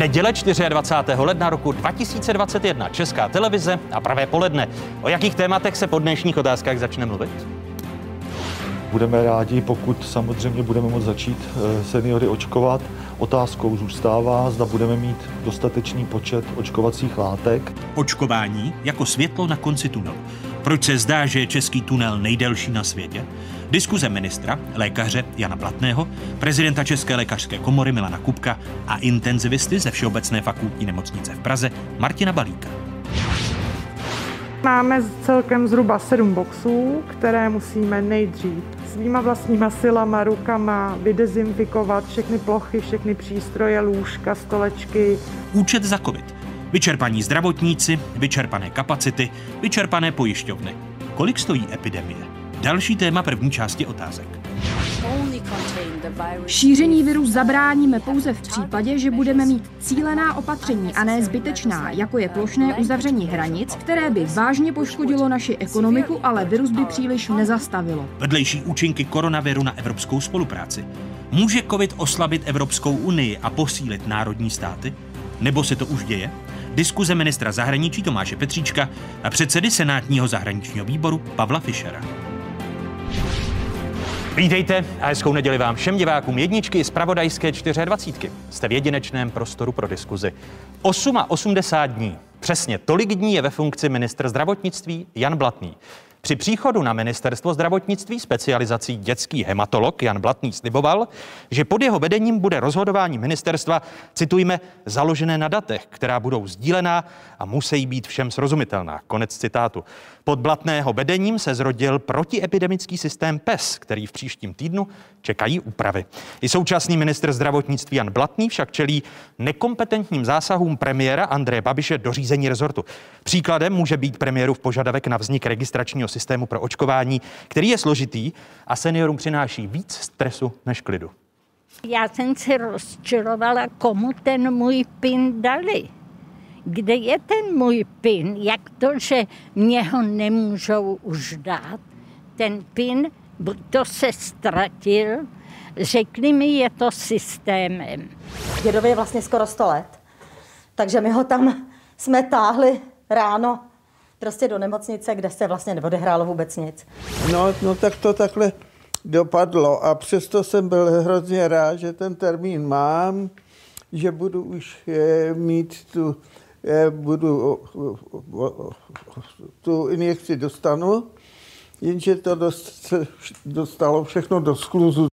Neděle 24. ledna roku 2021 Česká televize a pravé poledne. O jakých tématech se po dnešních otázkách začne mluvit? Budeme rádi, pokud samozřejmě budeme moct začít eh, seniory očkovat. Otázkou zůstává, zda budeme mít dostatečný počet očkovacích látek. Očkování jako světlo na konci tunelu. Proč se zdá, že je český tunel nejdelší na světě? Diskuze ministra, lékaře Jana Blatného, prezidenta České lékařské komory Milana Kupka a intenzivisty ze Všeobecné fakultní nemocnice v Praze Martina Balíka. Máme celkem zhruba sedm boxů, které musíme nejdřív svýma vlastníma silama, rukama vydezinfikovat všechny plochy, všechny přístroje, lůžka, stolečky. Účet za covid. Vyčerpaní zdravotníci, vyčerpané kapacity, vyčerpané pojišťovny. Kolik stojí epidemie? Další téma první části otázek. Šíření viru zabráníme pouze v případě, že budeme mít cílená opatření a ne zbytečná, jako je plošné uzavření hranic, které by vážně poškodilo naši ekonomiku, ale virus by příliš nezastavilo. Vedlejší účinky koronaviru na evropskou spolupráci. Může COVID oslabit Evropskou unii a posílit národní státy? Nebo se to už děje? Diskuze ministra zahraničí Tomáše Petříčka a předsedy Senátního zahraničního výboru Pavla Fischera. Vítejte a hezkou neděli vám všem divákům jedničky z Pravodajské 24. Jste v jedinečném prostoru pro diskuzi. 8 a 80 dní. Přesně tolik dní je ve funkci ministr zdravotnictví Jan Blatný. Při příchodu na ministerstvo zdravotnictví specializací dětský hematolog Jan Blatný sliboval, že pod jeho vedením bude rozhodování ministerstva, citujme, založené na datech, která budou sdílená a musí být všem srozumitelná. Konec citátu. Pod Blatného vedením se zrodil protiepidemický systém PES, který v příštím týdnu čekají úpravy. I současný ministr zdravotnictví Jan Blatný však čelí nekompetentním zásahům premiéra Andreje Babiše do řízení rezortu. Příkladem může být premiérův požadavek na vznik registračního systému pro očkování, který je složitý a seniorům přináší víc stresu než klidu. Já jsem se rozčilovala, komu ten můj PIN dali kde je ten můj PIN, jak to, že mě ho nemůžou už dát. Ten PIN, buď to se ztratil, řekli mi, je to systémem. Dědovi je vlastně skoro 100 let, takže my ho tam jsme táhli ráno prostě do nemocnice, kde se vlastně neodehrálo vůbec nic. No, no tak to takhle dopadlo a přesto jsem byl hrozně rád, že ten termín mám, že budu už eh, mít tu budu, tu injekci dostanu, jenže to dost, dostalo všechno do skluzu.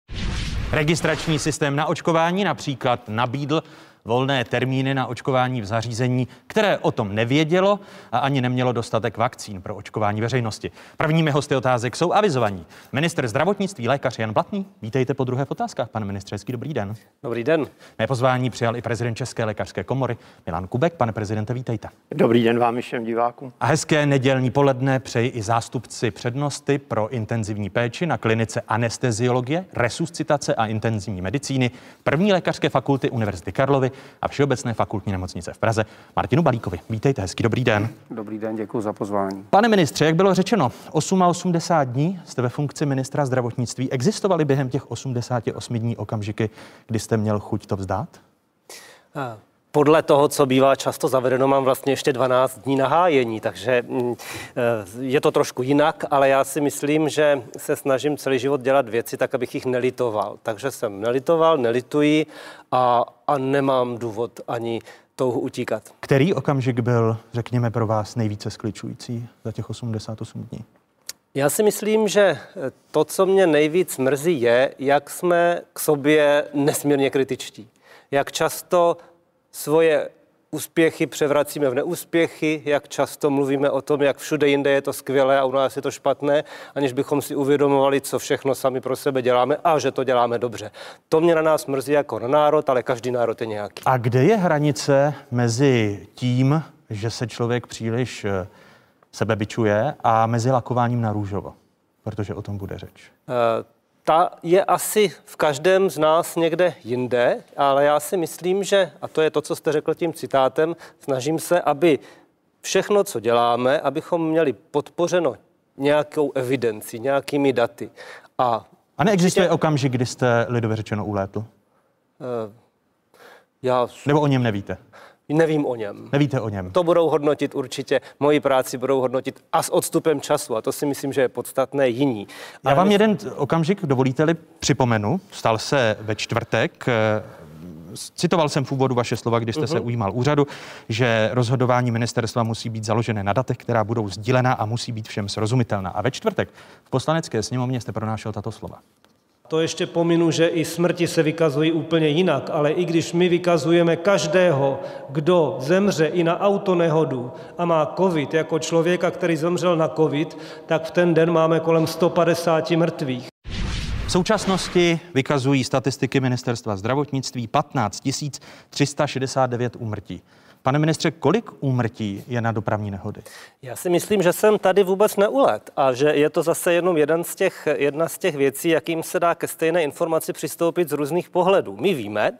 Registrační systém na očkování například nabídl volné termíny na očkování v zařízení, které o tom nevědělo a ani nemělo dostatek vakcín pro očkování veřejnosti. Prvními hosty otázek jsou avizovaní. Minister zdravotnictví, lékař Jan Blatný. Vítejte po druhé v otázkách, pane ministře, hezký dobrý den. Dobrý den. Mé pozvání přijal i prezident České lékařské komory Milan Kubek. Pane prezidente, vítejte. Dobrý den vám všem divákům. A hezké nedělní poledne přeji i zástupci přednosti pro intenzivní péči na klinice anesteziologie, resuscitace a intenzivní medicíny první lékařské fakulty Univerzity Karlovy a Všeobecné fakultní nemocnice v Praze Martinu Balíkovi. Vítejte, hezký dobrý den. Dobrý den, děkuji za pozvání. Pane ministře, jak bylo řečeno, 8 a 80 dní jste ve funkci ministra zdravotnictví. Existovaly během těch 88 dní okamžiky, kdy jste měl chuť to vzdát? Podle toho, co bývá často zavedeno, mám vlastně ještě 12 dní nahájení, takže mm, eh, je to trošku jinak, ale já si myslím, že se snažím celý život dělat věci tak, abych jich nelitoval. Takže jsem nelitoval, nelituji a, a nemám důvod ani touhu utíkat. Který okamžik byl, řekněme, pro vás nejvíce skličující za těch 88 dní? Já si myslím, že to, co mě nejvíc mrzí, je, jak jsme k sobě nesmírně kritičtí. Jak často svoje úspěchy převracíme v neúspěchy, jak často mluvíme o tom, jak všude jinde je to skvělé a u nás je to špatné, aniž bychom si uvědomovali, co všechno sami pro sebe děláme a že to děláme dobře. To mě na nás mrzí jako na národ, ale každý národ je nějaký. A kde je hranice mezi tím, že se člověk příliš eh, sebebičuje a mezi lakováním na růžovo? Protože o tom bude řeč. Uh, ta je asi v každém z nás někde jinde, ale já si myslím, že, a to je to, co jste řekl tím citátem, snažím se, aby všechno, co děláme, abychom měli podpořeno nějakou evidenci, nějakými daty. A, a neexistuje určitě, okamžik, kdy jste lidově řečeno ulétl? Uh, Já Nebo o něm nevíte? Nevím o něm. Nevíte o něm? To budou hodnotit určitě, moji práci budou hodnotit a s odstupem času. A to si myslím, že je podstatné jiní. Já vám jeden okamžik, dovolíte-li, připomenu. Stal se ve čtvrtek. Citoval jsem v úvodu vaše slova, kdy jste uh-huh. se ujímal úřadu, že rozhodování ministerstva musí být založené na datech, která budou sdílená a musí být všem srozumitelná. A ve čtvrtek v poslanecké sněmovně jste pronášel tato slova. To ještě pominu, že i smrti se vykazují úplně jinak, ale i když my vykazujeme každého, kdo zemře i na autonehodu a má covid jako člověka, který zemřel na covid, tak v ten den máme kolem 150 mrtvých. V současnosti vykazují statistiky ministerstva zdravotnictví 15 369 úmrtí. Pane ministře, kolik úmrtí je na dopravní nehody? Já si myslím, že jsem tady vůbec neulet a že je to zase jenom jeden z těch, jedna z těch věcí, jakým se dá ke stejné informaci přistoupit z různých pohledů. My víme,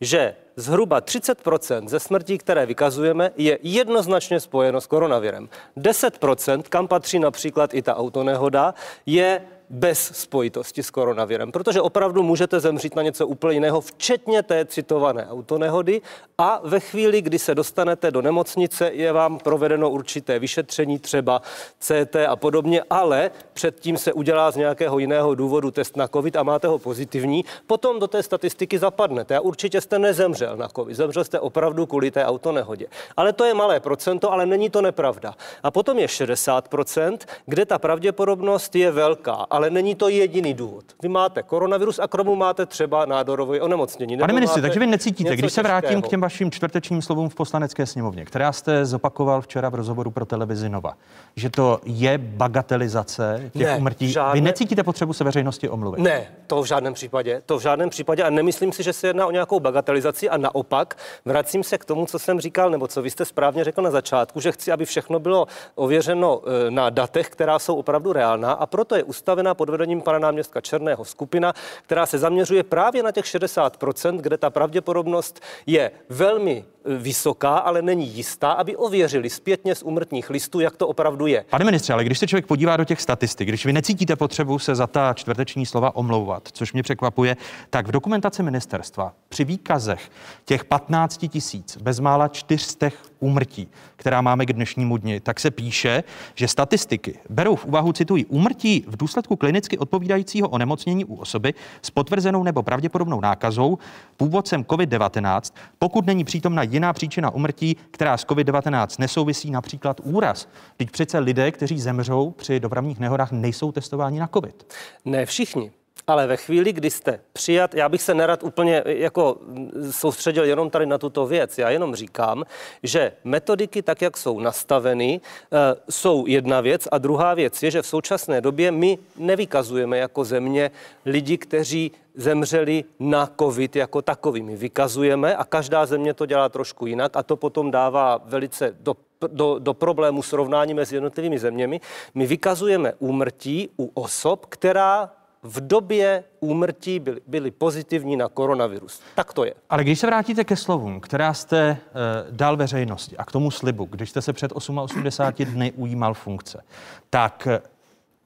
že zhruba 30% ze smrtí, které vykazujeme, je jednoznačně spojeno s koronavirem. 10% kam patří například i ta autonehoda, je bez spojitosti s koronavirem, protože opravdu můžete zemřít na něco úplně jiného, včetně té citované autonehody a ve chvíli, kdy se dostanete do nemocnice, je vám provedeno určité vyšetření, třeba CT a podobně, ale předtím se udělá z nějakého jiného důvodu test na COVID a máte ho pozitivní, potom do té statistiky zapadnete a určitě jste nezemřel na COVID, zemřel jste opravdu kvůli té autonehodě. Ale to je malé procento, ale není to nepravda. A potom je 60%, kde ta pravděpodobnost je velká, ale není to jediný důvod. Vy máte koronavirus a kromu máte třeba nádorové onemocnění. Pane ministře, takže vy necítíte, když se vrátím těžkého. k těm vašim čtvrtečním slovům v poslanecké sněmovně, která jste zopakoval včera v rozhovoru pro televizi Nova, že to je bagatelizace těch Ne, umrtí. žádné- Vy necítíte potřebu se veřejnosti omluvit? Ne, to v žádném případě. To v žádném případě a nemyslím si, že se jedná o nějakou bagatelizaci a naopak vracím se k tomu, co jsem říkal, nebo co vy jste správně řekl na začátku, že chci, aby všechno bylo ověřeno e, na datech, která jsou opravdu reálná a proto je ustavena pod vedením pana náměstka Černého skupina, která se zaměřuje právě na těch 60%, kde ta pravděpodobnost je velmi vysoká, ale není jistá, aby ověřili zpětně z úmrtních listů, jak to opravdu je. Pane ministře, ale když se člověk podívá do těch statistik, když vy necítíte potřebu se za ta čtvrteční slova omlouvat, což mě překvapuje, tak v dokumentaci ministerstva při výkazech těch 15 tisíc, bezmála 400 úmrtí, která máme k dnešnímu dni, tak se píše, že statistiky berou v úvahu, cituji, úmrtí v důsledku klinicky odpovídajícího onemocnění u osoby s potvrzenou nebo pravděpodobnou nákazou původcem COVID-19, pokud není přítomna jiná příčina umrtí, která s COVID-19 nesouvisí, například úraz. Teď přece lidé, kteří zemřou při dopravních nehodách, nejsou testováni na COVID. Ne všichni. Ale ve chvíli, kdy jste přijat, já bych se nerad úplně jako mm, soustředil jenom tady na tuto věc. Já jenom říkám, že metodiky, tak jak jsou nastaveny, eh, jsou jedna věc a druhá věc je, že v současné době my nevykazujeme jako země lidi, kteří zemřeli na COVID jako takový. My vykazujeme a každá země to dělá trošku jinak a to potom dává velice do do, do problému srovnání mezi jednotlivými zeměmi. My vykazujeme úmrtí u osob, která v době úmrtí byly, byly pozitivní na koronavirus. Tak to je. Ale když se vrátíte ke slovům, která jste uh, dal veřejnosti a k tomu slibu, když jste se před 88 dny ujímal funkce, tak eh,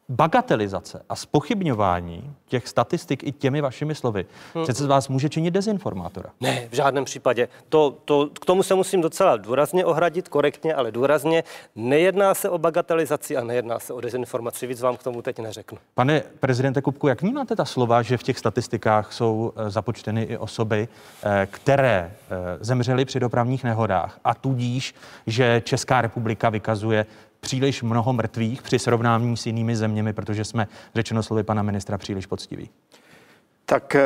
bagatelizace a spochybňování těch statistik i těmi vašimi slovy hmm. přece z vás může činit dezinformátora. Ne, v žádném případě. To, to, k tomu se musím docela důrazně ohradit, korektně, ale důrazně. Nejedná se o bagatelizaci a nejedná se o dezinformaci. Víc vám k tomu teď neřeknu. Pane prezidente Kupku, jak vnímáte ta slova, že v těch statistikách jsou eh, započteny i osoby, eh, které eh, zemřely při dopravních nehodách a tudíž, že Česká republika vykazuje příliš mnoho mrtvých při srovnání s jinými zeměmi, protože jsme, řečeno slovy pana ministra, příliš poctiví. Tak eh,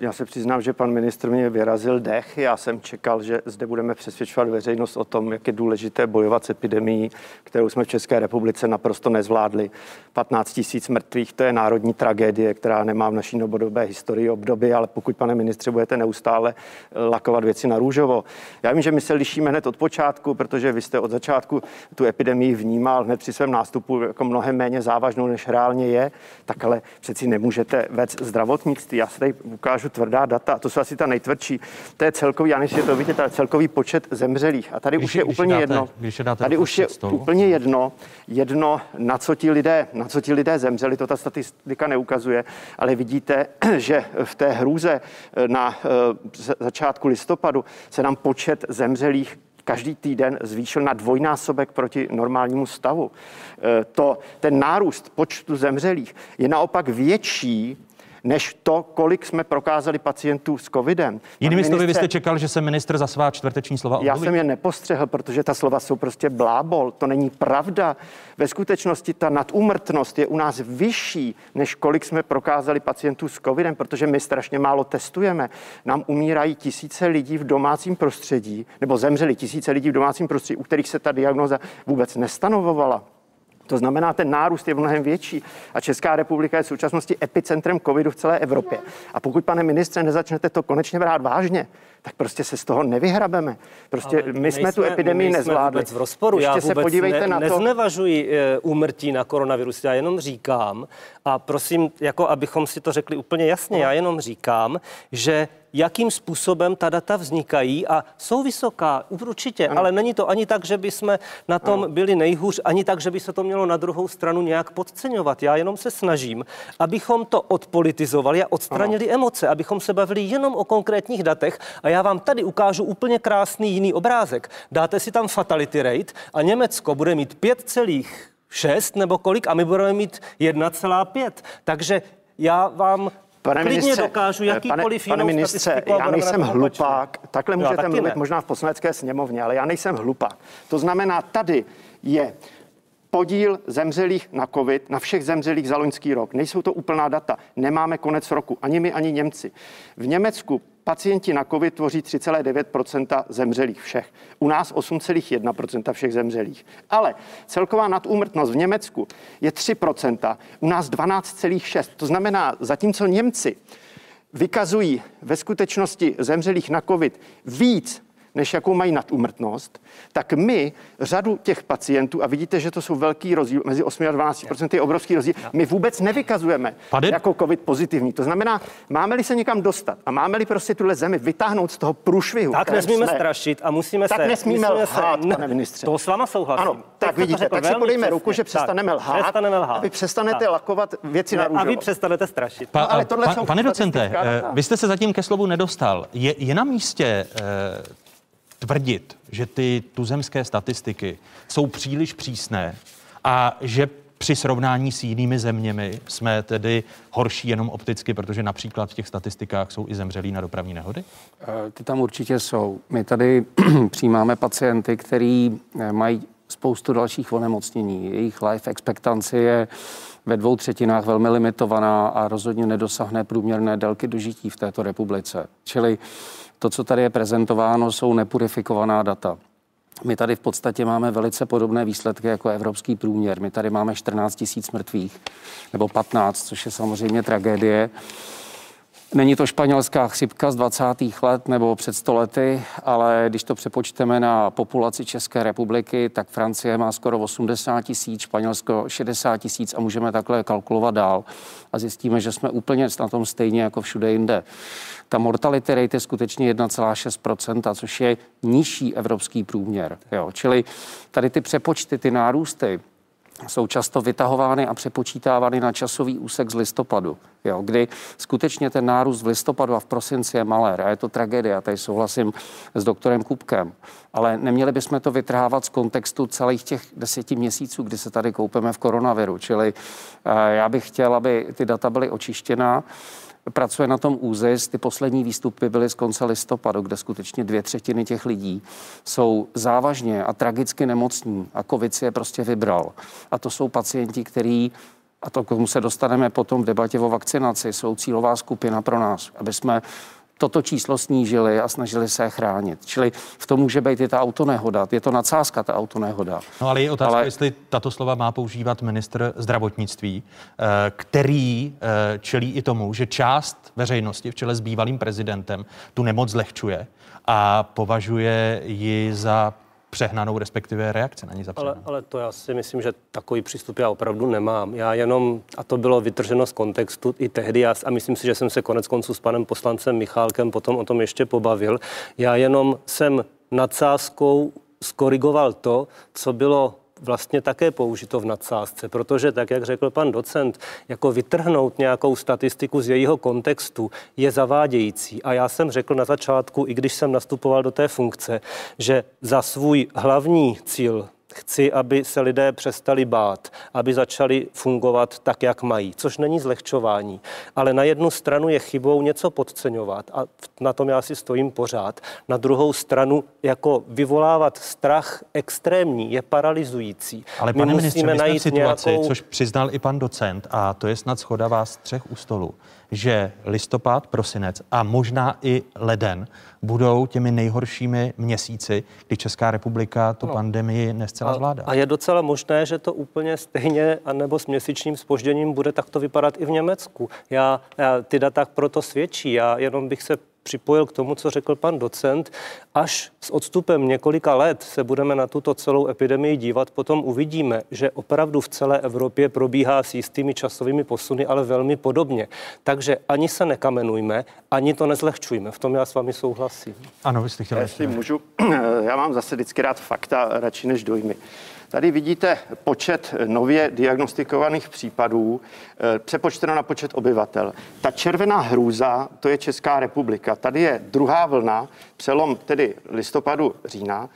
já se přiznám, že pan ministr mě vyrazil dech. Já jsem čekal, že zde budeme přesvědčovat veřejnost o tom, jak je důležité bojovat s epidemií, kterou jsme v České republice naprosto nezvládli. 15 tisíc mrtvých, to je národní tragédie, která nemá v naší novodobé historii obdoby, ale pokud, pane ministře, budete neustále eh, lakovat věci na růžovo. Já vím, že my se lišíme hned od počátku, protože vy jste od začátku tu epidemii vnímal hned při svém nástupu jako mnohem méně závažnou, než reálně je, tak ale přeci nemůžete vést zdravotnictví já se tady ukážu tvrdá data, to jsou asi ta nejtvrdší, to je celkový, já nevím, to vidíte, celkový počet zemřelých. A tady Když už je když úplně dáte, jedno, Když je dáte tady už je stolu. úplně jedno, jedno, na co ti lidé, na co ti lidé zemřeli, to ta statistika neukazuje, ale vidíte, že v té hrůze eh, na eh, začátku listopadu se nám počet zemřelých každý týden zvýšil na dvojnásobek proti normálnímu stavu. Eh, To, ten nárůst počtu zemřelých je naopak větší než to, kolik jsme prokázali pacientů s covidem. Jinými slovy, vy jste čekal, že se ministr za svá čtvrteční slova já omluví? jsem je nepostřehl, protože ta slova jsou prostě blábol. To není pravda. Ve skutečnosti ta nadúmrtnost je u nás vyšší, než kolik jsme prokázali pacientů s covidem, protože my strašně málo testujeme. Nám umírají tisíce lidí v domácím prostředí, nebo zemřeli tisíce lidí v domácím prostředí, u kterých se ta diagnoza vůbec nestanovovala. To znamená, ten nárůst je mnohem větší a Česká republika je v současnosti epicentrem covidu v celé Evropě. A pokud, pane ministře, nezačnete to konečně brát vážně, tak prostě se z toho nevyhrabeme. Prostě Ale my jsme tu nejsme- epidemii nejsme nezvládli. Vůbec v rozporu. Ještě Já se vůbec podívejte ne, na to. neznevažuji e, úmrtí na koronavirus. Já jenom říkám, a prosím, jako abychom si to řekli úplně jasně, já jenom říkám, že jakým způsobem ta data vznikají a jsou vysoká, určitě, ano. ale není to ani tak, že by jsme na tom ano. byli nejhůř, ani tak, že by se to mělo na druhou stranu nějak podceňovat. Já jenom se snažím, abychom to odpolitizovali a odstranili ano. emoce, abychom se bavili jenom o konkrétních datech a já vám tady ukážu úplně krásný jiný obrázek. Dáte si tam fatality rate a Německo bude mít 5,6 nebo kolik a my budeme mít 1,5. Takže já vám Pane klidně ministře, dokážu jakýkoliv pane, pane ministře, já nejsem hlupák. Takhle můžete mluvit ne. možná v poslanecké sněmovně, ale já nejsem hlupák. To znamená, tady je podíl zemřelých na COVID, na všech zemřelých za loňský rok. Nejsou to úplná data. Nemáme konec roku. Ani my, ani Němci. V Německu pacienti na COVID tvoří 3,9% zemřelých všech. U nás 8,1% všech zemřelých. Ale celková nadúmrtnost v Německu je 3% u nás 12,6. To znamená, zatímco Němci vykazují ve skutečnosti zemřelých na COVID víc, než jakou mají nadúmrtnost, tak my řadu těch pacientů, a vidíte, že to jsou velký rozdíl, mezi 8 a 12 je obrovský rozdíl, my vůbec nevykazujeme Pane- jako COVID pozitivní. To znamená, máme-li se někam dostat a máme-li prostě tuhle zemi vytáhnout z toho průšvihu, Tak nesmíme jsme, strašit a musíme tak se... nesmíme musíme lhát, se, pane ministře. To s váma souhlasím. Ano, tak to vidíte, tak si velmi podejme přesně. ruku, že Tak, přestaneme lhát, Přestaneme lhát. a vy přestanete Tak. lakovat věci na Ne, A růžovo. vy přestanete strašit. Pa, No, ale tohle pa, pane docente, eh, vy jste se zatím ke slovu nedostal. Je, je na místě eh, tvrdit, že ty tuzemské statistiky jsou příliš přísné a že při srovnání s jinými zeměmi jsme tedy horší jenom opticky, protože například v těch statistikách jsou i zemřelí na dopravní nehody? Eh, Ty tam určitě jsou. My tady přijímáme pacienty, který eh, mají spoustu dalších onemocnění. Jejich life expectancy je ve dvou třetinách velmi limitovaná a rozhodně nedosáhne průměrné délky dožití v této republice. Čili to, co tady je prezentováno, jsou nepurifikovaná data. My tady v podstatě máme velice podobné výsledky jako evropský průměr. My tady máme 14 tisíc mrtvých, nebo 15, což je samozřejmě tragédie. Není to španělská chřipka z 20. let nebo před 100 lety, ale když to přepočteme na populaci České republiky, tak Francie má skoro 80 tisíc, Španělsko 60 tisíc a můžeme takhle kalkulovat dál a zjistíme, že jsme úplně na tom stejně jako všude jinde. Ta mortality rate je skutečně 1,6%, což je nižší evropský průměr. Jo. Čili tady ty přepočty, ty nárůsty, jsou často vytahovány a přepočítávány na časový úsek z listopadu, jo, kdy skutečně ten nárůst v listopadu a v prosinci je malér a je to tragédie. Já tady souhlasím s doktorem Kupkem. Ale neměli bychom to vytrhávat z kontextu celých těch deseti měsíců, kdy se tady koupeme v koronaviru. Čili eh, já bych chtěl, aby ty data byly očištěná. Pracuje na tom ÚZIS. Ty poslední výstupy byly z konce listopadu, kde skutečně dvě třetiny těch lidí jsou závažně a tragicky nemocní a COVID si je prostě vybral. A to jsou pacienti, který a to k tomu se dostaneme potom v debatě o vakcinaci, jsou cílová skupina pro nás, aby jsme toto číslo snížili a snažili se je chránit. Čili v tom může být i ta autonehoda. Je to nadsázka, ta autonehoda. No ale je otázka, Ale- jestli tato slova má používat ministr zdravotnictví, eh, který eh, čelí i tomu, že část veřejnosti v čele s bývalým prezidentem tu nemoc zlehčuje a považuje ji za přehnanou, respektive reakci na ní za ale, ale to já si myslím, že takový přístup já opravdu nemám. Já jenom, a to bylo vytrženo z kontextu i tehdy, já, a myslím si, že jsem se konec konců s panem poslancem Michálkem potom o tom ještě pobavil, já jenom jsem nadsázkou skorigoval to, co bylo vlastně také použito v nadsázce, protože tak, jak řekl pan docent, jako vytrhnout nějakou statistiku z jejího kontextu je zavádějící. A já jsem řekl na začátku, i když jsem nastupoval do té funkce, že za svůj hlavní cíl Chci, aby se lidé přestali bát, aby začali fungovat tak, jak mají, což není zlehčování. Ale na jednu stranu je chybou něco podceňovat a na tom já si stojím pořád. Na druhou stranu jako vyvolávat strach extrémní je paralizující. Ale my musíme ministře, najít situaci, nějakou... což přiznal i pan docent, a to je snad schoda vás třech u stolu, že listopad, prosinec a možná i leden budou těmi nejhoršími měsíci, kdy Česká republika tu no. pandemii nescela zvládá. A je docela možné, že to úplně stejně anebo s měsíčním spožděním bude takto vypadat i v Německu. Já, já ty data proto svědčí. Já jenom bych se připojil k tomu, co řekl pan docent. Až s odstupem několika let se budeme na tuto celou epidemii dívat, potom uvidíme, že opravdu v celé Evropě probíhá s jistými časovými posuny, ale velmi podobně. Takže ani se nekamenujme, ani to nezlehčujme. V tom já s vámi souhlasím. Ano, vy jste chtěli. Jestli můžu, já mám zase vždycky rád fakta radši než dojmy. Tady vidíte počet nově diagnostikovaných případů, eh, přepočteno na počet obyvatel. Ta červená hrůza, to je Česká republika. Tady je druhá vlna, přelom tedy listopadu, října.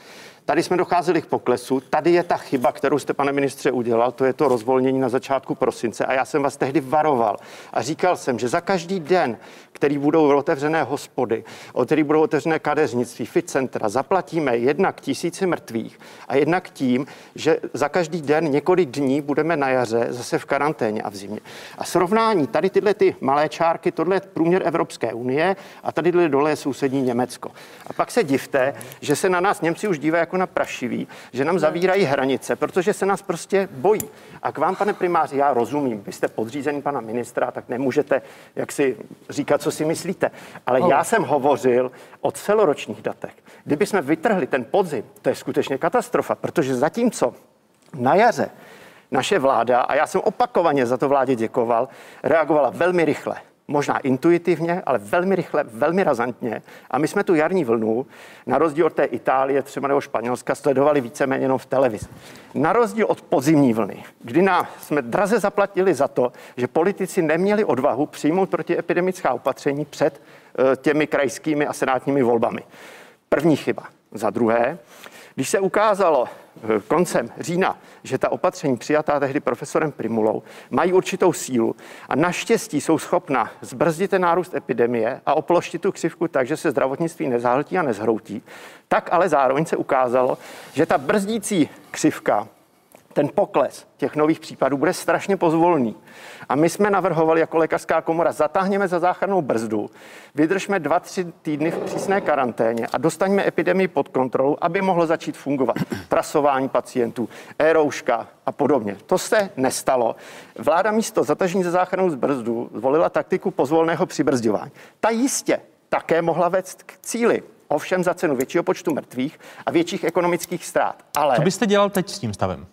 Tady jsme docházeli k poklesu. Tady je ta chyba, kterou jste, pane ministře, udělal. To je to rozvolnění na začátku prosince. A já jsem vás tehdy varoval a říkal jsem, že za každý den, který budou otevřené hospody, o který budou otevřené kadeřnictví, fit centra, zaplatíme jednak tisíci mrtvých a jednak tím, že za každý den několik dní budeme na jaře zase v karanténě a v zimě. A srovnání tady tyhle ty malé čárky, tohle je průměr Evropské unie a tady dole je sousední Německo. A pak se divte, že se na nás Němci už dívají jako na prašivý, že nám zavírají hranice, protože se nás prostě bojí. A k vám, pane primáři, já rozumím, vy jste podřízený pana ministra, tak nemůžete jak si říkat, co si myslíte. Ale já jsem hovořil o celoročních datech. Kdyby jsme vytrhli ten podzim, to je skutečně katastrofa, protože zatímco na jaře naše vláda, a já jsem opakovaně za to vládě děkoval, reagovala velmi rychle možná intuitivně, ale velmi rychle, velmi razantně. A my jsme tu jarní vlnu, na rozdíl od té Itálie třeba nebo Španělska, sledovali víceméně jenom v televizi. Na rozdíl od podzimní vlny, kdy nás jsme draze zaplatili za to, že politici neměli odvahu přijmout protiepidemická opatření před eh, těmi krajskými a senátními volbami. První chyba. Za druhé, když se ukázalo koncem října, že ta opatření přijatá tehdy profesorem Primulou mají určitou sílu a naštěstí jsou schopna zbrzdit ten nárůst epidemie a oploštit tu křivku tak, že se zdravotnictví nezahltí a nezhroutí, tak ale zároveň se ukázalo, že ta brzdící křivka ten pokles těch nových případů bude strašně pozvolný. A my jsme navrhovali jako lékařská komora, zatáhněme za záchrannou brzdu, vydržme dva, tři týdny v přísné karanténě a dostaňme epidemii pod kontrolu, aby mohlo začít fungovat trasování pacientů, e a podobně. To se nestalo. Vláda místo zatažení za záchrannou brzdu zvolila taktiku pozvolného přibrzďování. Ta jistě také mohla vést k cíli, ovšem za cenu většího počtu mrtvých a větších ekonomických ztrát. Ale... Co byste dělal teď s tím stavem?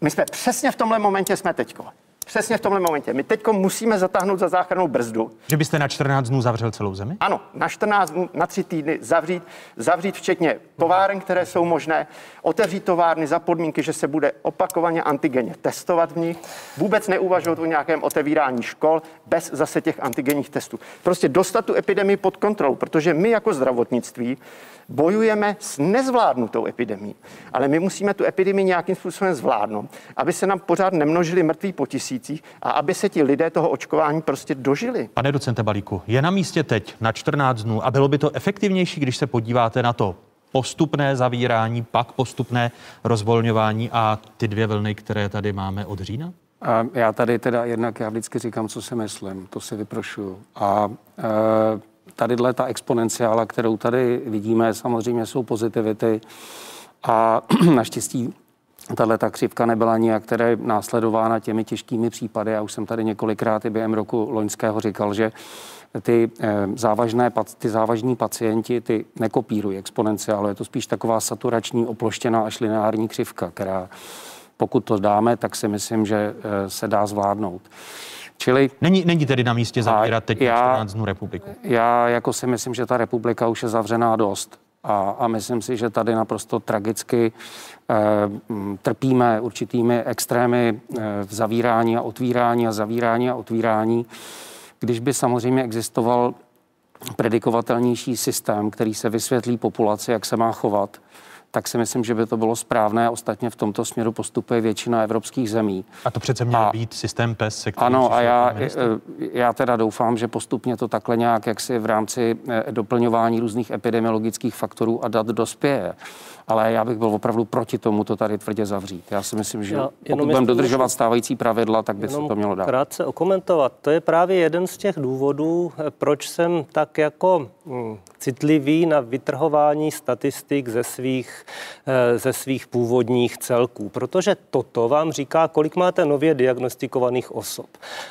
My jsme přesně v tomhle momentě jsme teďko. Přesně v tomhle momentě. My teď musíme zatáhnout za záchrannou brzdu. Že byste na 14 dnů zavřel celou zemi? Ano, na 14 dnů, na 3 týdny zavřít, zavřít včetně továren, které jsou možné, otevřít továrny za podmínky, že se bude opakovaně antigenně testovat v nich, vůbec neuvažovat o nějakém otevírání škol bez zase těch antigenních testů. Prostě dostat tu epidemii pod kontrolu, protože my jako zdravotnictví bojujeme s nezvládnutou epidemí. Ale my musíme tu epidemii nějakým způsobem zvládnout, aby se nám pořád nemnožili mrtví po tisících a aby se ti lidé toho očkování prostě dožili. Pane docente Balíku, je na místě teď na 14 dnů a bylo by to efektivnější, když se podíváte na to postupné zavírání, pak postupné rozvolňování a ty dvě vlny, které tady máme od října? A já tady teda jednak, já vždycky říkám, co si myslím, to si vyprošuju. A e, tadyhle ta exponenciála, kterou tady vidíme, samozřejmě jsou pozitivity a naštěstí tahle ta křivka nebyla nijak které následována těmi těžkými případy. Já už jsem tady několikrát i během roku loňského říkal, že ty eh, závažné, ty závažní pacienti, ty nekopírují exponenciálu, je to spíš taková saturační, oploštěná až lineární křivka, která pokud to dáme, tak si myslím, že eh, se dá zvládnout. Čili... Není, není tedy na místě zavírat teď já, 14 dnů republiku? Já jako si myslím, že ta republika už je zavřená dost. A, a myslím si, že tady naprosto tragicky eh, trpíme určitými extrémy eh, zavírání a otvírání a zavírání a otvírání. Když by samozřejmě existoval predikovatelnější systém, který se vysvětlí populaci, jak se má chovat, tak si myslím, že by to bylo správné. Ostatně v tomto směru postupuje většina evropských zemí. A to přece měl a, být systém PES, se Ano, a já, eh, já teda doufám, že postupně to takhle nějak jaksi v rámci eh, doplňování různých epidemiologických faktorů a dat dospěje ale já bych byl opravdu proti tomu to tady tvrdě zavřít. Já si myslím, že já, pokud budeme dodržovat stávající pravidla, tak by se to mělo dát. Krátce okomentovat. To je právě jeden z těch důvodů, proč jsem tak jako hm, citlivý na vytrhování statistik ze svých, eh, ze svých původních celků, protože toto vám říká, kolik máte nově diagnostikovaných osob.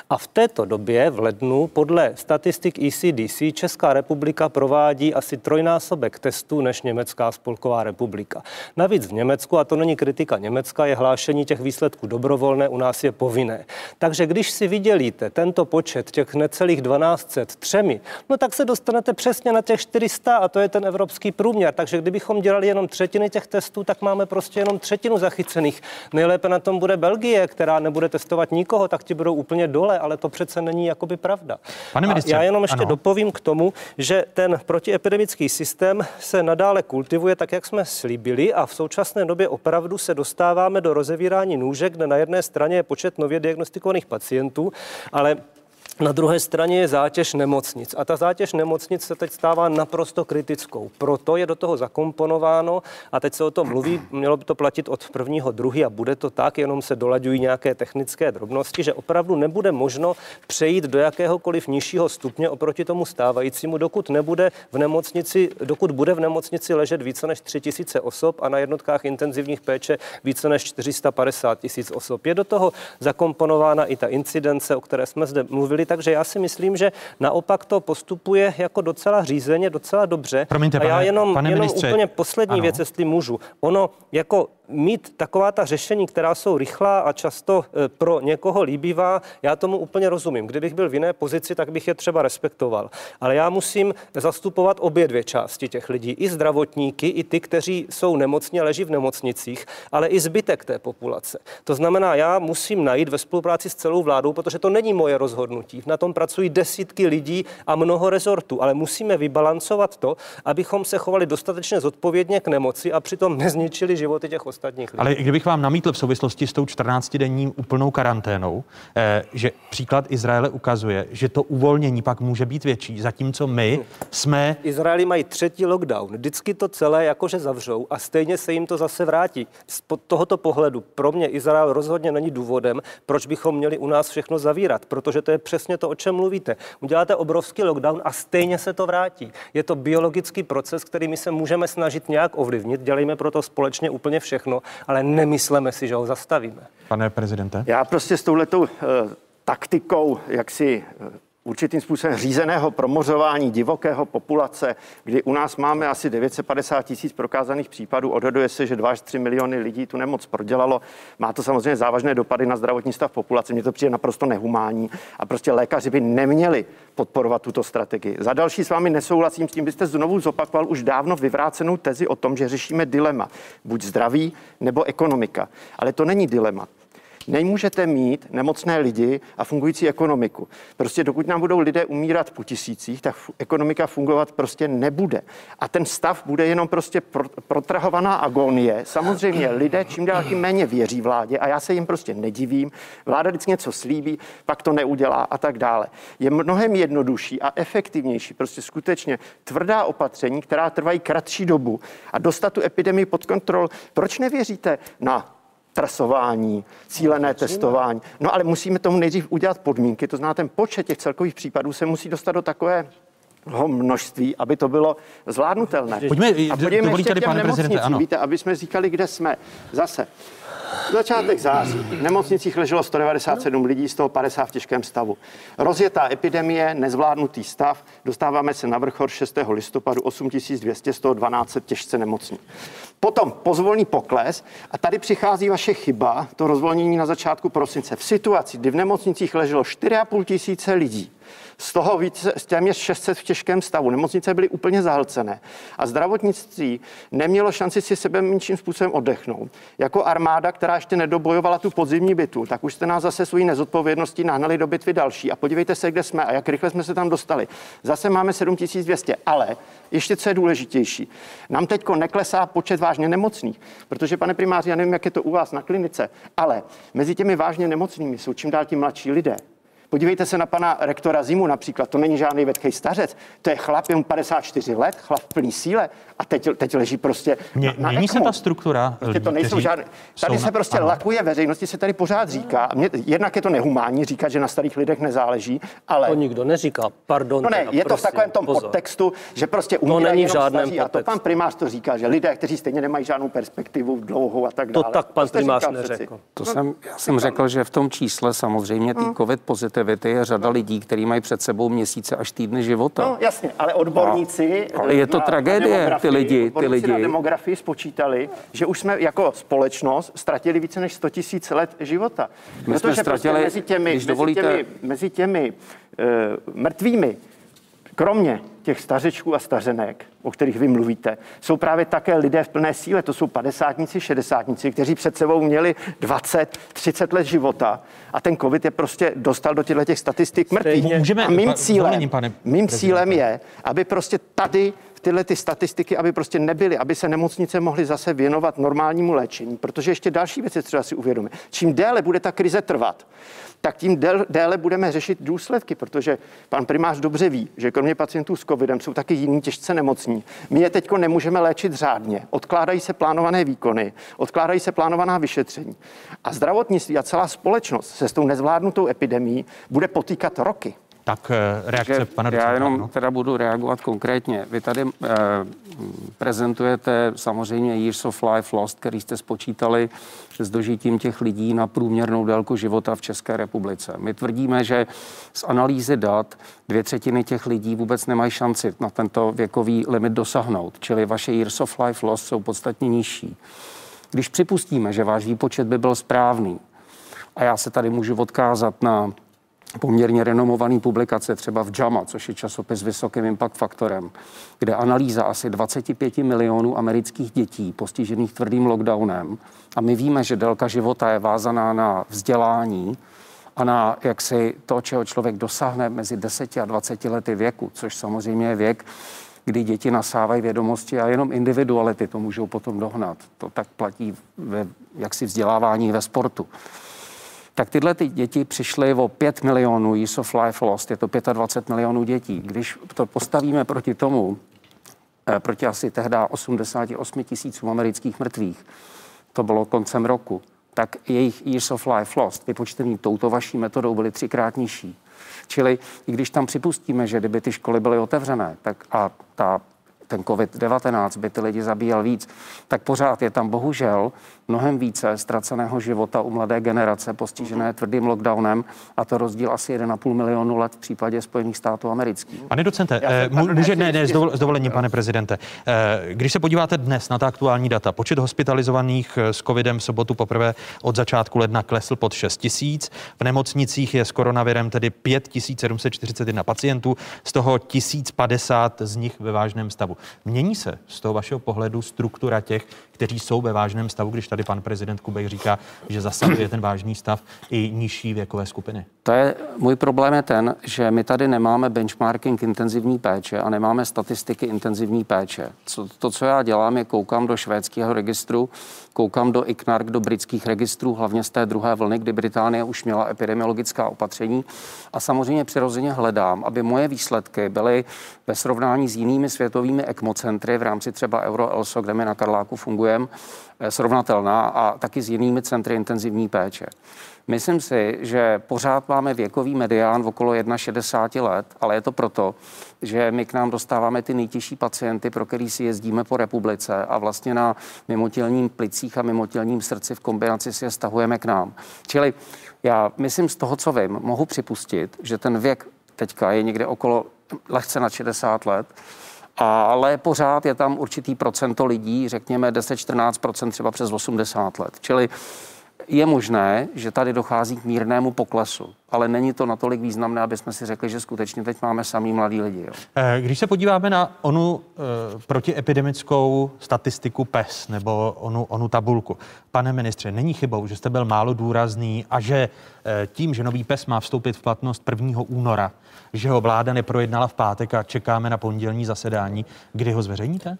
A v této době v lednu podle statistik ECDC Česká republika provádí asi trojnásobek testů než Německá spolková republika kritika. Navíc v Německu, a to není kritika Německa, je hlášení těch výsledků dobrovolné, u nás je povinné. Takže když si vydělíte tento počet těch necelých 1200 třemi, no tak se dostanete přesně na těch 400 a to je ten evropský průměr. Takže kdybychom dělali jenom třetiny těch testů, tak máme prostě jenom třetinu zachycených. Nejlépe na tom bude Belgie, která nebude testovat nikoho, tak ti budou úplně dole, ale to přece není jakoby pravda. Pane ministře, já jenom ještě ano. dopovím k tomu, že ten protiepidemický systém se nadále kultivuje tak, jak jsme slíbili slíbili a v současné době opravdu se dostáváme do rozevírání nůžek, kde na jedné straně je počet nově diagnostikovaných pacientů, ale na druhé straně je zátěž nemocnic a ta zátěž nemocnic se teď stává naprosto kritickou. Proto je do toho zakomponováno a teď se o tom mluví, mělo by to platit od prvního druhý a bude to tak, jenom se dolaďují nějaké technické drobnosti, že opravdu nebude možno přejít do jakéhokoliv nižšího stupně oproti tomu stávajícímu, dokud nebude v nemocnici, dokud bude v nemocnici ležet více než 3000 osob a na jednotkách intenzivních péče více než 450 tisíc osob. Je do toho zakomponována i ta incidence, o které jsme zde mluvili, takže já si myslím, že naopak to postupuje jako docela řízeně, docela dobře. Promiňte, a já pane, jenom, pane jenom ministře, úplně poslední ano. věc, jestli můžu. Ono jako mít taková ta řešení, která jsou rychlá a často e, pro někoho líbivá, já tomu úplně rozumím. Kdybych byl v jiné pozici, tak bych je třeba respektoval. Ale já musím zastupovat obě dvě části těch lidí. I zdravotníky, i ty, kteří jsou nemocní a leží v nemocnicích, ale i zbytek té populace. To znamená, já musím najít ve spolupráci s celou vládou, protože to není moje rozhodnutí. Na tom pracují desítky lidí a mnoho rezortů, ale musíme vybalancovat to, abychom se chovali dostatečně zodpovědně k nemoci a přitom nezničili životy těch ostatních ostatních lidí. Ale i kdybych vám namítl v souvislosti s tou 14-denní úplnou karanténou, eh, že příklad Izraele ukazuje, že to uvolnění pak může být větší, zatímco my jsme... Izraeli mají třetí lockdown. Vždycky to celé jakože zavřou a stejně se jim to zase vrátí. Z tohoto pohledu pro mě Izrael rozhodně není důvodem, proč bychom měli u nás všechno zavírat, protože to je přesně to, o čem mluvíte. Uděláte obrovský lockdown a stejně se to vrátí. Je to biologický proces, který my se můžeme snažit nějak ovlivnit. Dělejme proto společně úplně všechno všechno, ale nemyslíme si, že ho zastavíme. Pane prezidente? Já prostě s touhletou uh, taktikou, jak si uh, určitým způsobem řízeného promořování divokého populace, kdy u nás máme asi 950 tisíc prokázaných případů, odhaduje se, že 2 až 3 miliony lidí tu nemoc prodělalo. Má to samozřejmě závažné dopady na zdravotní stav populace, mně to přijde naprosto nehumánní a prostě lékaři by neměli podporovat tuto strategii. Za další s vámi nesouhlasím s tím, byste znovu zopakoval už dávno vyvrácenou tezi o tom, že řešíme dilema, buď zdraví nebo ekonomika. Ale to není dilema. Nemůžete mít nemocné lidi a fungující ekonomiku. Prostě dokud nám budou lidé umírat po tisících, tak ekonomika fungovat prostě nebude. A ten stav bude jenom prostě protrahovaná agonie. Samozřejmě lidé čím dál tím méně věří vládě a já se jim prostě nedivím. Vláda vždycky něco slíbí, pak to neudělá a tak dále. Je mnohem jednodušší a efektivnější, prostě skutečně tvrdá opatření, která trvají kratší dobu a dostat tu epidemii pod kontrol. Proč nevěříte na trasování, cílené testování. No ale musíme tomu nejdřív udělat podmínky, to znamená, ten počet těch celkových případů se musí dostat do takové množství, aby to bylo zvládnutelné. Pojďme, a podívejme ještě těm pane prezidente, ano. Víte, aby jsme říkali, kde jsme. Zase, Začátek září. V nemocnicích leželo 197 lidí, z toho 50 v těžkém stavu. Rozjetá epidemie, nezvládnutý stav, dostáváme se na vrchol 6. listopadu 8200, z toho 12 těžce nemocní. Potom pozvolný pokles a tady přichází vaše chyba, to rozvolnění na začátku prosince. V situaci, kdy v nemocnicích leželo 4,5 tisíce lidí, z toho více, téměř 600 v těžkém stavu. Nemocnice byly úplně zahlcené a zdravotnictví nemělo šanci si sebe menším způsobem oddechnout. Jako armáda, která ještě nedobojovala tu podzimní bitu, tak už jste nás zase svojí nezodpovědností nahnali do bitvy další. A podívejte se, kde jsme a jak rychle jsme se tam dostali. Zase máme 7200, ale ještě co je důležitější. Nám teď neklesá počet vážně nemocných, protože, pane primáři, já nevím, jak je to u vás na klinice, ale mezi těmi vážně nemocnými jsou čím dál tím mladší lidé. Podívejte se na pana rektora Zimu například, to není žádný vedkej stařec, to je chlap, jen 54 let, chlap v plný síle a teď, teď leží prostě Mě, na, na Mění se ECMO. ta struktura Prostě to lidí, nejsou kteří žádné. Tady se na- prostě ano. lakuje veřejnosti, se tady pořád říká. a Mě, jednak je to nehumánní říkat, že na starých lidech nezáleží, ale... To nikdo neříká. Pardon. No ne, teda, je to v prosím, takovém tom pozor. podtextu, že prostě To umírají není v jenom žádném staří, A to pan primář to říká, že lidé, kteří stejně nemají žádnou perspektivu dlouhou a tak To dále. tak pan jste primář neřekl. To jsem, já jsem řekl, že v tom čísle samozřejmě Hmm. té covid pozitivity je řada lidí, kteří mají před sebou měsíce až týdny života. No jasně, ale odborníci... Ale je to na- na tragédie, ty lidi, ty odborníci na lidi. demografii spočítali, že už jsme jako společnost ztratili více než 100 tisíc let života. My jsme Protože ztratili, prostě mezi těmi, mezi dovolíte- těmi, mezi těmi uh, mrtvými, kromě těch stařečků a stařenek, o kterých vy mluvíte, jsou právě také lidé v plné síle. To jsou padesátníci, šedesátníci, kteří před sebou měli 20, 30 let života a ten covid je prostě dostal do těchto těch statistik mrtvých. Můžeme- a mým cílem, dovolením, pane mým cílem je, aby prostě tady tyhle ty statistiky, aby prostě nebyly, aby se nemocnice mohly zase věnovat normálnímu léčení, protože ještě další věci třeba si uvědomit. Čím déle bude ta krize trvat, tak tím déle, budeme řešit důsledky, protože pan primář dobře ví, že kromě pacientů s covidem jsou taky jiní těžce nemocní. My je teď nemůžeme léčit řádně. Odkládají se plánované výkony, odkládají se plánovaná vyšetření. A zdravotnictví a celá společnost se s tou nezvládnutou epidemí bude potýkat roky. Tak eh, reakce Takže pana já jenom ano. teda budu reagovat konkrétně. Vy tady eh, prezentujete samozřejmě Years of Life Lost, který jste spočítali s dožitím těch lidí na průměrnou délku života v České republice. My tvrdíme, že z analýzy dat dvě třetiny těch lidí vůbec nemají šanci na tento věkový limit dosáhnout, čili vaše Years of Life Lost jsou podstatně nižší. Když připustíme, že váš výpočet by byl správný, a já se tady můžu odkázat na poměrně renomovaný publikace třeba v JAMA, což je časopis s vysokým impact faktorem, kde analýza asi 25 milionů amerických dětí postižených tvrdým lockdownem a my víme, že délka života je vázaná na vzdělání a na jaksi to, čeho člověk dosáhne mezi 10 a 20 lety věku, což samozřejmě je věk, kdy děti nasávají vědomosti a jenom individuality to můžou potom dohnat. To tak platí ve jaksi vzdělávání ve sportu tak tyhle ty děti přišly o 5 milionů Years of Life Lost, je to 25 milionů dětí. Když to postavíme proti tomu, eh, proti asi tehdy 88 tisícům amerických mrtvých, to bylo koncem roku, tak jejich Years of Life Lost, vypočtený touto vaší metodou, byly třikrát nižší. Čili i když tam připustíme, že kdyby ty školy byly otevřené, tak a ta ten COVID-19 by ty lidi zabíjel víc, tak pořád je tam bohužel mnohem více ztraceného života u mladé generace postižené tvrdým lockdownem a to rozdíl asi 1,5 milionu let v případě Spojených států amerických. Pane docente, eh, může, ne, ne, s dovolením, pane prezidente. Eh, Když se podíváte dnes na ta aktuální data, počet hospitalizovaných eh, s covidem v sobotu poprvé od začátku ledna klesl pod 6 tisíc. V nemocnicích je s koronavirem tedy 5741 pacientů, z toho 1050 z nich ve vážném stavu. Mění se z toho vašeho pohledu struktura těch, kteří jsou ve vážném stavu, když tady pan prezident Kubek říká, že zasahuje ten vážný stav i nižší věkové skupiny? To je, můj problém je ten, že my tady nemáme benchmarking intenzivní péče a nemáme statistiky intenzivní péče. Co, to, co já dělám, je koukám do švédského registru, koukám do ICNARC, do britských registrů, hlavně z té druhé vlny, kdy Británie už měla epidemiologická opatření a samozřejmě přirozeně hledám, aby moje výsledky byly ve srovnání s jinými světovými ECMO centry v rámci třeba Euro-ELSO, kde my na Karláku fungujeme, eh, srovnatelná a taky s jinými centry intenzivní péče. Myslím si, že pořád máme věkový medián v okolo 61 let, ale je to proto, že my k nám dostáváme ty nejtěžší pacienty, pro který si jezdíme po republice a vlastně na mimotělním plicích a mimotělním srdci v kombinaci si je stahujeme k nám. Čili já myslím z toho, co vím, mohu připustit, že ten věk teďka je někde okolo lehce na 60 let, ale pořád je tam určitý procento lidí, řekněme 10-14% třeba přes 80 let. Čili je možné, že tady dochází k mírnému poklesu, ale není to natolik významné, aby jsme si řekli, že skutečně teď máme samý mladí lidi. Jo. Eh, když se podíváme na onu e, protiepidemickou statistiku PES nebo onu, onu tabulku, pane ministře, není chybou, že jste byl málo důrazný a že e, tím, že nový PES má vstoupit v platnost 1. února, že ho vláda neprojednala v pátek a čekáme na pondělní zasedání. Kdy ho zveřejníte?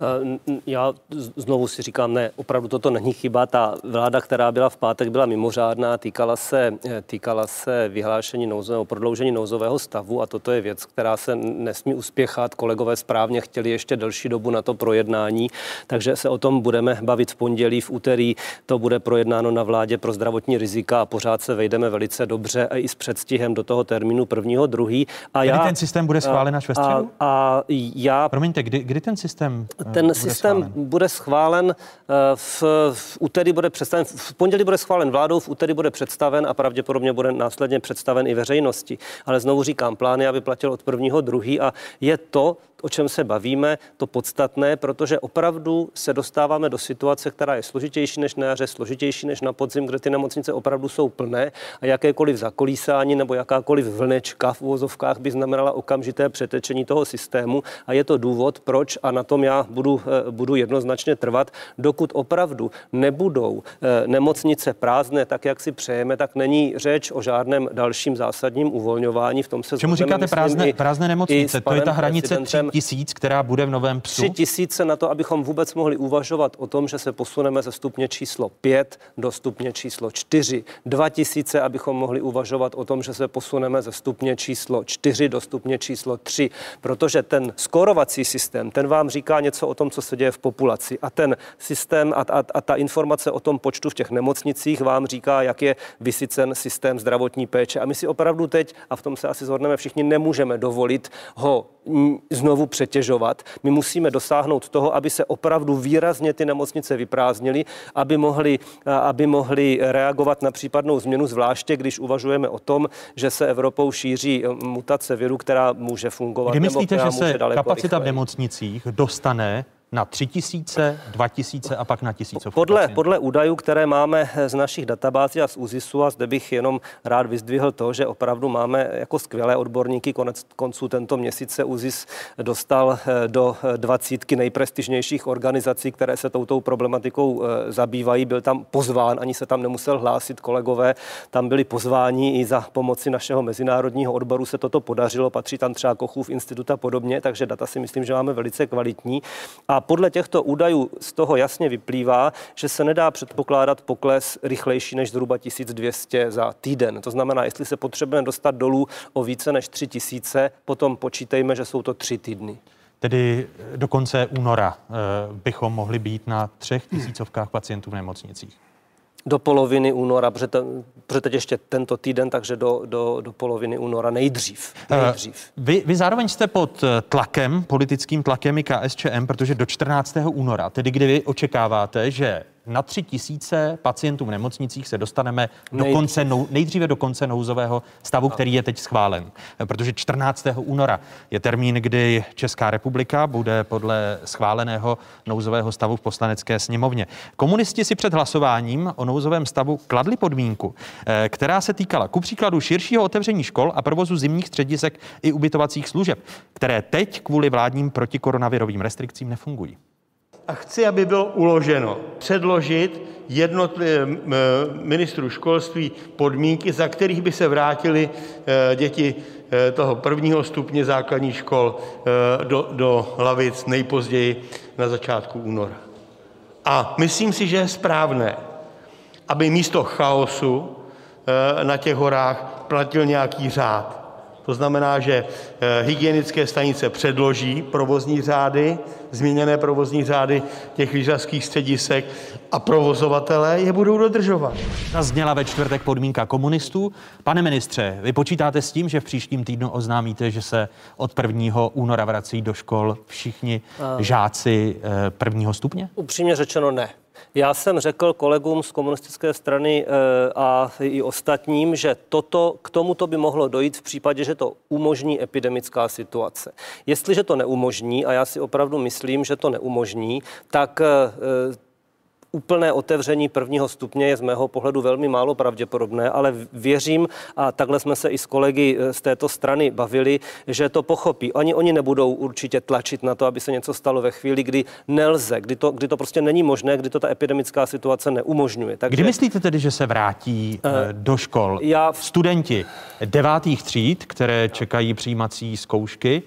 Já znovu si říkám, ne, opravdu toto není chyba. Ta vláda, která byla v pátek, byla mimořádná, týkala se, týkala se vyhlášení nouzového, prodloužení nouzového stavu a toto je věc, která se nesmí uspěchat. Kolegové správně chtěli ještě delší dobu na to projednání, takže se o tom budeme bavit v pondělí, v úterý to bude projednáno na vládě pro zdravotní rizika a pořád se vejdeme velice dobře a i s předstihem do toho termínu prvního, druhý. A já, ten systém bude schválen až ve středu? A, a já... Promiňte, kdy, kdy ten systém eh, Ten bude systém schválen? bude schválen eh, v, v úterý bude představen, v pondělí bude schválen vládou, v úterý bude představen a pravděpodobně bude následně představen i veřejnosti. Ale znovu říkám, plány, aby platil od prvního druhý a je to, o čem se bavíme, to podstatné, protože opravdu se dostáváme do situace, která je složitější než na jaře, složitější než na podzim, kde ty nemocnice opravdu jsou plné a jakékoliv zakolísání nebo jakákoliv vlnečka v uvozovkách by znamenala okamžité přetečení toho systému a je to důvod, proč a na tom já budu, eh, budu jednoznačně trvat, dokud opravdu nebudou eh, nemocnice prázdné tak, jak si přejeme, tak není řeč o žádném dalším zásadním uvolňování. V tom se Čemu říkáte prázdné, prázdné nemocnice? To je ta hranice tisíc, která bude v novém psu? Tři tisíce na to, abychom vůbec mohli uvažovat o tom, že se posuneme ze stupně číslo 5 do stupně číslo 4. Dva tisíce, abychom mohli uvažovat o tom, že se posuneme ze stupně číslo 4 do stupně číslo 3. Protože ten skorovací systém, ten vám říká něco o tom, co se děje v populaci. A ten systém a, a, a ta informace o tom počtu v těch nemocnicích vám říká, jak je vysycen systém zdravotní péče. A my si opravdu teď, a v tom se asi zhodneme všichni, nemůžeme dovolit ho znovu přetěžovat. My musíme dosáhnout toho, aby se opravdu výrazně ty nemocnice vyprázdnily, aby mohly, aby mohly reagovat na případnou změnu, zvláště když uvažujeme o tom, že se Evropou šíří mutace viru, která může fungovat. Kdy myslíte, že se kapacita rychleji. v nemocnicích dostane na 3 tisíce, 2 tisíce a pak na tisícovku. Podle, podle údajů, které máme z našich databází a z ÚZISu, a zde bych jenom rád vyzdvihl to, že opravdu máme jako skvělé odborníky, konec konců tento měsíc se ÚZIS dostal eh, do dvacítky nejprestižnějších organizací, které se touto problematikou eh, zabývají. Byl tam pozván, ani se tam nemusel hlásit kolegové, tam byli pozváni i za pomoci našeho mezinárodního odboru se toto podařilo, patří tam třeba Kochův institut a podobně, takže data si myslím, že máme velice kvalitní. A podle těchto údajů z toho jasně vyplývá, že se nedá předpokládat pokles rychlejší než zhruba 1200 za týden. To znamená, jestli se potřebujeme dostat dolů o více než 3000, potom počítejme, že jsou to tři týdny. Tedy do konce února eh, bychom mohli být na třech tisícovkách pacientů v nemocnicích do poloviny února, protože, to, protože teď ještě tento týden, takže do, do, do poloviny února nejdřív. Eh, nejdřív. Vy, vy zároveň jste pod eh, tlakem, politickým tlakem i KSČM, protože do 14. února, tedy kdy vy očekáváte, že na tři tisíce pacientů v nemocnicích se dostaneme do konce, nejdříve do konce nouzového stavu, který je teď schválen. Protože 14. února je termín, kdy Česká republika bude podle schváleného nouzového stavu v poslanecké sněmovně. Komunisti si před hlasováním o nouzovém stavu kladli podmínku, eh, která se týkala ku příkladu širšího otevření škol a provozu zimních středisek i ubytovacích služeb, které teď kvůli vládním protikoronavirovým restrikcím nefungují a chci, aby bylo uloženo předložit ministru školství podmínky, za kterých by se vrátili eh, děti eh, toho prvního stupně základních škol do, do lavic nejpozději na začátku února. A myslím si, že je správné, aby místo chaosu na těch horách platil nějaký řád. To znamená, že eh, hygienické stanice předloží provozní řády, změněné provozní řády těch lyžařských středisek a provozovatelé je budou dodržovat. Zazněla ve čtvrtek podmínka komunistů. Pane ministře, vy počítáte s tím, že v příštím týdnu oznámíte, že se od 1. února vrací do škol všichni žáci eh, prvního stupně? Upřímně řečeno ne. Já jsem řekl kolegům z komunistické strany eh, a i ostatním, že toto, k tomuto by mohlo dojít v případě, že to umožní epidemická situace. Jestliže to neumožní, a já si opravdu myslím, že to neumožní, tak eh, úplné otevření prvního stupně je z mého pohledu velmi málo pravděpodobné, ale věřím, a takhle jsme se i s kolegy eh, z této strany bavili, že to pochopí. Oni, oni nebudou určitě tlačit na to, aby se něco stalo ve chvíli, kdy nelze, kdy to, kdy to prostě není možné, kdy to ta epidemická situace neumožňuje. Takže, kdy myslíte tedy, že se vrátí uh, do škol já... studenti devátých tříd, které čekají přijímací zkoušky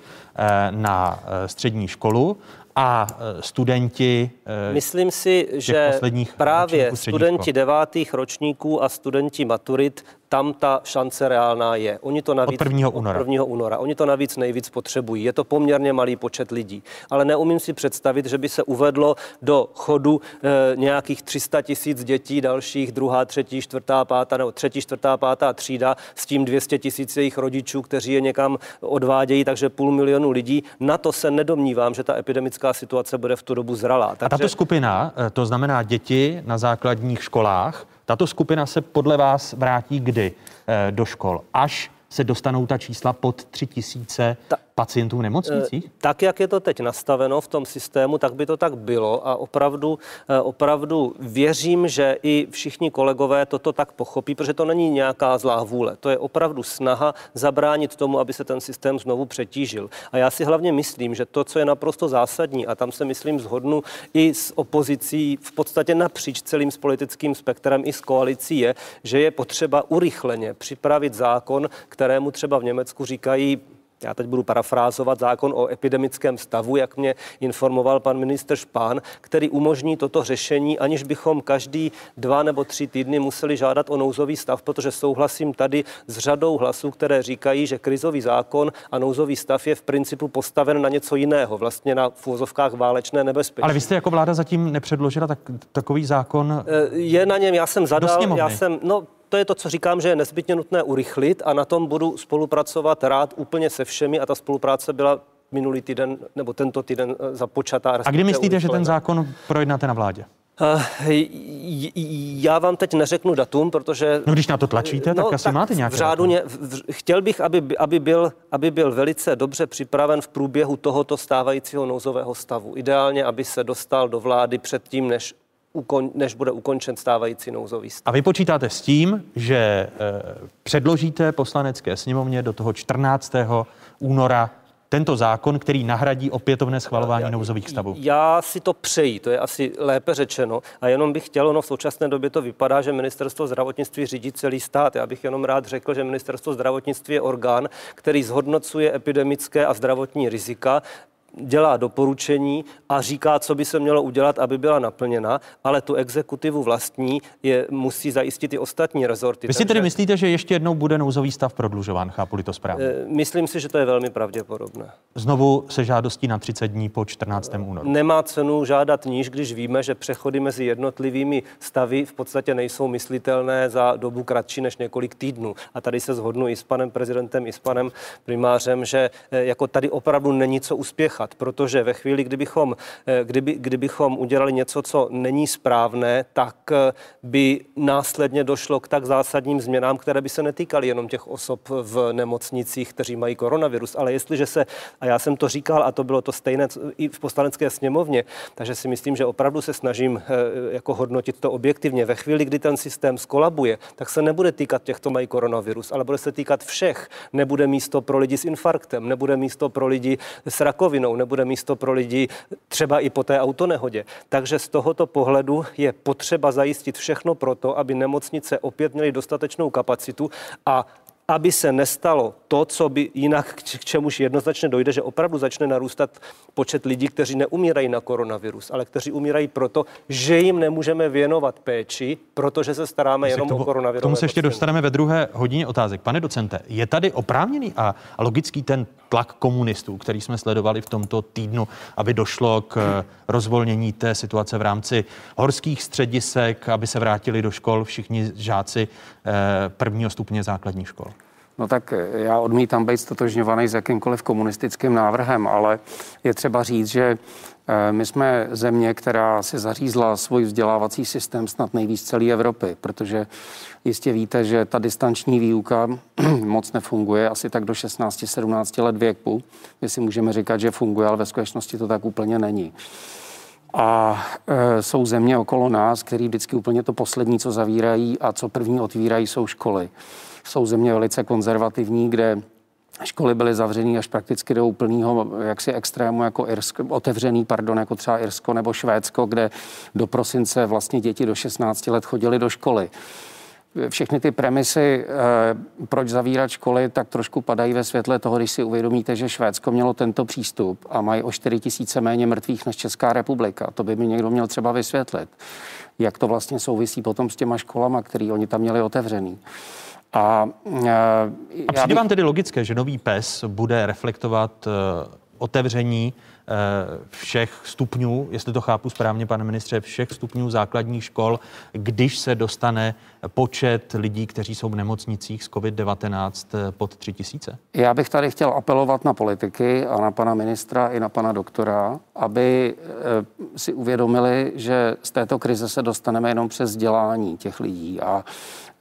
na střední školu a e, studenti. E, Myslím si, že právě studenti devátých ročníků a studenti maturit tam ta šance reálná je. Oni to navíc, od 1. února. Od 1. února. Oni to navíc nejvíc potřebují. Je to poměrně malý počet lidí. Ale neumím si představit, že by se uvedlo do chodu e, nějakých 300 tisíc dětí, dalších druhá, třetí, čtvrtá, pátá, nebo třetí, čtvrtá, pátá třída s tím 200 tisíc jejich rodičů, kteří je někam odvádějí, takže půl milionu lidí. Na to se nedomnívám, že ta epidemická situace bude v tu dobu zralá. Takže... A tato skupina, eh, to znamená děti na základních školách, tato skupina se podle vás vrátí kdy eh, do škol? Až se dostanou ta čísla pod 3 tisíce pacientů v nemocnicích? Eh, tak, jak je to teď nastaveno v tom systému, tak by to tak bylo a opravdu, eh, opravdu věřím, že i všichni kolegové toto tak pochopí, protože to není nějaká zlá vůle. To je opravdu snaha zabránit tomu, aby se ten systém znovu přetížil. A já si hlavně myslím, že to, co je naprosto zásadní, a tam se myslím zhodnu i s opozicí v podstatě napříč celým s politickým spektrem i s koalicí, je, že je potřeba urychleně připravit zákon, kterému třeba v Německu říkají já teď budu parafrázovat zákon o epidemickém stavu, jak mě informoval pan minister Špán, který umožní toto řešení, aniž bychom každý dva nebo tři týdny museli žádat o nouzový stav, protože souhlasím tady s řadou hlasů, které říkají, že krizový zákon a nouzový stav je v principu postaven na něco jiného, vlastně na fůzovkách válečné nebezpečí. Ale vy jste jako vláda zatím nepředložila tak, takový zákon? Eh, je na něm, já jsem zadal, já jsem, no to je to, co říkám, že je nezbytně nutné urychlit a na tom budu spolupracovat rád úplně se všemi a ta spolupráce byla minulý týden nebo tento týden eh, započatá. A kdy myslíte, že ten zákon projednáte na vládě? Uh, já vám teď neřeknu datum, protože... No když na to tlačíte, tak no, asi tak máte nějaké v řádu ně, v, chtěl bych, aby, aby, byl, aby byl velice dobře připraven v průběhu tohoto stávajícího nouzového stavu. Ideálně, aby se dostal do vlády předtím, než než bude ukončen stávající nouzový stav. A vy počítáte s tím, že e, předložíte poslanecké sněmovně do toho 14. února tento zákon, který nahradí opětovné schvalování já, nouzových stavů? Já si to přeji, to je asi lépe řečeno. A jenom bych chtěl, no v současné době to vypadá, že ministerstvo zdravotnictví řídí celý stát. Já bych jenom rád řekl, že ministerstvo zdravotnictví je orgán, který zhodnocuje epidemické a zdravotní rizika, dělá doporučení a říká, co by se mělo udělat, aby byla naplněna, ale tu exekutivu vlastní je, musí zajistit i ostatní rezorty. Vy si tedy myslíte, že ještě jednou bude nouzový stav prodlužován, chápu to správně? Eh, myslím si, že to je velmi pravděpodobné. Znovu se žádostí na 30 dní po 14. únoru. Nemá cenu žádat níž, když víme, že přechody mezi jednotlivými stavy v podstatě nejsou myslitelné za dobu kratší než několik týdnů. A tady se zhodnu i s panem prezidentem, i s panem primářem, že eh, jako tady opravdu není co uspěchat nechat, protože ve chvíli, kdybychom, eh, kdyby, kdybychom udělali něco, co není správné, tak eh, by následně došlo k tak zásadním změnám, které by se netýkaly jenom těch osob v nemocnicích, kteří mají koronavirus, ale jestliže se, a já jsem to říkal, a to bylo to stejné i v poslanecké sněmovně, takže si myslím, že opravdu se snažím eh, jako hodnotit to objektivně. Ve chvíli, kdy ten systém skolabuje, tak se nebude týkat těch, kdo mají koronavirus, ale bude se týkat všech. Nebude místo pro lidi s infarktem, nebude místo pro lidi s rakovinou, jednou nebude místo pro lidi třeba i po té autonehodě. Takže z tohoto pohledu je potřeba zajistit všechno pro to, aby nemocnice opět měly dostatečnou kapacitu a aby se nestalo to, co by jinak k čemuž jednoznačně dojde, že opravdu začne narůstat počet lidí, kteří neumírají na koronavirus, ale kteří umírají proto, že jim nemůžeme věnovat péči, protože se staráme jenom tomu, o koronavirus. K tomu se ještě dostaneme ve druhé hodině otázek. Pane docente, je tady oprávněný a, a logický ten tlak komunistů, který jsme sledovali v tomto týdnu, aby došlo k rozvolnění té situace v rámci horských středisek, aby se vrátili do škol všichni žáci eh, prvního stupně základních škol? No tak já odmítám být stotožňovaný s jakýmkoliv komunistickým návrhem, ale je třeba říct, že eh, my jsme země, která si zařízla svůj vzdělávací systém snad nejvíc celé Evropy, protože jistě víte, že ta distanční výuka moc nefunguje, asi tak do 16-17 let věku, kde si můžeme říkat, že funguje, ale ve skutečnosti to tak úplně není. A e, jsou země okolo nás, které vždycky úplně to poslední, co zavírají a co první otvírají, jsou školy. Jsou země velice konzervativní, kde školy byly zavřený až prakticky do úplného jaksi extrému, jako Irsko, otevřený, pardon, jako třeba Irsko nebo Švédsko, kde do prosince vlastně děti do 16 let chodili do školy všechny ty premisy, eh, proč zavírat školy, tak trošku padají ve světle toho, když si uvědomíte, že Švédsko mělo tento přístup a mají o 4 tisíce méně mrtvých než Česká republika. To by mi někdo měl třeba vysvětlit, jak to vlastně souvisí potom s těma školama, které oni tam měli otevřený. A, uh, a přijde bych... vám tedy logické, že nový PES bude reflektovat uh, otevření všech stupňů, jestli to chápu správně, pane ministře, všech stupňů základních škol, když se dostane počet lidí, kteří jsou v nemocnicích s COVID-19 pod 3 tisíce? Já bych tady chtěl apelovat na politiky a na pana ministra i na pana doktora, aby si uvědomili, že z této krize se dostaneme jenom přes vzdělání těch lidí a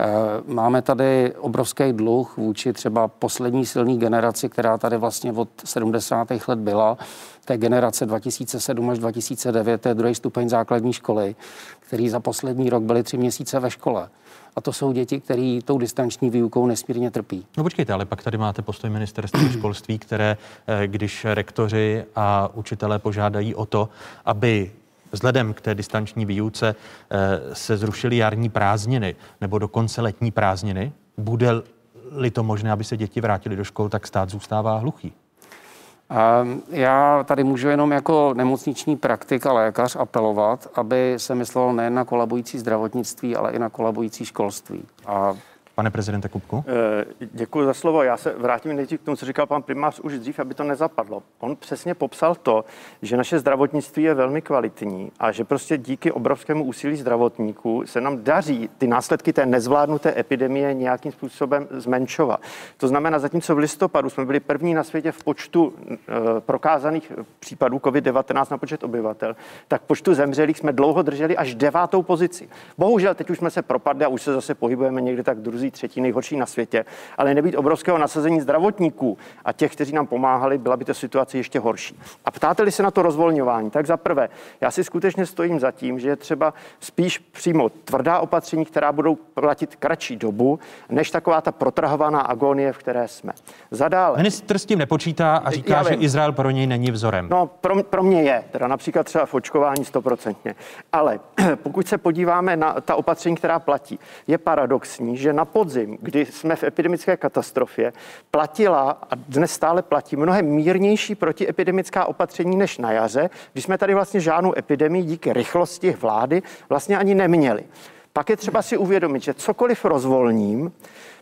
Eh, máme tady obrovský dluh vůči třeba poslední silný generaci, která tady vlastně od 70. let byla, té generace 2007 až 2009, to je druhý stupeň základní školy, který za poslední rok byli tři měsíce ve škole. A to jsou děti, které tou distanční výukou nesmírně trpí. No počkejte, ale pak tady máte postoj ministerstva školství, které, eh, když rektoři a učitelé požádají o to, aby vzhledem k té distanční výuce eh, se zrušily jarní prázdniny nebo dokonce letní prázdniny. Bude-li to možné, aby se děti vrátily do škol, tak stát zůstává hluchý. Já tady můžu jenom jako nemocniční praktik a lékař apelovat, aby se myslelo nejen na kolabující zdravotnictví, ale i na kolabující školství. A Pane prezidente Kupku. Eh, Děkuji za slovo. Já se vrátím nejdřív k tomu, co říkal pan primář už dřív, aby to nezapadlo. On přesně popsal to, že naše zdravotnictví je velmi kvalitní a že prostě díky obrovskému úsilí zdravotníků se nám daří ty následky té nezvládnuté epidemie nějakým způsobem zmenšovat. To znamená, zatímco v listopadu jsme byli první na světě v počtu e, prokázaných případů COVID-19 na počet obyvatel, tak počtu zemřelých jsme dlouho drželi až devátou pozici. Bohužel teď už jsme se propadli a už se zase pohybujeme někde tak druzí třetí nejhorší na světě, ale nebýt obrovského nasazení zdravotníků a těch, kteří nám pomáhali, byla by to situace ještě horší. A ptáte-li se na to rozvolňování, tak za prvé, já si skutečně stojím za tím, že je třeba spíš přímo tvrdá opatření, která budou platit kratší dobu, než taková ta protrahovaná agonie, v které jsme. Zadále. Ministr s tím nepočítá a říká, že Izrael pro něj není vzorem. No, pro, pro mě je, teda například třeba v očkování stoprocentně. Ale pokud se podíváme na ta opatření, která platí, je paradoxní, že na podzim, kdy jsme v epidemické katastrofě, platila a dnes stále platí mnohem mírnější protiepidemická opatření než na jaře, když jsme tady vlastně žádnou epidemii díky rychlosti vlády vlastně ani neměli. Pak je třeba si uvědomit, že cokoliv rozvolním,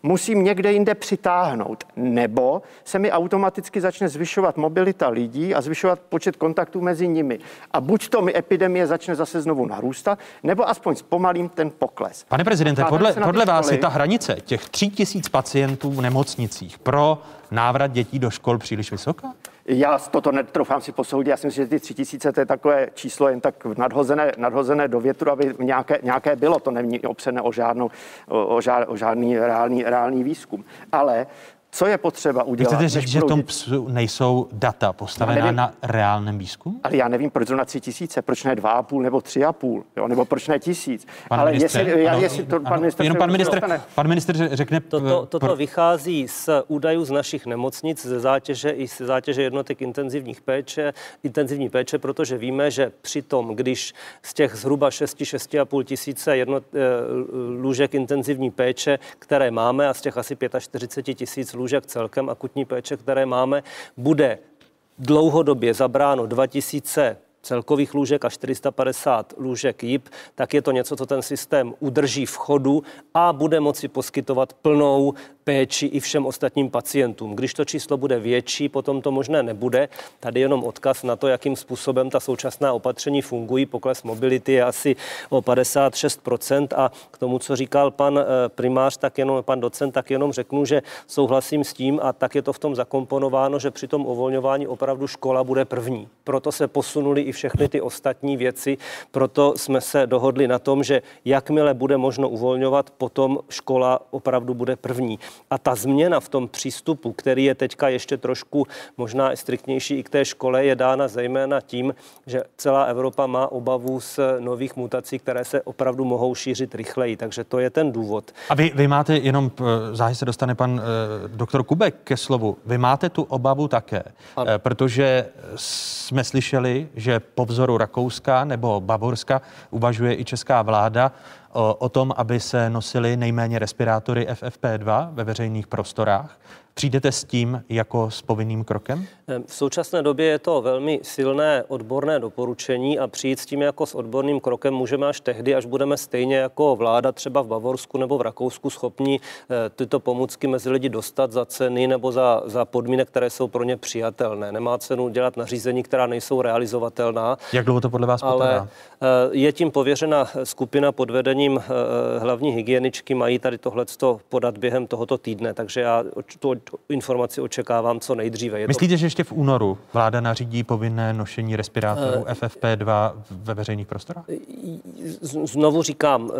musím někde jinde přitáhnout, nebo se mi automaticky začne zvyšovat mobilita lidí a zvyšovat počet kontaktů mezi nimi. A buď to mi epidemie začne zase znovu narůstat, nebo aspoň zpomalím ten pokles. Pane prezidente, podle, podle vás je ta hranice těch tří tisíc pacientů v nemocnicích pro návrat dětí do škol příliš vysoká? Já toto netroufám si posoudit. Já si myslím, že ty tři tisíce to je takové číslo jen tak nadhozené, nadhozené do větru, aby nějaké, nějaké bylo. To není opřené o, žádnou, o, o žádný reálný, reálný výzkum. Ale Co je potřeba udělat? chcete říct, že v tom psu nejsou data postavená nevím. na reálném výzkumu? Ale já nevím, proč zrovna tři tisíce, proč ne dva a půl nebo tři a půl, jo, nebo proč ne tisíc. Pan Ale ministře, jestli, já, ano, jestli to ano, pan ministr... Jenom pan ministr, dostane. pan ministr řekne... Toto, eh, toto pro- vychází z údajů z našich nemocnic, ze zátěže i ze zátěže jednotek intenzivních péče, intenzivní péče, protože víme, že přitom, když z těch zhruba 6-6,5 tisíce jednot, eh, lůžek intenzivní péče, které máme, a z těch asi 45 tisíc lůžek celkem akutní péče, které máme, bude dlouhodobě zabráno 2000 celkových lůžek a 450 lůžek JIP, tak je to něco, co ten systém udrží v chodu a bude moci poskytovat plnou péči i všem ostatním pacientům. Když to číslo bude větší, potom to možné nebude. Tady jenom odkaz na to, jakým způsobem ta současná opatření fungují. Pokles mobility je asi o 56% a k tomu, co říkal pan eh, primář, tak jenom pan docent, tak jenom řeknu, že souhlasím s tím a tak je to v tom zakomponováno, že při tom uvolňování opravdu škola bude první. Proto se posunuli i všechny ty ostatní věci, proto jsme se dohodli na tom, že jakmile bude možno uvolňovat, potom škola opravdu bude první. A ta změna v tom přístupu, který je teďka ještě trošku možná striktnější i k té škole, je dána zejména tím, že celá Evropa má obavu z nových mutací, které se opravdu mohou šířit rychleji. Takže to je ten důvod. A vy, vy máte, jenom záhy se dostane pan eh, doktor Kubek ke slovu, vy máte tu obavu také, eh, protože jsme slyšeli, že po vzoru Rakouska nebo Bavorska uvažuje i česká vláda o, o tom, aby se nosily nejméně respirátory FFP2 ve veřejných prostorách. Přijdete s tím jako s povinným krokem? V současné době je to velmi silné odborné doporučení a přijít s tím jako s odborným krokem můžeme až tehdy, až budeme stejně jako vláda třeba v Bavorsku nebo v Rakousku schopni eh, tyto pomůcky mezi lidi dostat za ceny nebo za, za podmínek, které jsou pro ně přijatelné. Nemá cenu dělat nařízení, která nejsou realizovatelná. Jak dlouho to podle vás Ale potrvá? eh, je tím pověřena skupina pod vedením eh, hlavní hygieničky, mají tady tohleto podat během tohoto týdne, takže já oč- tu informaci očekávám co nejdříve. Je to Myslíte, že ještě v únoru vláda nařídí povinné nošení respirátorů Eh, FFP2 ve veřejných prostorách? Z- Znovu říkám,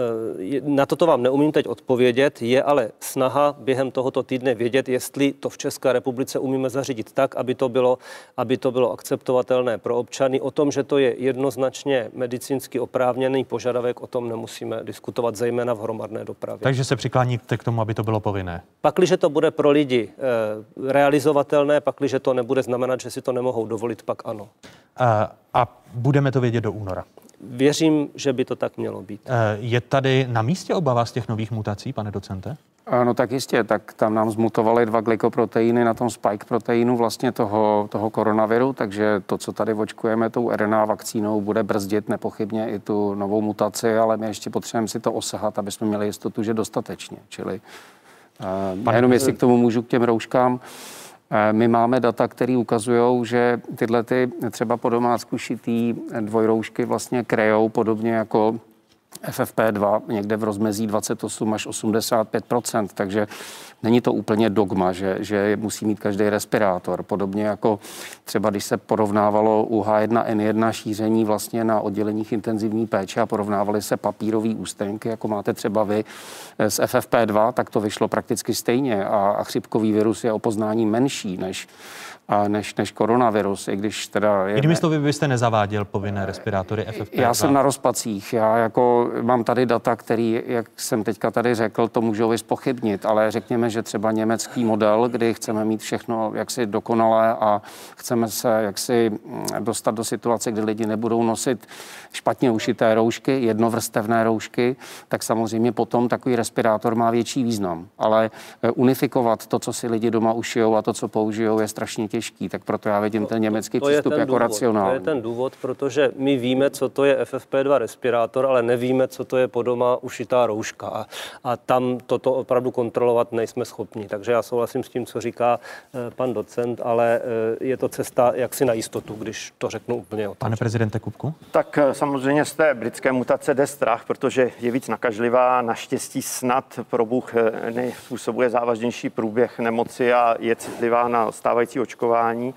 eh, na toto vám neumím teď odpovědět, je ale snaha během tohoto týdne vědět, jestli to v České republice umíme zařídit tak, aby to bylo, aby to bylo akceptovatelné pro občany. O tom, že to je jednoznačně medicínsky oprávněný požadavek, o tom nemusíme diskutovat, zejména v hromadné dopravě. Takže se přikláníte k tomu, aby to bylo povinné. Pakliže to bude pro lidi eh, realizovatelné, pakliže to nebude znamenat, že si to nemohou dovolit, pak ano. A, a budeme to vědět do února. Věřím, že by to tak mělo být. Eh, Je tady na místě obava z těch nových mutací, pane docente? No tak jistě, tak tam nám zmutovaly dva glykoproteiny na tom spike proteinu vlastně toho, toho koronaviru, takže to, co tady očkujeme tou RNA vakcínou, bude brzdit nepochybně i tu novou mutaci, ale my ještě potřebujeme si to osahat, aby jsme měli jistotu, že dostatečně. Čili uh, jenom jestli k tomu můžu k těm rouškám, eh, my máme data, které ukazují, že tyhle ty třeba po domácku šitý dvojroušky vlastně krejou podobně jako FFP2 někde v rozmezí 28 až 85% takže není to úplně dogma, že, že musí mít každý respirátor. Podobně jako třeba když se porovnávalo u H1N1 šíření vlastně na odděleních intenzivní péče a porovnávaly se papírové ústenky, jako máte třeba vy z FFP2, tak to vyšlo prakticky stejně a, a chřipkový virus je o poznání menší než než, než koronavirus, i když teda... Je, Jinými slovy, vy byste nezaváděl povinné respirátory FFP2? já jsem na rozpacích. Já jako mám tady data, který, jak jsem teďka tady řekl, to můžou vyspochybnit, ale řekněme, že třeba německý model, kdy chceme mít všechno jaksi dokonalé a chceme se jaksi mm, dostat do situace, kdy lidi nebudou nosit špatně ušité roušky, jednovrstevné roušky, tak samozřejmě potom takový respirátor má větší význam. Ale eh, unifikovat to, co si lidi doma ušijou a to, co použijou, je strašně těžký. Tak proto já vidím ten německý to je přístup ten jako důvod, racionální. To je ten důvod, protože my víme, co to je FFP2 respirátor, ale nevíme, co to je po doma ušitá rouška. A, a tam toto opravdu kontrolovat nejsme schopni. Takže já souhlasím s tím, co říká eh, pan docent, ale eh, je to cesta jaksi na jistotu, když to řeknu úplně o Pane prezidente Kupku? Tak eh, samozřejmě z té britské mutace jde strach, protože je víc nakažlivá. Naštěstí snad probůh eh, způsobuje závažnější průběh nemoci a je citlivá na stávající očkování očkování,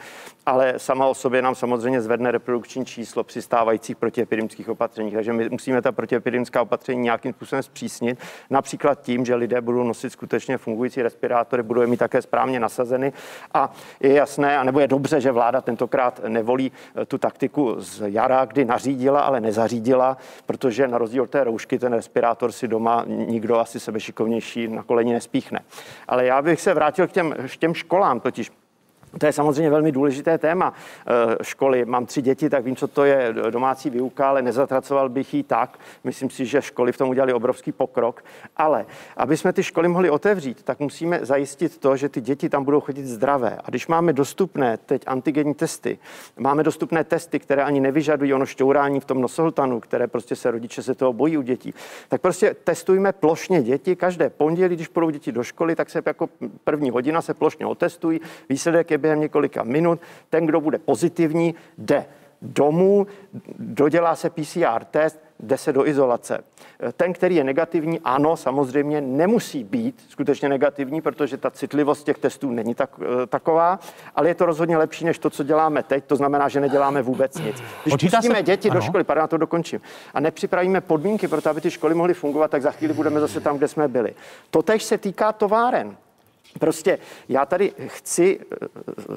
ale sama o sobě nám samozřejmě zvedne reprodukční číslo při stávajících protiepidemických opatřeních. Takže my musíme ta protiepidemická opatření nějakým způsobem zpřísnit, například tím, že lidé budou nosit skutečně fungující respirátory, budou je mít také správně nasazeny. A je jasné, anebo je dobře, že vláda tentokrát nevolí eh, tu taktiku z jara, kdy nařídila, ale nezařídila, protože na rozdíl od té roušky ten respirátor si doma nikdo asi sebešikovnější na koleni nespíchne. Ale já bych se vrátil k těm, k těm školám, totiž to je samozřejmě velmi důležité téma eh, školy. Mám tři děti, tak vím, co to je domácí výuka, ale nezatracoval bych ji tak. Myslím si, že školy v tom udělali obrovský pokrok. Ale aby jsme ty školy mohli otevřít, tak musíme zajistit to, že ty děti tam budou chodit zdravé. A když máme dostupné teď antigenní testy, máme dostupné testy, které ani nevyžadují ono šťourání v tom nosohltanu, které prostě se rodiče se toho bojí u dětí, tak prostě testujme plošně děti. Každé pondělí, když půjdou děti do školy, tak se jako první hodina se plošně otestují. Výsledek je během několika minut. Ten, kdo bude pozitivní, jde domů, dodělá se PCR test, jde se do izolace. Ten, který je negativní, ano, samozřejmě nemusí být skutečně negativní, protože ta citlivost těch testů není tak, eh, taková, ale je to rozhodně lepší než to, co děláme teď. To znamená, že neděláme vůbec nic. Když Počítá pustíme se- děti ano. do školy, pardon, to dokončím, a nepřipravíme podmínky pro to, aby ty školy mohly fungovat, tak za chvíli budeme zase tam, kde jsme byli. Totež se týká továren. Prostě já tady chci eh,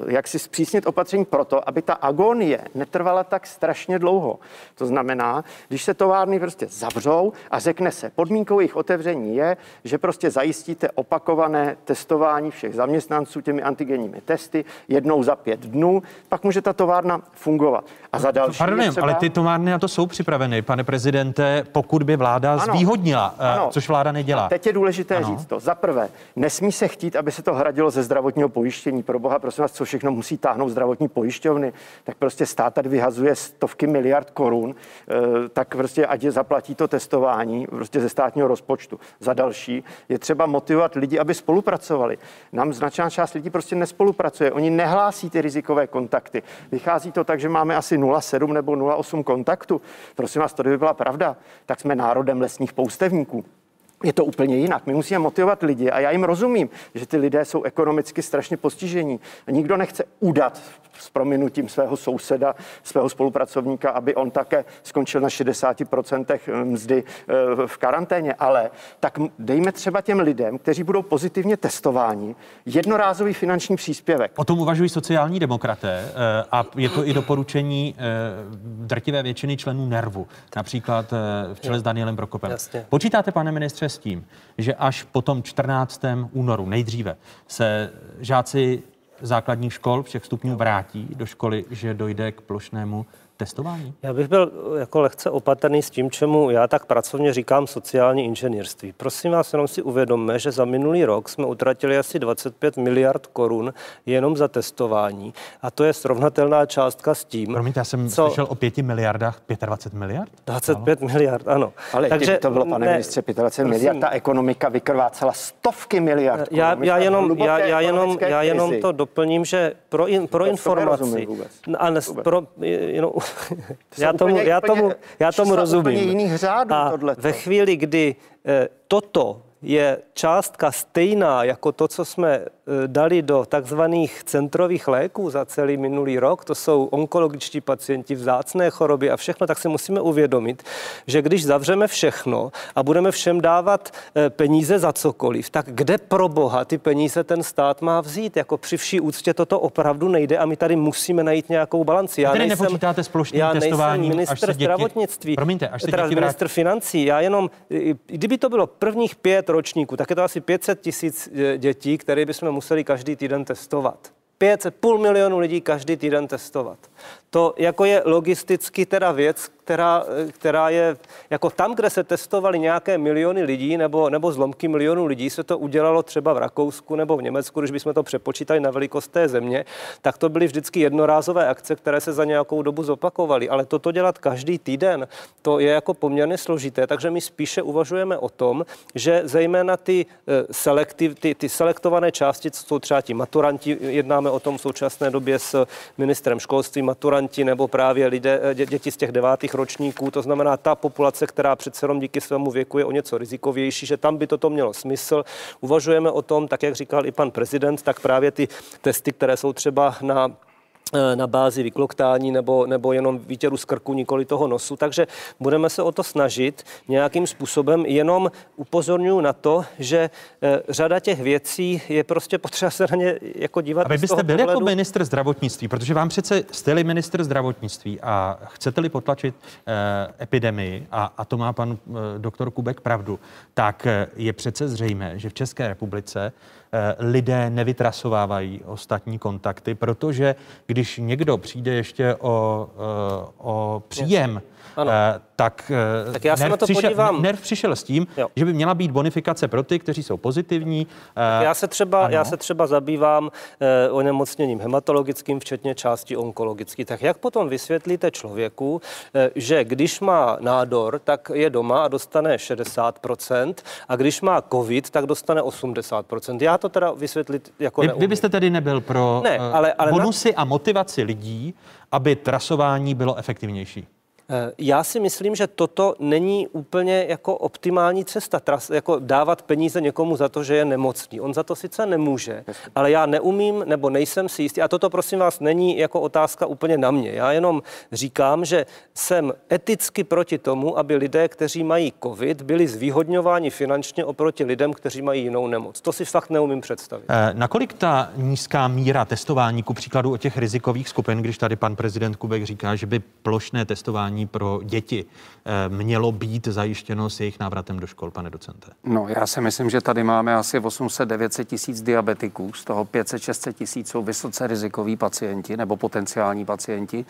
jak si zpřísnit opatření proto, aby ta agonie netrvala tak strašně dlouho. To znamená, když se továrny prostě zavřou a řekne se, podmínkou jejich otevření je, že prostě zajistíte opakované testování všech zaměstnanců těmi antigenními testy jednou za pět dnů, pak může ta továrna fungovat. A za další Pardon, třeba... ale ty továrny na to jsou připraveny, pane prezidente, pokud by vláda Ano. zvýhodnila, eh, Ano. což vláda nedělá. A teď je důležité ano. říct to. Za prvé, nesmí se chtít, aby se to hradilo ze zdravotního pojištění. Pro boha, prosím vás, co všechno musí táhnout zdravotní pojišťovny, tak prostě stát tady vyhazuje stovky miliard korun, eh, tak prostě ať je zaplatí to testování prostě ze státního rozpočtu. Za další je třeba motivovat lidi, aby spolupracovali. Nám značná část lidí prostě nespolupracuje. Oni nehlásí ty rizikové kontakty. Vychází to tak, že máme asi 0,7 nebo 0,8 kontaktu. Prosím vás, to kdyby byla pravda, tak jsme národem lesních poustevníků je to úplně jinak. My musíme motivovat lidi a já jim rozumím, že ty lidé jsou ekonomicky strašně postižení. Nikdo nechce udat s prominutím svého souseda, svého spolupracovníka, aby on také skončil na 60% mzdy eh, v karanténě. Ale tak dejme třeba těm lidem, kteří budou pozitivně testováni, jednorázový finanční příspěvek. O tom uvažují sociální demokraté eh, a je to i doporučení eh, drtivé většiny členů NERVu, například v čele s Danielem Prokopem. Jasně. Počítáte, pane ministře, s tím, že až po tom 14. únoru nejdříve se žáci základních škol všech stupňů vrátí do školy, že dojde k plošnému testování? Já bych byl eh, jako lehce opatrný s tím, čemu já tak pracovně říkám sociální inženýrství. Prosím vás, jenom si uvědomme, že za minulý rok jsme utratili asi 25 miliard korun jenom za testování. A to je srovnatelná částka s tím, Promiňte, já jsem co- slyšel o 5 miliardách 25 miliard? 25 miliard, ano. Ale Takže to bylo, pane ne, ministře, 25 prosím. miliard, ta ekonomika vykrvácela stovky miliard. Já, korun. Já, v jenom, já, já, jenom, já jenom to doplním, že pro, in, pro to informaci, a ne, Vůbec. pro, jenom, jsou já tomu, úplně- já úplně tomu, já tomu rozumím. úplně jiných řádů a tohleto. ve chvíli, kdy eh, toto je částka stejná jako to, co jsme dali do takzvaných centrových léků za celý minulý rok, to jsou onkologičtí pacienti, vzácné choroby a všechno, tak si musíme uvědomit, že když zavřeme všechno a budeme všem dávat eh, peníze za cokoliv, tak kde pro boha ty peníze ten stát má vzít? Jako při vší úctě toto opravdu nejde a my tady musíme najít nějakou balanci. Já Vy tedy nejsem- nepočítáte s plošným já testováním, nejsem až se děti- zdravotnictví. Promiňte, až se teda děti ministr financí. Já jenom, kdyby to bylo prvních pět ročníků, tak je to asi 500 tisíc eh, dětí, které bychom museli každý týden testovat. 500, půl milionu lidí každý týden testovat. To jako je logisticky teda věc, která, která je jako tam, kde se testovali nějaké miliony lidí nebo, nebo zlomky milionů lidí, se to udělalo třeba v Rakousku nebo v Německu, když bychom to přepočítali na velikost té země, tak to byly vždycky jednorázové akce, které se za nějakou dobu zopakovaly. Ale toto dělat každý týden, to je jako poměrně složité, takže my spíše uvažujeme o tom, že zejména ty, eh, selektiv, ty, ty selektované části, co jsou třeba ti maturanti, jednáme jednáme o tom v současné době s ministrem školství, maturanti nebo právě lidé, děti z těch devátých ročníků. To znamená ta populace, která přece jenom díky svému věku je o něco rizikovější, že tam by toto mělo smysl. Uvažujeme o tom, tak jak říkal i pan prezident, tak právě ty testy, které jsou třeba na Eh, na bázi vykloktání nebo, nebo jenom výtěru z krku, nikoli toho nosu. Takže budeme se o to snažit nějakým způsobem. Jenom upozorňuji na to, že eh, řada těch věcí je prostě potřeba se na ně jako dívat. A vy byste byl jako ministr zdravotnictví, protože vám přece jste ministr zdravotnictví a chcete-li potlačit eh, epidemii, a, a to má pan eh, doktor Kubek pravdu, tak eh, je přece zřejmé, že v České republice Eh, lidé nevytrasovávají ostatní kontakty, protože když někdo přijde ještě o, eh, o příjem, ano. Eh, tak, tak já se na to přišel, podívám. NERV přišel s tím, jo. že by měla být bonifikace pro ty, kteří jsou pozitivní. Já se třeba, já se třeba zabývám eh, onemocněním hematologickým, včetně části onkologický. Tak jak potom vysvětlíte člověku, eh, že když má nádor, tak je doma a dostane 60%, a když má covid, tak dostane 80%. Já to teda vysvětlit jako Vy, vy byste tedy nebyl pro ne, ale, ale bonusy na... a motivaci lidí, aby trasování bylo efektivnější? Eh, já si myslím, že toto není úplně jako optimální cesta, tras, jako dávat peníze někomu za to, že je nemocný. On za to sice nemůže, ale já neumím nebo nejsem si jistý. A toto, prosím vás, není jako otázka úplně na mě. Já jenom říkám, že jsem eticky proti tomu, aby lidé, kteří mají COVID, byli zvýhodňováni finančně oproti lidem, kteří mají jinou nemoc. To si fakt neumím představit. Eh, nakolik ta nízká míra testování, ku příkladu o těch rizikových skupin, když tady pan prezident Kubek říká, že by plošné testování vzdělávání pro děti eh, mělo být zajištěno s jejich návratem do škol, pane docente? No, já si myslím, že tady máme asi 800-900 tisíc diabetiků, z toho 500-600 tisíc jsou vysoce rizikoví pacienti nebo potenciální pacienti.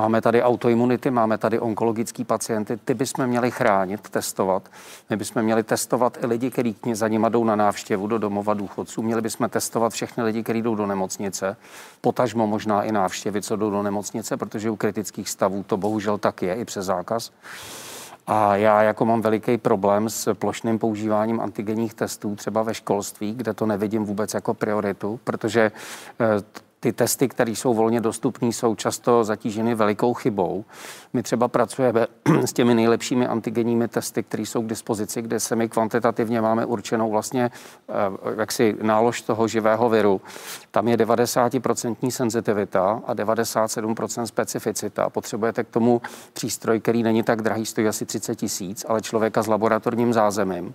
Máme tady autoimunity, máme tady onkologický pacienty, ty bychom měli chránit, testovat. My bychom měli testovat i lidi, kteří za nima jdou na návštěvu do domova důchodců. Měli bychom testovat všechny lidi, kteří jdou do nemocnice, potažmo možná i návštěvy, co jdou do nemocnice, protože u kritických stavů to bohužel tak je i přes zákaz. A já jako mám veliký problém s plošným používáním antigenních testů třeba ve školství, kde to nevidím vůbec jako prioritu, protože eh, ty testy, které jsou volně dostupné, jsou často zatíženy velikou chybou. My třeba pracujeme s těmi nejlepšími antigenními testy, které jsou k dispozici, kde se my kvantitativně máme určenou vlastně eh, jaksi nálož toho živého viru. Tam je 90% senzitivita a 97% specificita. Potřebujete k tomu přístroj, který není tak drahý, stojí asi 30 tisíc, ale člověka s laboratorním zázemím.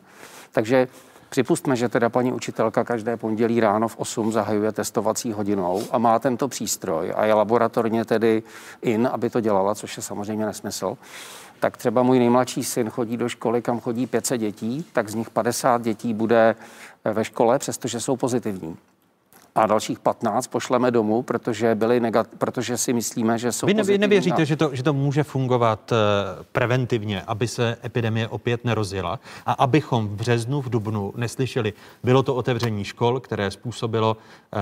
Takže Připustme, že teda paní učitelka každé pondělí ráno v 8 zahajuje testovací hodinou a má tento přístroj a je laboratorně tedy in, aby to dělala, což je samozřejmě nesmysl. Tak třeba můj nejmladší syn chodí do školy, kam chodí 500 dětí, tak z nich 50 dětí bude ve škole, přestože jsou pozitivní a dalších 15 pošleme domů, protože, byli negat, protože si myslíme, že jsou Vy nevěříte, nevěříte, že to, že to může fungovat uh, preventivně, aby se epidemie opět nerozjela? A abychom v březnu, v dubnu neslyšeli, bylo to otevření škol, které způsobilo uh,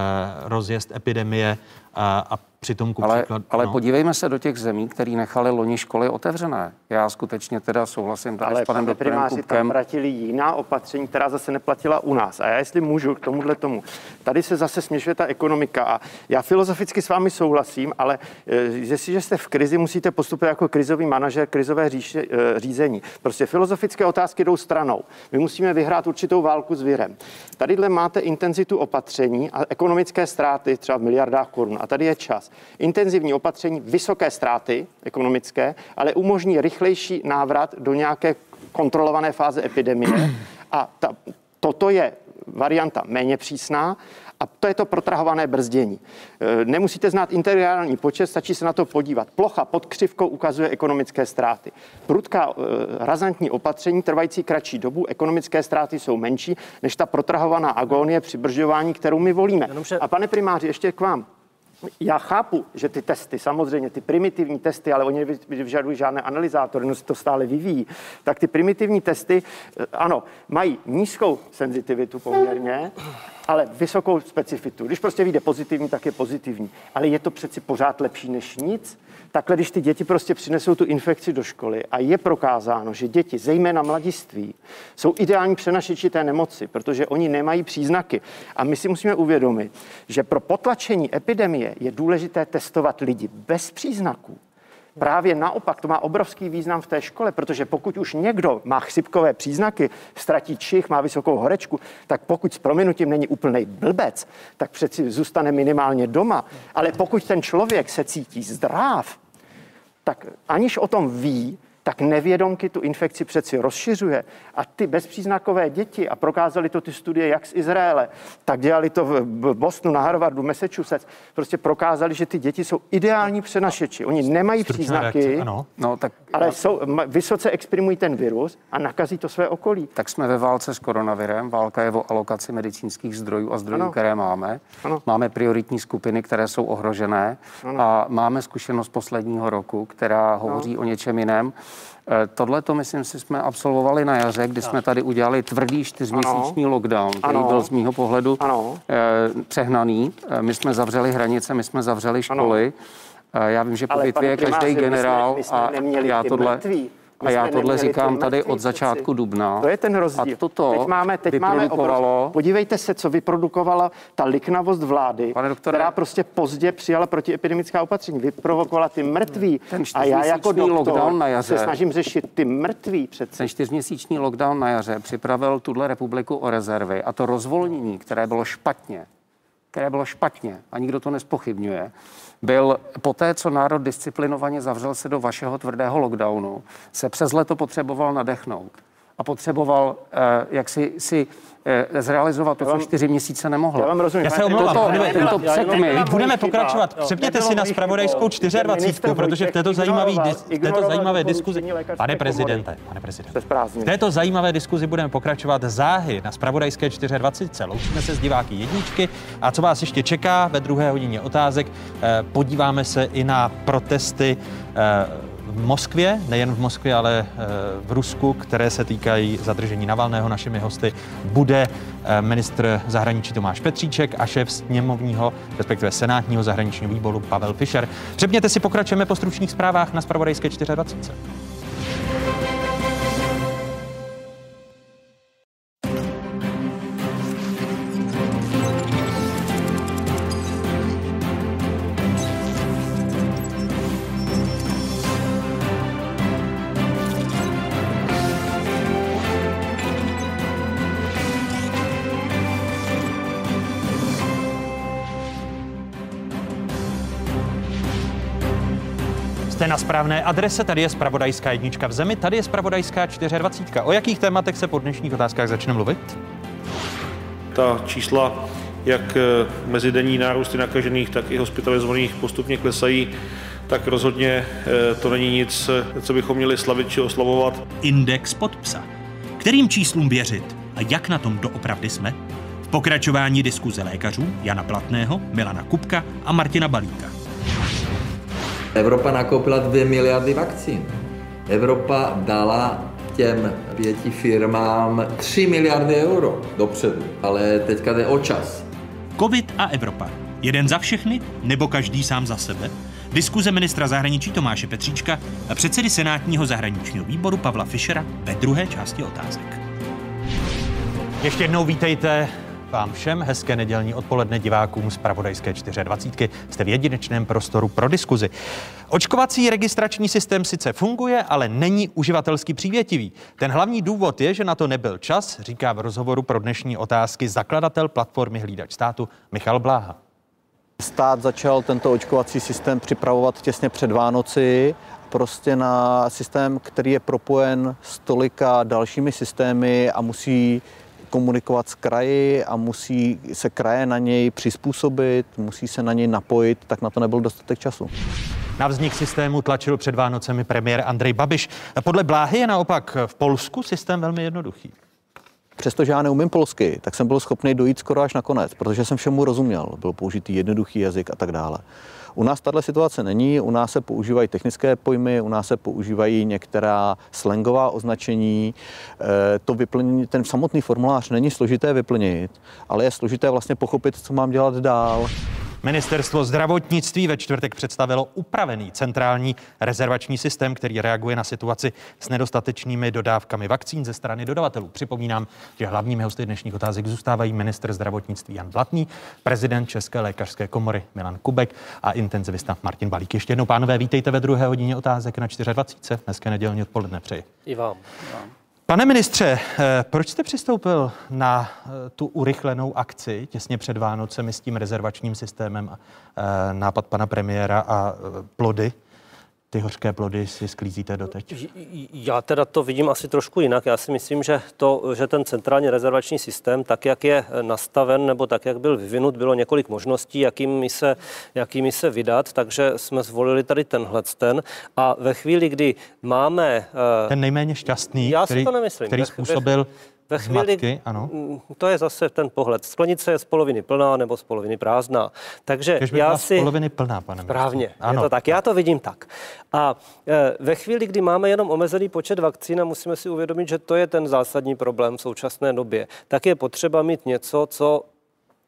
rozjezd epidemie a, a Přitom ale, příklad, ale no. podívejme se do těch zemí, které nechali loni školy otevřené. Já skutečně teda souhlasím tady ale s panem doktorem Kupkem. tam platili jiná opatření, která zase neplatila u nás. A já jestli můžu k tomuhle tomu. Tady se zase směšuje ta ekonomika a já filozoficky s vámi souhlasím, ale e, jestliže jste v krizi, musíte postupovat jako krizový manažer, krizové říše, e, řízení. Prostě filozofické otázky jdou stranou. My musíme vyhrát určitou válku s virem. Tadyhle máte intenzitu opatření a ekonomické ztráty třeba v miliardách korun. A tady je čas. Intenzivní opatření, vysoké ztráty ekonomické, ale umožní rychlejší návrat do nějaké kontrolované fáze epidemie. A ta, toto je varianta méně přísná a to je to protrahované brzdění. E, nemusíte znát interiální počet, stačí se na to podívat. Plocha pod křivkou ukazuje ekonomické ztráty. Prudká e, razantní opatření trvající kratší dobu, ekonomické ztráty jsou menší než ta protrahovaná agonie při bržďování, kterou my volíme. A pane primáři, ještě k vám já chápu, že ty testy, samozřejmě ty primitivní testy, ale oni vyžadují žádné analyzátory, no se to stále vyvíjí, tak ty primitivní testy, eh, ano, mají nízkou senzitivitu poměrně, ale vysokou specifitu. Když prostě vyjde pozitivní, tak je pozitivní. Ale je to přeci pořád lepší než nic. Takhle, když ty děti prostě přinesou tu infekci do školy a je prokázáno, že děti, zejména mladiství, jsou ideální přenašeči té nemoci, protože oni nemají příznaky. A my si musíme uvědomit, že pro potlačení epidemie je důležité testovat lidi bez příznaků. Právě naopak to má obrovský význam v té škole, protože pokud už někdo má chřipkové příznaky, ztratí čich, má vysokou horečku, tak pokud s prominutím není úplný blbec, tak přeci zůstane minimálně doma. Ale pokud ten člověk se cítí zdrav, tak aniž o tom ví, tak nevědomky tu infekci přeci rozšiřuje. A ty bezpříznakové děti, a prokázali to ty studie jak z Izraele, tak dělali to v Bostonu, na Harvardu, Massachusetts, prostě prokázali, že ty děti jsou ideální přenašeči. Oni nemají Stručná příznaky, reakce, ano. No, tak, ale jsou, ma- vysoce exprimují ten virus a nakazí to své okolí. tak jsme ve válce s koronavirem. Válka je o alokaci medicínských zdrojů a zdrojů, Ano. které máme. Ano. Máme prioritní skupiny, které jsou ohrožené Ano. a máme zkušenost posledního roku, která hovoří o něčem jiném. Tohle to, myslím si, jsme absolvovali na jaře, kdy jsme tady udělali tvrdý čtyřměsíční lockdown, který Ano. byl z mýho pohledu Ano. eh, přehnaný. Eh, My jsme zavřeli hranice, my jsme zavřeli školy. Eh, Já vím, že po bitvě je každý primáři, my jsme- generál my jsme a já tohle, mrtví. A já tohle říkám tady od začátku dubna. To je ten rozdíl. A toto teď máme, teď máme vyprodukovalo... obrov... Podívejte se, co vyprodukovala ta liknavost vlády, Pane doktore- která prostě pozdě přijala protiepidemická opatření. Vyprovokovala ty mrtví. Ten a já jako doktor lockdown na jaře. se snažím řešit ty mrtví přece. Ten čtyřměsíční lockdown na jaře připravil tuhle republiku o rezervy a to rozvolnění, které bylo špatně, které bylo špatně a nikdo to nespochybňuje, byl poté, co národ disciplinovaně zavřel se do vašeho tvrdého lockdownu, se přes leto potřeboval nadechnout. A potřeboval, eh, jak si, si zrealizovat to, co čtyři měsíce nemohl. Já vám rozumím. Já se omlouvám, Toto- tento překmy. nebyla Budeme pokračovat. Přepněte si na spravodajskou chybou. 24, Ministr protože v této dis- v této zajímavé diskuzi, pane prezidente, pane prezidente, v této zajímavé diskuzi budeme pokračovat záhy na spravodajské 24. Loučíme se s diváky jedničky a co vás ještě čeká ve druhé hodině otázek, eh, podíváme se i na protesty eh, v Moskvě, nejen v Moskvě, ale eh, v Rusku, které se týkají zadržení Navalného. Našimi hosty bude eh, ministr zahraničí Tomáš Petříček a šéf sněmovního, respektive senátního zahraničního výboru Pavel Fischer. Přepněte si, pokračujeme po stručných zprávách na Spravodajské 24. správné adrese, tady je Spravodajská jednička v zemi, tady je Spravodajská 24. O jakých tématech se po dnešních otázkách začne mluvit? Ta čísla, jak eh, mezidenní nárůsty nakažených, tak i hospitalizovaných postupně klesají, tak rozhodně eh, to není nic, eh, co bychom měli slavit či oslavovat. Index pod psa. Kterým číslům věřit a jak na tom doopravdy jsme? V pokračování diskuze lékařů Jana Platného, Milana Kupka a Martina Balíka. Evropa nakoupila 2 miliardy vakcín. Evropa dala těm pěti firmám 3 miliardy euro dopředu, ale teďka jde o čas. Covid a Evropa. Jeden za všechny nebo každý sám za sebe? Diskuze ministra zahraničí Tomáše Petříčka a předsedy Senátního zahraničního výboru Pavla Fischera ve druhé části otázek. Ještě jednou vítejte vám všem hezké nedělní odpoledne divákům z Pravodajské 24. Jste v jedinečném prostoru pro diskuzi. Očkovací registrační systém sice funguje, ale není uživatelsky přívětivý. Ten hlavní důvod je, že na to nebyl čas, říká v rozhovoru pro dnešní otázky zakladatel platformy Hlídač státu Michal Bláha. Stát začal tento očkovací systém připravovat těsně před Vánoci, prostě na systém, který je propojen s tolika dalšími systémy a musí komunikovat s kraji a musí se kraje na něj přizpůsobit, musí se na něj napojit, tak na to nebyl dostatek času. Na vznik systému tlačil před Vánocemi premiér Andrej Babiš. Podle Bláhy je naopak v Polsku systém velmi jednoduchý. Přestože já neumím polsky, tak jsem byl schopný dojít skoro až na konec, protože jsem všemu rozuměl. Byl použitý jednoduchý jazyk a tak dále. U nás tahle situace není, u nás se používají technické pojmy, u nás se používají některá slangová označení. Eh, to vyplnění, ten samotný formulář není složité vyplnit, ale je složité vlastně pochopit, co mám dělat dál. Ministerstvo zdravotnictví ve čtvrtek představilo upravený centrální rezervační systém, který reaguje na situaci s nedostatečnými dodávkami vakcín ze strany dodavatelů. Připomínám, že hlavními hosty dnešních otázek zůstávají minister zdravotnictví Jan Blatný, prezident České lékařské komory Milan Kubek a intenzivista Martin Balík. Ještě jednou, pánové, vítejte ve druhé hodině otázek na 24. Dneska nedělní odpoledne přeji. I vám. Pane ministře, eh, proč jste přistoupil na eh, tu urychlenou akci těsně před Vánocemi s tím rezervačním systémem eh, nápad pana premiéra a plody? Ty hořké plody si sklízíte doteď? Já teda to vidím asi trošku jinak. Já si myslím, že, to, že ten centrální rezervační systém, tak jak je nastaven nebo tak, jak byl vyvinut, bylo několik možností, jakými se, jakými se vydat, takže jsme zvolili tady tenhle ten. A ve chvíli, kdy máme... Ten nejméně šťastný, já který, si to nemyslím. který způsobil ve chvíli, Zmatky, ano. to je zase ten pohled. Sklenice je z poloviny plná nebo z poloviny prázdná. Takže Kež by já byla si... z poloviny plná, pane Správně, Ano. je to tak. Já to vidím tak. A e, ve chvíli, kdy máme jenom omezený počet vakcín a musíme si uvědomit, že to je ten zásadní problém v současné době, tak je potřeba mít něco, co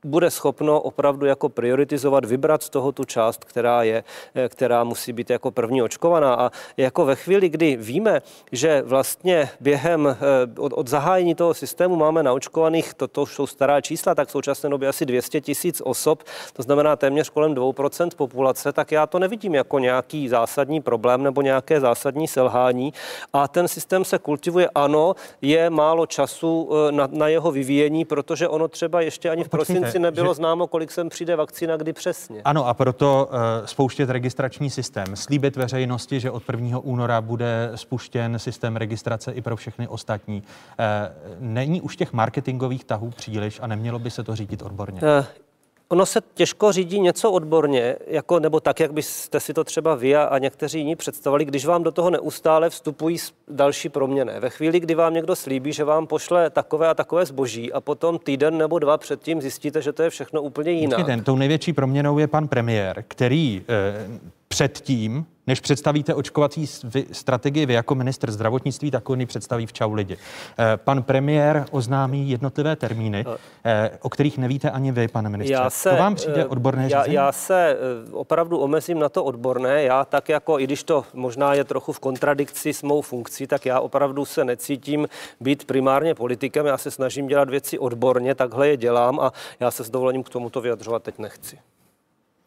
bude schopno opravdu jako prioritizovat, vybrat z toho tu část, která je, eh, která musí být jako první očkovaná. A jako ve chvíli, kdy víme, že vlastně během eh, od, od zahájení toho systému máme naočkovaných, to, to už jsou stará čísla, tak v současné době asi 200 tisíc osob, to znamená téměř kolem 2% populace, tak já to nevidím jako nějaký zásadní problém nebo nějaké zásadní selhání. A ten systém se kultivuje, ano, je málo času eh, na, na jeho vyvíjení, protože ono třeba ještě ani v prosinci asi nebylo že... známo, kolik sem přijde vakcína, kdy přesně. Ano, a proto uh, spouštět registrační systém, slíbit veřejnosti, že od 1. února bude spuštěn systém registrace i pro všechny ostatní. Uh, není už těch marketingových tahů příliš a nemělo by se to řídit odborně? Uh, Ono se těžko řídí něco odborně, jako, nebo tak, jak byste si to třeba vy a, a někteří jiní představili, když vám do toho neustále vstupují další proměny. Ve chvíli, kdy vám někdo slíbí, že vám pošle takové a takové zboží a potom týden nebo dva předtím zjistíte, že to je všechno úplně jinak. Počkejte, tou největší proměnou je pan premiér, který eh, předtím, než představíte očkovací strategii vy jako minister zdravotnictví, tak on ji představí v čau lidi. Eh, pan premiér oznámí jednotlivé termíny, eh, o kterých nevíte ani vy, pane ministře. Já se, to vám přijde eh, odborné já, řízení? Já se opravdu omezím na to odborné. Já tak jako, i když to možná je trochu v kontradikci s mou funkcí, tak já opravdu se necítím být primárně politikem. Já se snažím dělat věci odborně, takhle je dělám a já se s dovolením k tomuto vyjadřovat teď nechci.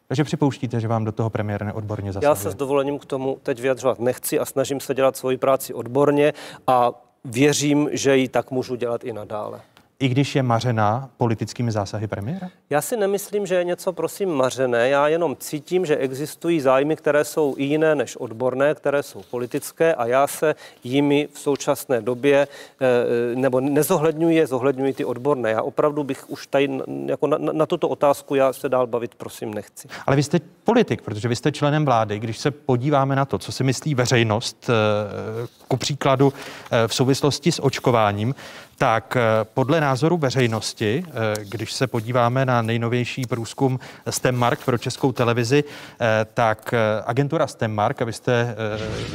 Takže připouštíte, že vám do toho premiér neodborně zasahuje? Já se s dovolením k tomu teď vyjadřovat nechci a snažím se dělat svoji práci odborně a věřím, že ji tak můžu dělat i nadále i když je mařená politickými zásahy premiéra? Já si nemyslím, že je něco, prosím, mařené. Já jenom cítím, že existují zájmy, které jsou i jiné než odborné, které jsou politické a já se jimi v současné době, eh, nebo nezohledňuji je, zohledňuji ty odborné. Já opravdu bych už tady jako na, na tuto otázku já se dál bavit, prosím, nechci. Ale vy jste politik, protože vy jste členem vlády. Když se podíváme na to, co si myslí veřejnost, eh, ku příkladu eh, v souvislosti s očkováním, tak eh, podle názoru veřejnosti, eh, když se podíváme na nejnovější průzkum Stemmark pro českou televizi, tak agentura Stemmark, abyste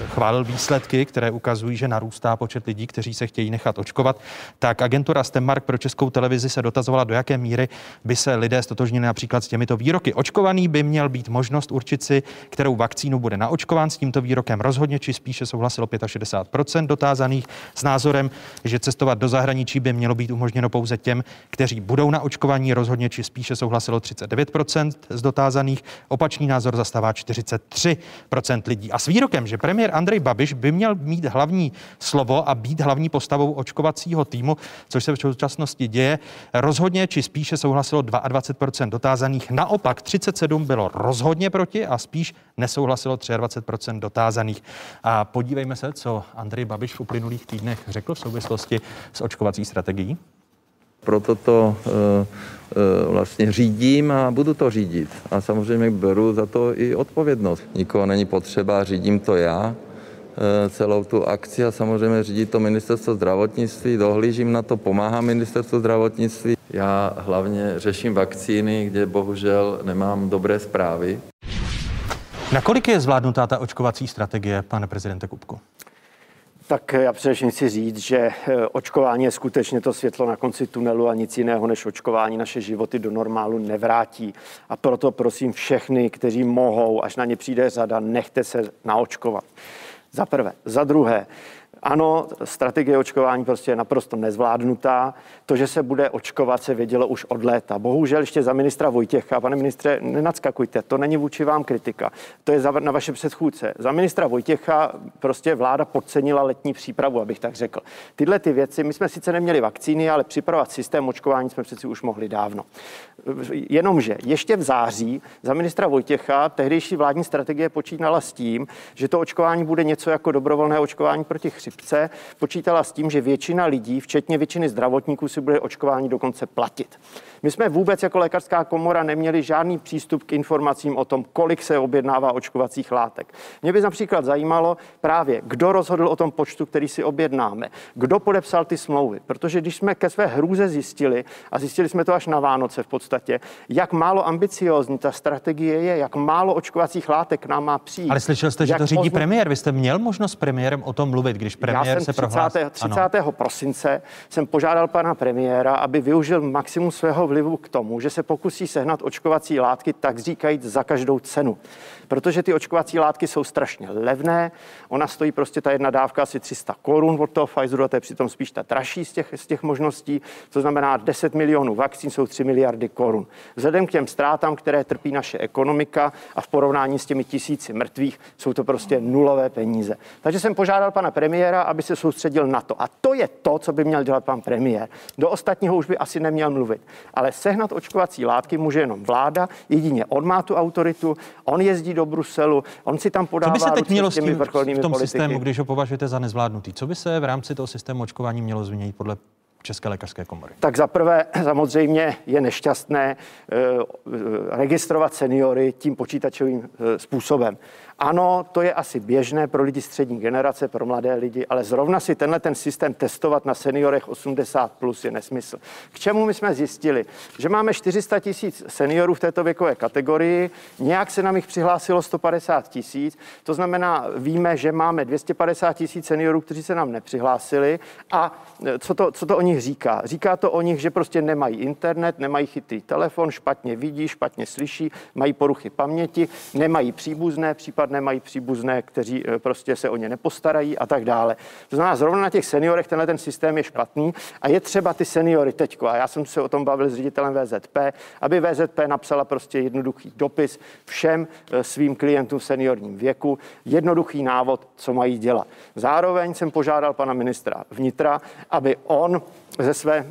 chválil výsledky, které ukazují, že narůstá počet lidí, kteří se chtějí nechat očkovat, tak agentura Stemmark pro českou televizi se dotazovala, do jaké míry by se lidé stotožnili například s těmito výroky. Očkovaný by měl být možnost určit si, kterou vakcínu bude naočkován. S tímto výrokem rozhodně či spíše souhlasilo 65% dotázaných s názorem, že cestovat do zahraničí by mělo být umožněno pouze těm, kteří budou na očkování. Rozhodně či spíše souhlasilo 39% z dotázaných. Opačný názor zastává 43% lidí. A s výrokem, že premiér Andrej Babiš by měl mít hlavní slovo a být hlavní postavou očkovacího týmu, což se v současnosti děje, rozhodně či spíše souhlasilo 22% dotázaných. Naopak 37 bylo rozhodně proti a spíš nesouhlasilo 23% dotázaných. A podívejme se, co Andrej Babiš v uplynulých týdnech řekl v souvislosti s očkovací strategií. Proto to e, e, vlastně řídím a budu to řídit. A samozřejmě beru za to i odpovědnost. Nikoho není potřeba, řídím to já e, celou tu akci a samozřejmě řídí to ministerstvo zdravotnictví, dohlížím na to, pomáhám ministerstvo zdravotnictví. Já hlavně řeším vakcíny, kde bohužel nemám dobré zprávy. Nakolik je zvládnutá ta očkovací strategie, pane prezidente Kupku? Tak já především chci říct, že eh, očkování je skutečně to světlo na konci tunelu a nic jiného než očkování naše životy do normálu nevrátí. A proto prosím všechny, kteří mohou, až na ně přijde řada, nechte se naočkovat. Za prvé. Za druhé, ano, strategie očkování prostě je naprosto nezvládnutá. To, že se bude očkovat, se vědělo už od léta. Bohužel ještě za ministra Vojtěcha, pane ministře, nenadskakujte, to není vůči vám kritika. To je za, na vaše předchůdce. Za ministra Vojtěcha prostě vláda podcenila letní přípravu, abych tak řekl. Tyhle ty věci, my jsme sice neměli vakcíny, ale připravovat systém očkování jsme přeci už mohli dávno. Jenomže ještě v září za ministra Vojtěcha tehdejší vládní strategie počítala s tím, že to očkování bude něco jako dobrovolné očkování proti chřipce. Počítala s tím, že většina lidí, včetně většiny zdravotníků, si bude očkování dokonce platit. My jsme vůbec jako lékařská komora neměli žádný přístup k informacím o tom, kolik se objednává očkovacích látek. Mě by například zajímalo právě, kdo rozhodl o tom počtu, který si objednáme, kdo podepsal ty smlouvy, protože když jsme ke své hrůze zjistili, a zjistili jsme to až na Vánoce v podstatě, jak málo ambiciózní ta strategie je, jak málo očkovacích látek nám má přijít. Ale slyšel jste, že to řídí pozna... premiér. Vy jste měl možnost s premiérem o tom mluvit, když premiér Já jsem se 30. prohlásil. 30. Ano. prosince jsem požádal pana premiéra, aby využil maximum svého vlivu k tomu, že se pokusí sehnat očkovací látky, tak říkajíc, za každou cenu. Protože ty očkovací látky jsou strašně levné. Ona stojí prostě ta jedna dávka asi 300 korun od toho Pfizeru a to je přitom spíš ta dražší z těch, z těch možností. To znamená 10 milionů vakcín jsou 3 miliardy korun. Vzhledem k těm ztrátám, které trpí naše ekonomika a v porovnání s těmi tisíci mrtvých, jsou to prostě nulové peníze. Takže jsem požádal pana premiéra, aby se soustředil na to. A to je to, co by měl dělat pan premiér. Do ostatního už by asi neměl mluvit. Ale sehnat očkovací látky může jenom vláda, jedině on má tu autoritu, on jezdí do Bruselu, on si tam podává Co by se teď mělo s vrcholnými v tom politiky. systému, když ho považujete za nezvládnutý? Co by se v rámci toho systému očkování mělo změnit podle České lékařské komory? Tak zaprvé samozřejmě je nešťastné eh, registrovat seniory tím počítačovým eh, způsobem. Ano, to je asi běžné pro lidi střední generace, pro mladé lidi, ale zrovna si tenhle ten systém testovat na seniorech 80 plus je nesmysl. K čemu my jsme zjistili? Že máme 400 tisíc seniorů v této věkové kategorii, nějak se nám jich přihlásilo 150 tisíc, to znamená, víme, že máme 250 tisíc seniorů, kteří se nám nepřihlásili a e, co to, co to o nich říká? Říká to o nich, že prostě nemají internet, nemají chytrý telefon, špatně vidí, špatně slyší, mají poruchy paměti, nemají příbuzné, případně nemají příbuzné, kteří eh, prostě se o ně nepostarají a tak dále. To znamená, zrovna na těch seniorech tenhle ten systém je špatný a je třeba ty seniory teďko, a já jsem se o tom bavil s ředitelem VZP, aby VZP napsala prostě jednoduchý dopis všem eh, svým klientům v seniorním věku, jednoduchý návod, co mají dělat. Zároveň jsem požádal pana ministra vnitra, aby on ze své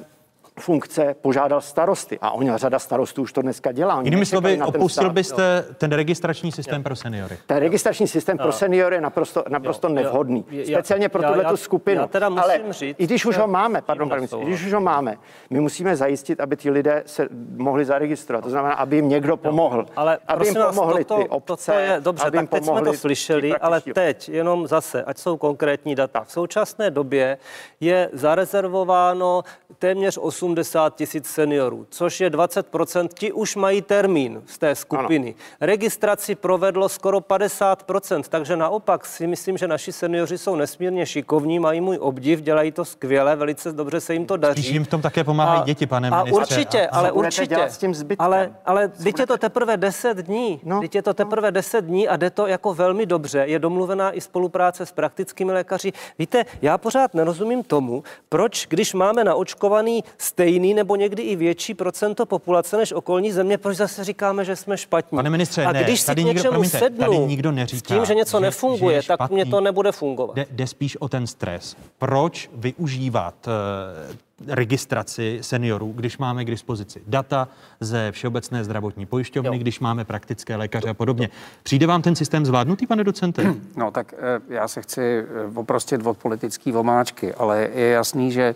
funkce požádal starosty. A on řada starostů už to dneska dělá. Oni Jinými slovy, ten opustil stát. byste ten registrační systém pro seniory. Ten registrační systém pro Jo. seniory je naprosto, naprosto Jo, jo. nevhodný. Já- Speciálně pro tuhle skupinu. já teda musím Ale říct, i když už ho máme, pardon, ministře, i když už ho máme, my musíme zajistit, aby ti lidé se mohli zaregistrovat. To znamená, aby jim někdo pomohl. Ale aby jim pomohli toto, ty obce, toto je dobře, aby jim tak teď jsme pomohli to slyšeli, ale teď jenom zase, ať jsou konkrétní data. V současné době je zarezervováno téměř 80 tisíc seniorů, což je 20%, ti už mají termín z té skupiny. Registraci provedlo skoro 50%, takže naopak si myslím, že naši seniori jsou nesmírně šikovní, mají můj obdiv, dělají to skvěle, velice dobře se jim to daří. Spíš jim v tom také pomáhají děti, pane a ministře. určitě, A- ale určitě. dělat s tím zbytkem? Ale, ale teď je to teprve 10 dní. No. Teď je to teprve 10 dní a jde to jako velmi dobře. Je domluvená i spolupráce s praktickými lékaři. Víte, já pořád nerozumím tomu, proč, když máme naočkovaný stejný nebo někdy i větší procento populace než okolní země, proč zase říkáme, že jsme špatní. Pane ministře, a ne, když si tady k nikdo- něčemu promiňte, sednu tady nikdo s neříká, tím, že něco že- nefunguje, že tak mě to nebude fungovat. Jde, jde spíš o ten stres. Proč využívat eh, registraci seniorů, když máme k dispozici data ze Všeobecné zdravotní pojišťovny, když máme praktické lékaře a podobně. Přijde vám ten systém zvládnutý, pane docente? No tak eh, já se chci eh, oprostit od politické vomáčky, ale je jasný, že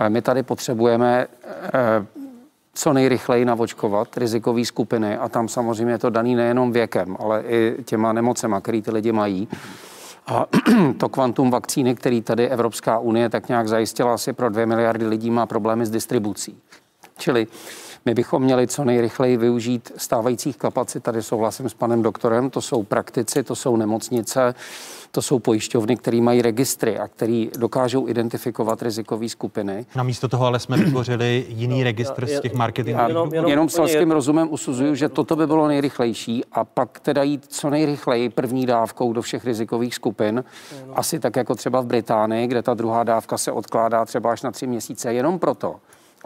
eh, my tady potřebujeme co nejrychleji navočkovat rizikové skupiny a tam samozřejmě je to daný nejenom věkem, ale i těma nemocema, který ty lidi mají. A to kvantum vakcíny, který tady Evropská unie tak nějak zajistila asi pro dvě miliardy lidí, má problémy s distribucí. Čili My bychom měli co nejrychleji využít stávajících kapacit. Tady souhlasím s panem doktorem, to jsou praktici, to jsou nemocnice, to jsou pojišťovny, které mají registry a který dokážou identifikovat rizikové skupiny. Namísto toho ale jsme vytvořili jiný registr z těch marketingových Já jenom, jenom selským rozumem usuzuju, že toto by bylo nejrychlejší a pak teda jít co nejrychleji první dávkou do všech rizikových skupin. Asi tak jako třeba v Británii, kde ta druhá dávka se odkládá třeba až na tři měsíce, jenom proto,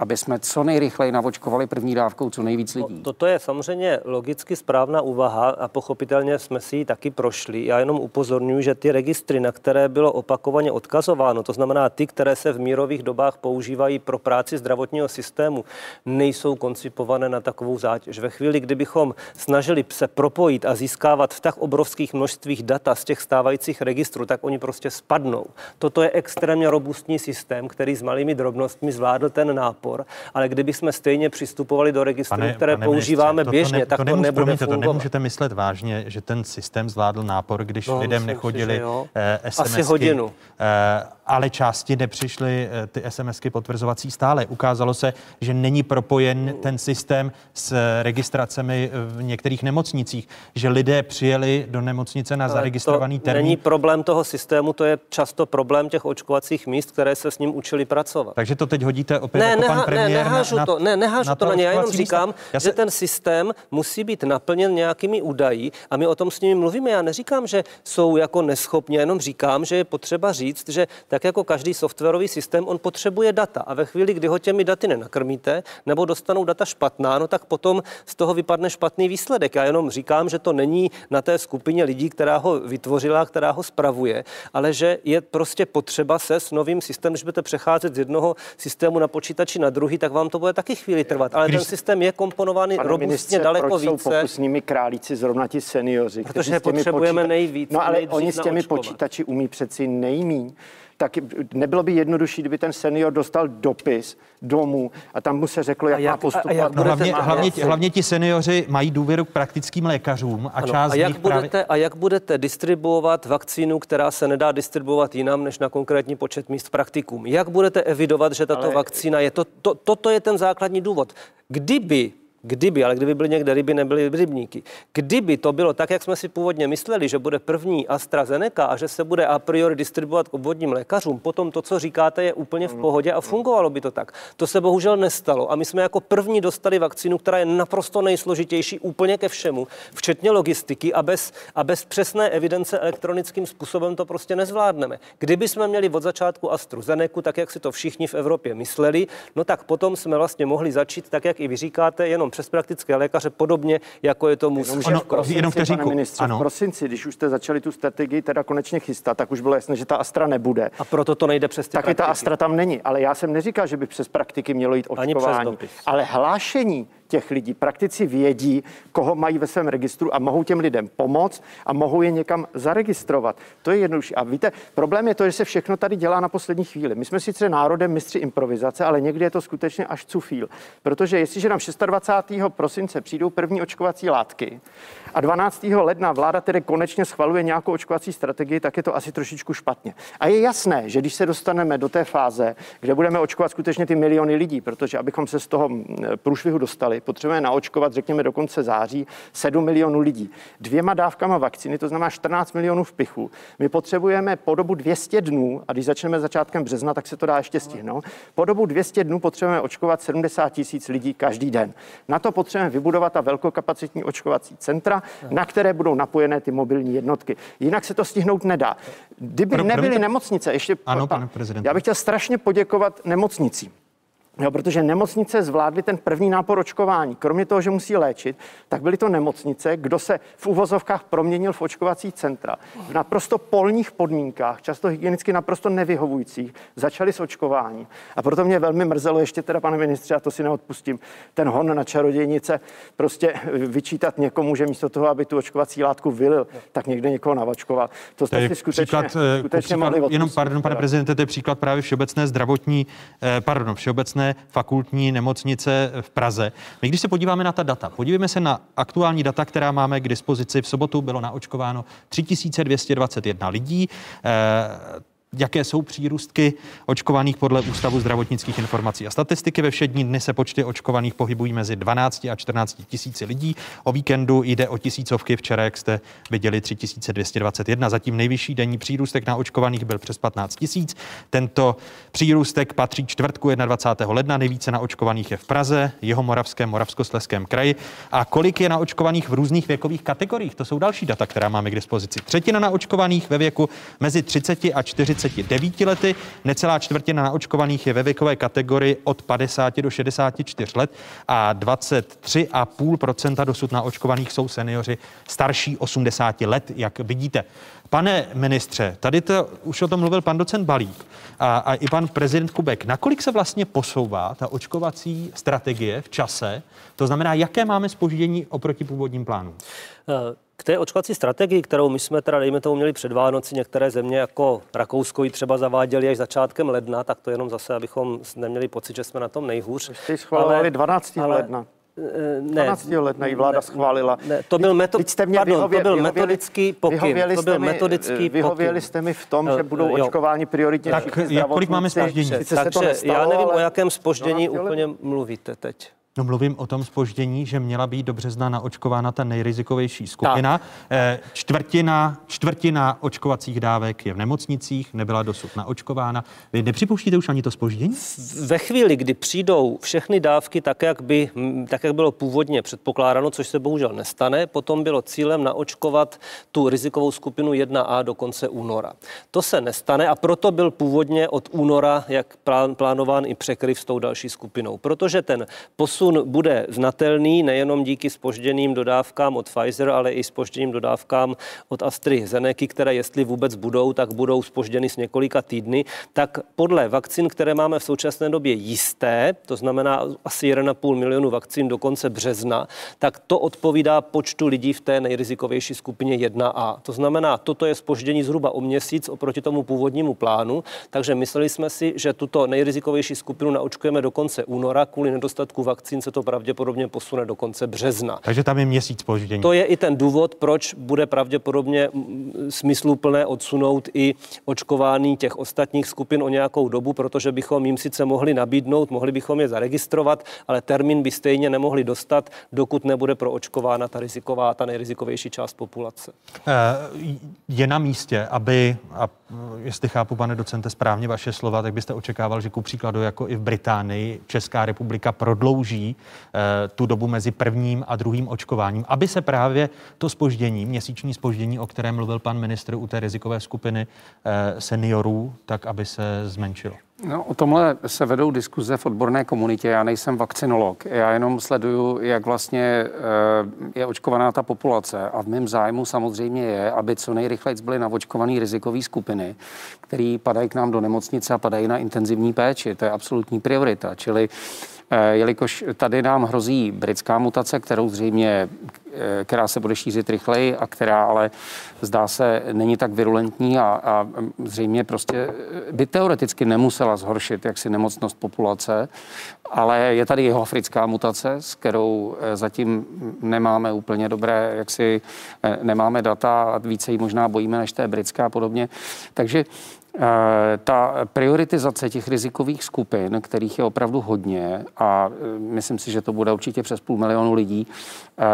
aby jsme co nejrychleji navočkovali první dávkou co nejvíc lidí. No, toto je samozřejmě logicky správná úvaha a pochopitelně jsme si ji taky prošli. Já jenom upozorňuji, že ty registry, na které bylo opakovaně odkazováno, to znamená ty, které se v mírových dobách používají pro práci zdravotního systému, nejsou koncipované na takovou zátěž. Ve chvíli, kdybychom snažili se propojit a získávat v tak obrovských množstvích data z těch stávajících registrů, tak oni prostě spadnou. Toto je extrémně robustní systém, který s malými drobnostmi zvládl ten nápor nápor, ale kdyby jsme stejně přistupovali do registrů, pane, které pane používáme ministře, běžně, to, to tak to, nemůže, nebude promiňte, fungovat. To nemůžete myslet vážně, že ten systém zvládl nápor, když No, lidem si, nechodili že jo. eh, Asi SMSky, hodinu. Eh, ale části nepřišly eh, ty SMSky potvrzovací stále. Ukázalo se, že není propojen ten systém s registracemi v některých nemocnicích, že lidé přijeli do nemocnice na Ale zaregistrovaný to termín. Není problém toho systému, to je často problém těch očkovacích míst, které se s ním učili pracovat. Takže to teď hodíte opět Ne, jako pan neha, premiér ne, nehážu na, to, ne, nehážu na to na ně, já jenom místa. říkám, Já se- že ten systém musí být naplněn nějakými údají a my o tom s nimi mluvíme. Já neříkám, že jsou jako neschopní, jenom říkám, že je potřeba říct, že tak jako každý softwarový systém, on potřebuje data a ve chvíli, kdy ho těmi daty nenakrmíte nebo dostanou data špatná, no tak potom z toho vypadne špatný výsledek. Já jenom říkám, že to není na té skupině lidí, která ho vytvořila, která ho spravuje, ale že je prostě potřeba se s novým systémem, když budete přecházet z jednoho systému na počítači na druhý, tak vám to bude taky chvíli trvat. Ale Když- ten systém je komponovaný Pane robustně ministře, daleko proč jsou více. pokusnými králíci zrovna ti seniori? Protože potřebujeme nejvíc, No ale oni s těmi počítači umí přeci nejmíň. Tak nebylo by jednodušší, kdyby ten senior dostal dopis domů a tam mu se řeklo, jak, jak- má a postupovat. jak No hlavně, budete- hlavně, Jasně. hlavně ti seniori mají důvěru k praktickým lékařům a Ano, část a, z jak nich právě... budete, a jak budete distribuovat vakcínu, která se nedá distribuovat jinam než na konkrétní počet míst praktikům? Jak budete evidovat, že tato Ale- vakcína je to, to? Toto je ten základní důvod. Kdyby Kdyby, ale kdyby byly někde ryby, nebyly rybníky. Kdyby to bylo tak, jak jsme si původně mysleli, že bude první AstraZeneca a že se bude a priori distribuovat k obvodním lékařům, potom to, co říkáte, je úplně v pohodě a fungovalo by to tak. To se bohužel nestalo a my jsme jako první dostali vakcínu, která je naprosto nejsložitější úplně ke všemu, včetně logistiky a bez, a bez přesné evidence elektronickým způsobem to prostě nezvládneme. Kdyby jsme měli od začátku AstraZeneca, tak jak si to všichni v Evropě mysleli, no tak potom jsme vlastně mohli začít, tak jak i vy říkáte, jenom přes praktické lékaře, podobně jako je tomu Jenomže s v prosinci, pane ministře, v prosinci, když už jste začali tu strategii teda konečně chystat, tak už bylo jasné, že ta Astra nebude. A proto to nejde přes ty Taky ta praktiky. Astra tam není, ale já jsem neříkal, že by přes praktiky mělo jít Ani přes očkování. dopis. Ale hlášení těch lidí, praktici vědí, koho mají ve svém registru a mohou těm lidem pomoct a mohou je někam zaregistrovat. To je jednodušší. A víte, problém je to, že se všechno tady dělá na poslední chvíli. My jsme sice národem mistři improvizace, ale někdy je to skutečně až cufíl. Protože jestliže nám 26. prosince přijdou první očkovací látky a 12. ledna vláda tedy konečně schvaluje nějakou očkovací strategii, tak je to asi trošičku špatně. A je jasné, že když se dostaneme do té fáze, kde budeme očkovat skutečně ty miliony lidí, protože abychom se z toho mm, průšvihu dostali, potřebujeme naočkovat, řekněme, do konce září 7 milionů lidí. Dvěma dávkama vakcíny, to znamená 14 milionů v pichu. My potřebujeme po dobu 200 dnů, a když začneme začátkem března, tak se to dá ještě stihnout, po dobu 200 dnů potřebujeme očkovat 70 tisíc lidí každý den. Na to potřebujeme vybudovat ta velkokapacitní očkovací centra, na které budou napojené ty mobilní jednotky. Jinak se to stihnout nedá. Kdyby Pro- nebyly nemocnice, ještě Ano, pa- pane prezidente. já bych chtěl strašně poděkovat nemocnicím. Jo, protože nemocnice zvládly ten první nápor očkování. Kromě toho, že musí léčit, tak byly to nemocnice, kdo se v uvozovkách proměnil v očkovací centra. V naprosto polních podmínkách, často hygienicky naprosto nevyhovujících, začali s očkováním. A proto mě velmi mrzelo ještě teda, pane ministře, a to si neodpustím, ten hon na čarodějnice, prostě vyčítat někomu, že místo toho, aby tu očkovací látku vylil, tak někde někoho navačkoval. To jste si skutečně, příklad, eh, ku skutečně příkladu, mohli jenom odpustit, pardon, pane prezidente, to je příklad právě Všeobecné zdravotní, eh, pardon, Všeobecné fakultní nemocnice v Praze. My když se podíváme na ta data, podívejme se na aktuální data, která máme k dispozici. V sobotu bylo naočkováno 3221 lidí. Jaké jsou přírůstky očkovaných podle Ústavu zdravotnických informací a statistiky. Ve všední dny se počty očkovaných pohybují mezi 12 a 14 tisíci lidí. O víkendu jde o tisícovky. Včera, jak jste viděli, 3221. Zatím nejvyšší denní přírůstek na očkovaných byl přes 15 tisíc. Tento přírůstek patří čtvrtku 21. ledna. Nejvíce na očkovaných je v Praze, jeho Moravském, Moravskosleském kraji. A kolik je na očkovaných v různých věkových kategoriích? To jsou další data, která máme k dispozici. Třetina na očkovaných ve věku mezi 30 a 49 lety, necelá čtvrtina na očkovaných je ve věkové kategorii od 50 do 64 let a 23,5% dosud na očkovaných jsou seniori starší 80 let, jak vidíte. Pane ministře, tady to už o tom mluvil pan docent Balík a, a i pan prezident Kubek. Nakolik se vlastně posouvá ta očkovací strategie v čase? To znamená, jaké máme spoždění oproti původním plánům? K té očkovací strategii, kterou my jsme teda, dejme tomu, měli před Vánoci, některé země jako Rakousko ji třeba zaváděli až začátkem ledna, tak to jenom zase, abychom neměli pocit, že jsme na tom nejhůř. Jste schvalovali 12. Ale, ledna. Ne, 12. ledna i vláda ne, schválila. Ne, to byl, meto, jste mě pardon, vyhověli, to byl vyhověli, metodický pokyn. Vyhověli to byl jste mi, metodický vyhověli pokyn. jste mi v tom, že Eh, budou jo. očkováni prioritně Tak jak- kolik máme zpoždění? Sice se to Takže nestalo, já nevím, ale o jakém spoždění 12. úplně mluvíte teď. No mluvím o tom spoždění, že měla být do března naočkována ta nejrizikovější skupina. Eh, Čtvrtina, čtvrtina očkovacích dávek je v nemocnicích, nebyla dosud naočkována. Vy nepřipouštíte už ani to spoždění? Ve chvíli, kdy přijdou všechny dávky tak, jak, by, tak, jak bylo původně předpokládáno, což se bohužel nestane, potom bylo cílem naočkovat tu rizikovou skupinu 1A do konce února. To se nestane a proto byl původně od února, jak plán, plánován, i překryv s tou další skupinou. Protože ten posun bude znatelný nejenom díky spožděným dodávkám od Pfizer, ale i spožděným dodávkám od AstraZeneca, které jestli vůbec budou, tak budou spožděny s několika týdny, tak podle vakcín, které máme v současné době jisté, to znamená asi 1,5 milionu vakcín do konce března, tak to odpovídá počtu lidí v té nejrizikovější skupině 1A. To znamená, toto je spoždění zhruba o měsíc oproti tomu původnímu plánu, takže mysleli jsme si, že tuto nejrizikovější skupinu naočkujeme do konce února, kvůli nedostatku vakcín se to pravděpodobně posune do konce března. Takže tam je měsíc spoždění. To je i ten důvod, proč bude pravděpodobně smysluplné odsunout i očkování těch ostatních skupin o nějakou dobu, protože bychom jim sice mohli nabídnout, mohli bychom je zaregistrovat, ale termín by stejně nemohli dostat, dokud nebude proočkována ta riziková, ta nejrizikovější část populace. Eh, Je na místě, aby, a jestli chápu, pane docente, správně vaše slova, tak byste očekával, že ku příkladu jako i v Británii Česká republika prodlouží eh, tu dobu mezi prvním a druhým očkováním, aby se právě to spoždění, měsíční spoždění, o kterém mluvil pan ministr u té rizikové skupiny eh, seniorů, tak aby se zmenšilo. No, o tomhle se vedou diskuze v odborné komunitě. Já nejsem vakcinolog. Já jenom sleduju, jak vlastně eh, je očkovaná ta populace. A v mém zájmu samozřejmě je, aby co nejrychleji byly navočkované rizikové skupiny, které padají k nám do nemocnice a padají na intenzivní péči. To je absolutní priorita. Čili jelikož tady nám hrozí britská mutace, kterou zřejmě, eh, která se bude šířit rychleji a která ale zdá se není tak virulentní a, a zřejmě prostě eh, by teoreticky nemusela zhoršit jaksi nemocnost populace, ale je tady jeho africká mutace, s kterou eh, zatím nemáme úplně dobré, jaksi eh, nemáme data a více ji možná bojíme než té britská a podobně. Takže Eh, Ta prioritizace těch rizikových skupin, kterých je opravdu hodně, a eh, myslím si, že to bude určitě přes půl milionu lidí, eh,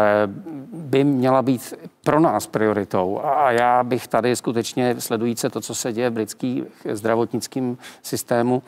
by měla být pro nás prioritou. A já bych tady skutečně sledujíce to, co se děje v britském zdravotnickém systému,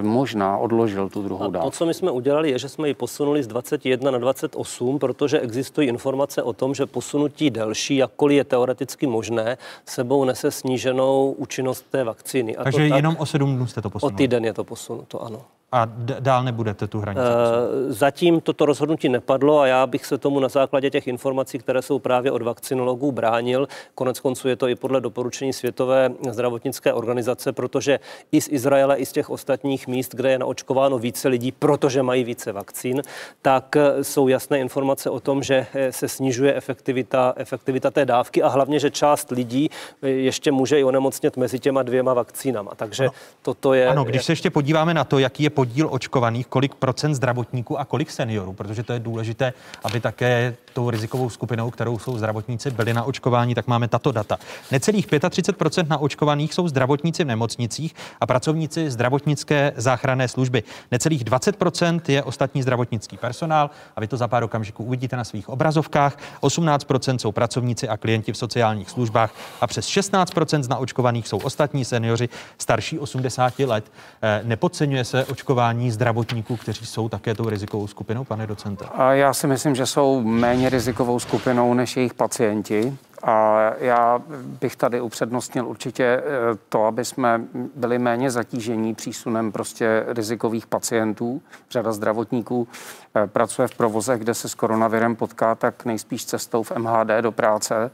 možná odložil tu druhou A to, dávku. co my jsme udělali, je, že jsme ji posunuli z 21 na 28, protože existují informace o tom, že posunutí delší, jakkoliv je teoreticky možné, sebou nese sníženou účinnost té vakcíny. A Takže to tak, jenom o sedm dnů jste to o posunuli. týden je to posunuto, ano. A d- dál nebudete tu hranici. Eh, Zatím toto rozhodnutí nepadlo a já bych se tomu na základě těch informací, které jsou právě od vakcinologů, bránil. Konec konců je to i podle doporučení Světové zdravotnické organizace, protože i z Izraele, i z těch ostatních míst, kde je naočkováno více lidí, protože mají více vakcín, tak eh, jsou jasné informace o tom, že eh, se snižuje efektivita, efektivita té dávky a hlavně, že část lidí ještě může i onemocnět mezi těma dvěma vakcínama. Takže toto je... Ano, když se ještě podíváme na to, jaký je podíl očkovaných, kolik procent zdravotníků a kolik seniorů, protože to je důležité, aby také tou rizikovou skupinou, kterou jsou zdravotníci, byli na očkování, tak máme tato data. Necelých 35% na očkovaných jsou zdravotníci v nemocnicích a pracovníci zdravotnické záchranné služby. Necelých 20% je ostatní zdravotnický personál a vy to za pár okamžiků uvidíte na svých obrazovkách. 18% jsou pracovníci a klienti v sociálních službách a přes 16% z naočkovaných jsou ostatní seniori starší 80 let. Eh, nepodceňuje se očkování zdravotníků, kteří jsou také tou rizikovou skupinou, pane docente? Já si myslím, že jsou méně rizikovou skupinou než jejich pacienti. A já bych tady upřednostnil určitě eh, to, aby jsme byli méně zatížení přísunem prostě rizikových pacientů. Řada zdravotníků eh, pracuje v provozech, kde se s koronavirem potká, tak nejspíš cestou v MHD do práce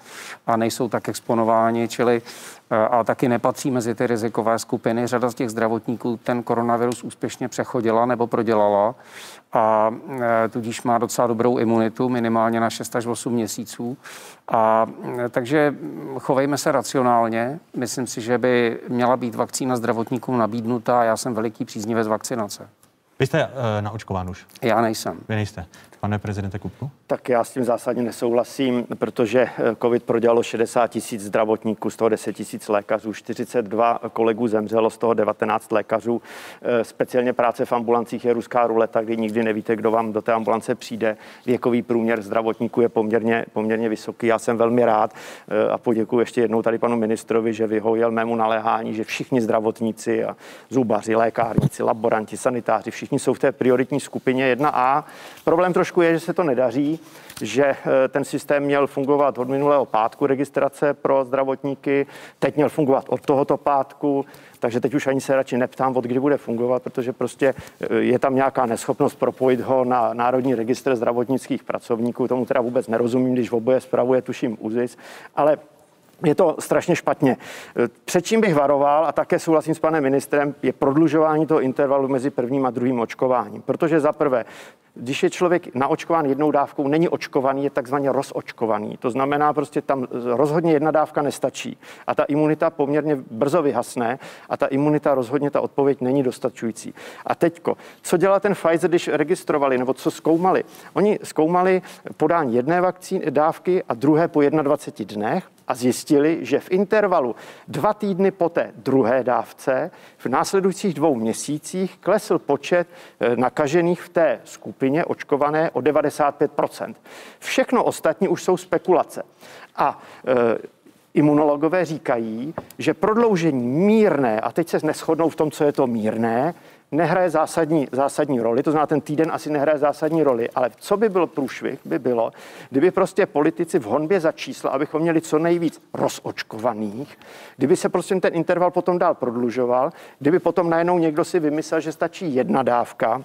a nejsou tak exponováni, čili a taky nepatří mezi ty rizikové skupiny. Řada z těch zdravotníků ten koronavirus úspěšně přechodila nebo prodělala a tudíž má docela dobrou imunitu, minimálně na 6 až 8 měsíců. A takže chovejme se racionálně. Myslím si, že by měla být vakcína zdravotníkům nabídnutá. Já jsem veliký příznivec vakcinace. Vy jste uh, naočkován už? Já nejsem. Vy nejste. Pane prezidente Kupku? Tak já s tím zásadně nesouhlasím, protože eh, COVID prodělalo 60 tisíc zdravotníků, z toho 10 tisíc lékařů, 42 kolegů zemřelo, z toho 19 lékařů. Eh, speciálně práce v ambulancích je ruská ruleta, kdy nikdy nevíte, kdo vám do té ambulance přijde. Věkový průměr zdravotníků je poměrně, poměrně vysoký. Já jsem velmi rád eh, a poděkuji ještě jednou tady panu ministrovi, že vyhověl mému naléhání, že všichni zdravotníci a zubaři, lékárníci, laboranti, sanitáři, všichni jsou v té prioritní skupině 1A. Problém trošku trošku je, že se to nedaří, že eh, ten systém měl fungovat od minulého pátku registrace pro zdravotníky, teď měl fungovat od tohoto pátku, takže teď už ani se radši neptám, od kdy bude fungovat, protože prostě eh, je tam nějaká neschopnost propojit ho na Národní registr zdravotnických pracovníků. Tomu teda vůbec nerozumím, když v oboje spravuje, tuším, UZIS, ale je to strašně špatně. Před čím bych varoval, a také souhlasím s panem ministrem, je prodlužování toho intervalu mezi prvním a druhým očkováním. Protože za prvé, když je člověk naočkován jednou dávkou, není očkovaný, je takzvaně rozočkovaný. To znamená, prostě tam rozhodně jedna dávka nestačí. A ta imunita poměrně brzo vyhasne a ta imunita rozhodně, ta odpověď není dostačující. A teďko, co dělá ten Pfizer, když registrovali, nebo co zkoumali? Oni zkoumali podání jedné vakcíny, dávky a druhé po 21 dnech a zjistili, že v intervalu dva týdny po té druhé dávce v následujících dvou měsících klesl počet eh, nakažených v té skupině očkované o 95% Všechno ostatní už jsou spekulace. A e, Imunologové říkají, že prodloužení mírné, a teď se neschodnou v tom, co je to mírné, nehraje zásadní, zásadní roli, to znamená, ten týden asi nehraje zásadní roli, ale co by byl průšvih, by bylo, kdyby prostě politici v honbě za čísla, abychom měli co nejvíc rozočkovaných, kdyby se prostě ten interval potom dál prodlužoval, kdyby potom najednou někdo si vymyslel, že stačí jedna dávka,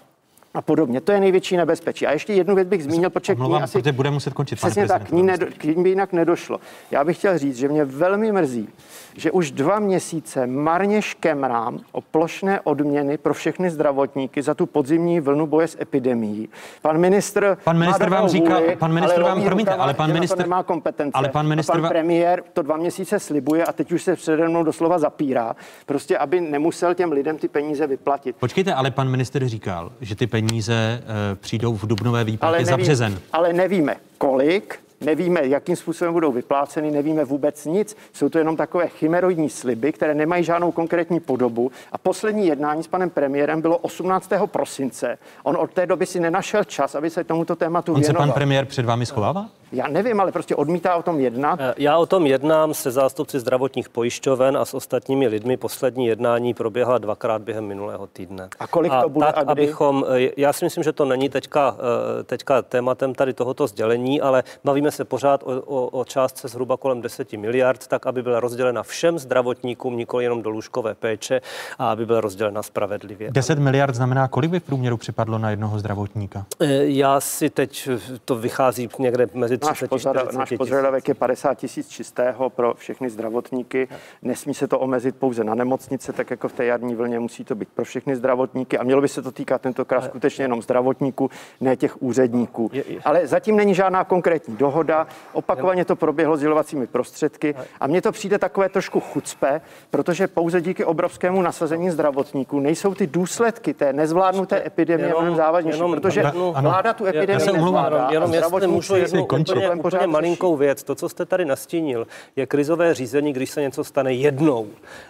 a podobně. To je největší nebezpečí. A ještě jednu věc bych zmínil, protože k ní asi... Bude muset končit, Přesně tak, k ní, nedo, k ní by jinak nedošlo. Já bych chtěl říct, že mě velmi mrzí, že už dva měsíce marně škemrám o plošné odměny pro všechny zdravotníky za tu podzimní vlnu boje s epidemií. Pan ministr, pan ministr vám říká, pan ministr vám, promiňte, ale pan ministr nemá kompetence. Ale pan ministr a pan premiér to dva měsíce slibuje a teď už se přede mnou doslova zapírá, prostě aby nemusel těm lidem ty peníze vyplatit. Počkejte, ale pan ministr říkal, že ty peníze uh, přijdou v dubnové výplatě za březen. Ale nevíme kolik, nevíme, jakým způsobem budou vypláceny, nevíme vůbec nic. Jsou to jenom takové chimeroidní sliby, které nemají žádnou konkrétní podobu. A poslední jednání s panem premiérem bylo 18. prosince. On od té doby si nenašel čas, aby se tomuto tématu On věnoval. se pan premiér před vámi schovává? Já nevím, ale prostě odmítá o tom jednat. Eh, já o tom jednám se zástupci zdravotních pojišťoven a s ostatními lidmi. Poslední jednání proběhla dvakrát během minulého týdne. A kolik to bude tak, a kdy? abychom, eh, já si myslím, že to není teďka, eh, teďka tématem tady tohoto sdělení, ale bavíme se pořád o, o, o částce zhruba kolem 10 miliard, tak aby byla rozdělena všem zdravotníkům, nikoli jenom do lůžkové péče, a aby byla rozdělena spravedlivě. 10 miliard znamená, kolik by v průměru připadlo na jednoho zdravotníka? Já si teď to vychází někde mezi náš, požada, náš požadavek je 50 tisíc čistého pro všechny zdravotníky. Nesmí se to omezit pouze na nemocnice, tak jako v té jarní vlně musí to být pro všechny zdravotníky a mělo by se to týkat tentokrát skutečně jenom zdravotníků, ne těch úředníků. Ale zatím není žádná konkrétní dohoda. Opakovaně to proběhlo sdělovacími prostředky a mně to přijde takové trošku chucpe, protože pouze díky obrovskému nasazení zdravotníků nejsou ty důsledky té nezvládnuté epidemie mnohem závažnější, protože vláda tu epidemii nezvládá. Jenom jestli můžu jednu, úplně, úplně malinkou věc. To, co jste tady nastínil, je krizové řízení, když se něco stane jednou.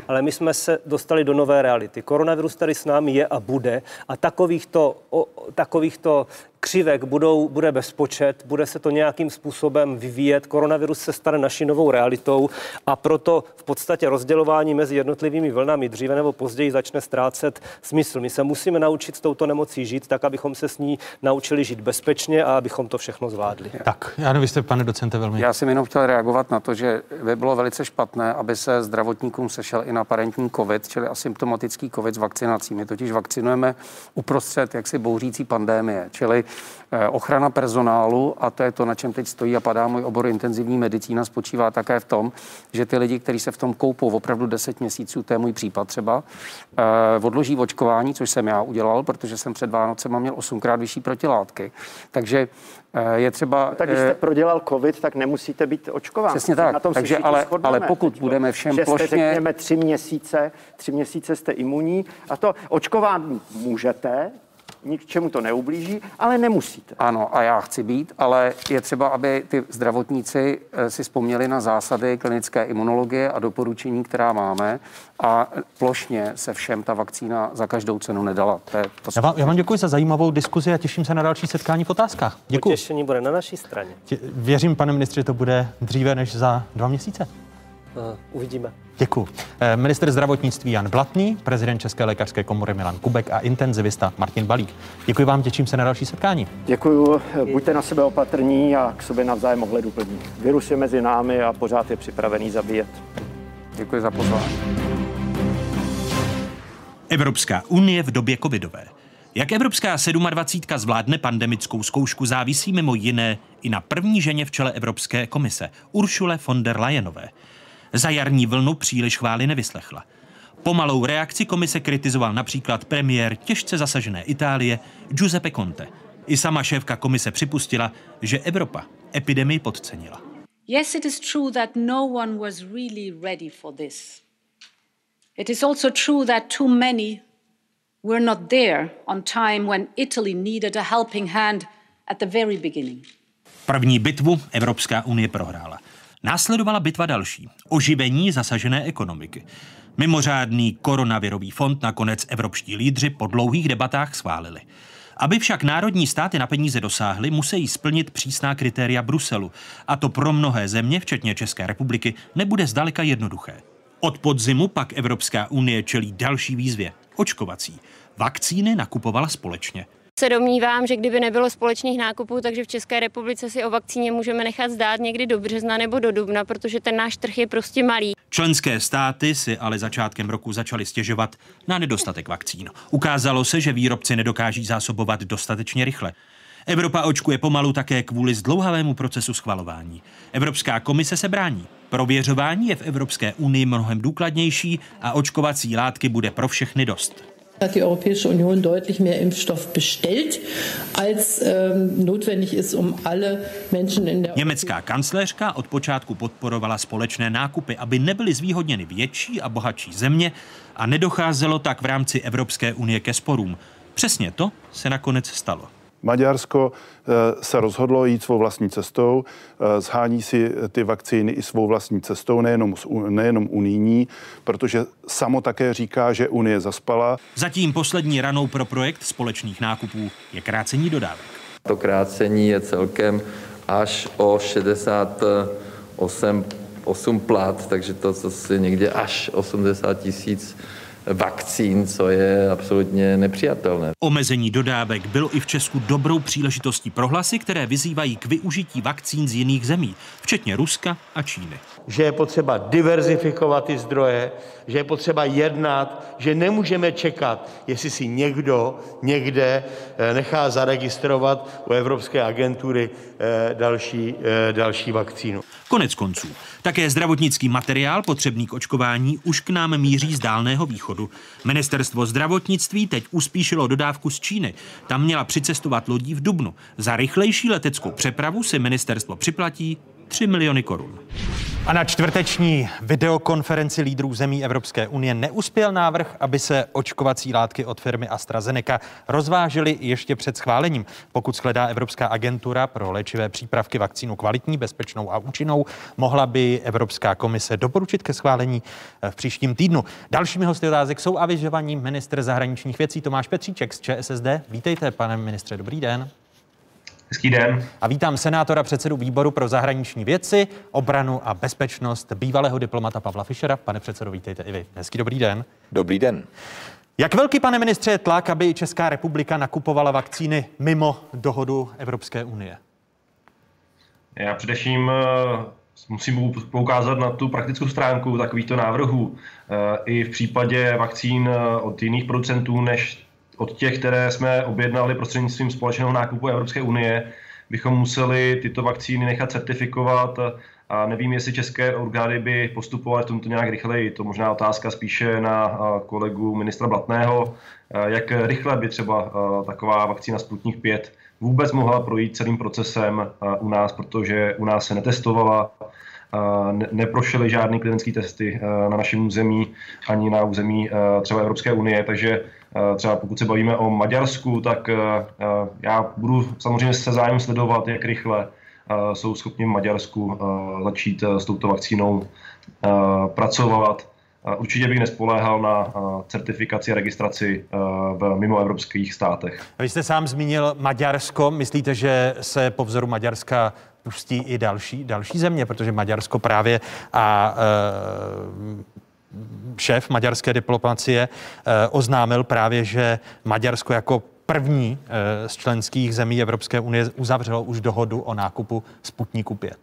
Ale my jsme se dostali do nové reality. Koronavirus tady s námi je a bude a takovýchto, o, takovýchto křivek budou, bude bezpočet, bude se to nějakým způsobem vyvíjet, koronavirus se stane naší novou realitou a proto v podstatě rozdělování mezi jednotlivými vlnami dříve nebo později začne ztrácet smysl. My se musíme naučit s touto nemocí žít tak, abychom se s ní naučili žít bezpečně a abychom to všechno zvládli. Tak, já nevím, jste, pane docente, velmi. Já jsem jenom chtěl reagovat na to, že by bylo velice špatné, aby se zdravotníkům sešel i aparentní COVID, čili asymptomatický COVID s vakcinací. My totiž vakcinujeme uprostřed jaksi bouřící pandémie, čili ochrana personálu, a to je to, na čem teď stojí a padá můj obor intenzivní medicína, spočívá také v tom, že ty lidi, kteří se v tom koupou opravdu 10 měsíců, to je můj případ třeba, eh, odloží očkování, což jsem já udělal, protože jsem před Vánocem měl osmkrát vyšší protilátky. Takže eh, je třeba... Tak když jste prodělal covid, tak nemusíte být očkován. Přesně tak. Na tom Takže ale, ale pokud budeme všem že jste, plošně... řekněme, tři měsíce, tři měsíce jste imunní a to očkován můžete, ničemu to neublíží, ale nemusíte. Ano, a já chci být, ale je třeba, aby ty zdravotníci eh, si vzpomněli na zásady klinické imunologie a doporučení, která máme a plošně se všem ta vakcína za každou cenu nedala. To je to já, vám, já vám děkuji za zajímavou diskuzi a těším se na další setkání v otázkách. Děkuji. Těšení bude na naší straně. Tě, věřím, pane ministře, že to bude dříve než za dva měsíce. Uh, uvidíme. Děkuji. Eh, minister zdravotnictví Jan Blatný, prezident České lékařské komory Milan Kubek a intenzivista Martin Balík. Děkuji vám, těším se na další setkání. Děkuji, buďte na sebe opatrní a k sobě navzájem ohledu plní. Virus je mezi námi a pořád je připravený zabíjet. Děkuji za pozvání. Evropská unie v době covidové. Jak Evropská 27 zvládne pandemickou zkoušku závisí mimo jiné i na první ženě v čele Evropské komise, Uršule von der Leyenové. Za jarní vlnu příliš chvály nevyslechla. Pomalou reakci komise kritizoval například premiér těžce zasažené Itálie Giuseppe Conte. I sama šéfka komise připustila, že Evropa epidemii podcenila. Yes, it is true that no one was really ready for this. It is also true that too many were not there on time when Italy needed a helping hand at the very beginning. První bitvu Evropská unie prohrála. Následovala bitva další, oživení zasažené ekonomiky. Mimořádný koronavirový fond nakonec evropští lídři po dlouhých debatách schválili. Aby však národní státy na peníze dosáhly, musí splnit přísná kritéria Bruselu. A to pro mnohé země, včetně České republiky, nebude zdaleka jednoduché. Od podzimu pak Evropská unie čelí další výzvě očkovací. Vakcíny nakupovala společně se domnívám, že kdyby nebylo společných nákupů, takže v České republice si o vakcíně můžeme nechat zdát někdy do března nebo do dubna, protože ten náš trh je prostě malý. Členské státy si ale začátkem roku začaly stěžovat na nedostatek vakcín. Ukázalo se, že výrobci nedokáží zásobovat dostatečně rychle. Evropa očkuje pomalu také kvůli zdlouhavému procesu schvalování. Evropská komise se brání. Prověřování je v Evropské unii mnohem důkladnější a očkovací látky bude pro všechny dost hat die Europäische Union deutlich mehr Impfstoff bestellt, als ähm, notwendig ist, um alle Menschen in der Německá kancléřka od počátku podporovala společné nákupy, aby nebyly zvýhodněny větší a bohatší země a nedocházelo tak v rámci Evropské unie ke sporům. Přesně to se nakonec stalo. Maďarsko eh, se rozhodlo jít svou vlastní cestou, eh, zhání si ty vakcíny i svou vlastní cestou, nejenom, nejenom unijní, protože samo také říká, že Unie zaspala. Zatím poslední ranou pro projekt společných nákupů je krácení dodávek. To krácení je celkem až o 68 8 plat, takže to, co si někde až 80 tisíc vakcín, co je absolutně nepřijatelné. Omezení dodávek bylo i v Česku dobrou příležitostí pro hlasy, které vyzývají k využití vakcín z jiných zemí, včetně Ruska a Číny. Že je potřeba diverzifikovat ty zdroje, že je potřeba jednat, že nemůžeme čekat, jestli si někdo někde eh, nechá zaregistrovat u Evropské agentury eh, další, eh, další vakcínu. Konec konců, také zdravotnický materiál potřebný k očkování už k nám míří z dálného východu. Ministerstvo zdravotnictví teď uspíšilo dodávku z Číny. Tam měla přicestovat lodí v Dubnu. Za rychlejší leteckou přepravu si ministerstvo připlatí 3 miliony korun. A na čtvrteční videokonferenci lídrů zemí Evropské unie neuspěl návrh, aby se očkovací látky od firmy AstraZeneca rozvážily ještě před schválením. Pokud shledá Evropská agentura pro léčivé přípravky vakcínu kvalitní, bezpečnou a účinnou, mohla by Evropská komise doporučit ke schválení v příštím týdnu. Dalšími hosty otázek jsou avizovaní ministr zahraničních věcí Tomáš Petříček z ČSSD. Vítejte, pane ministře, dobrý den. Hezký den. A vítám senátora předsedu výboru pro zahraniční věci, obranu a bezpečnost, bývalého diplomata Pavla Fischera. Pane předsedo, vítejte i vy. Hezký dobrý den. Dobrý den. Jak velký, pane ministře, je tlak, aby Česká republika nakupovala vakcíny mimo dohodu Evropské unie? Já především eh, musím poukázat na tu praktickou stránku takovýchto návrhů. Eh, I v případě vakcín eh, od jiných producentů než od těch, které jsme objednali prostřednictvím společného nákupu Evropské unie, bychom museli tyto vakcíny nechat certifikovat a nevím, jestli české orgány by postupovaly v tomto nějak rychleji. To možná otázka spíše na kolegu ministra Blatného, jak rychle by třeba taková vakcína Sputnik 5 vůbec mohla projít celým procesem u nás, protože u nás se netestovala, neprošly žádné klinické testy na našem území ani na území třeba Evropské unie, takže třeba pokud se bavíme o Maďarsku, tak já budu samozřejmě se zájem sledovat, jak rychle jsou schopni v Maďarsku začít s touto vakcínou pracovat. Určitě bych nespoléhal na certifikaci a registraci v mimoevropských státech. Vy jste sám zmínil Maďarsko. Myslíte, že se po vzoru Maďarska pustí i další, další země, protože Maďarsko právě a e, šéf maďarské diplomacie e, oznámil právě, že Maďarsko jako první e, z členských zemí Evropské unie uzavřelo už dohodu o nákupu Sputniku 5.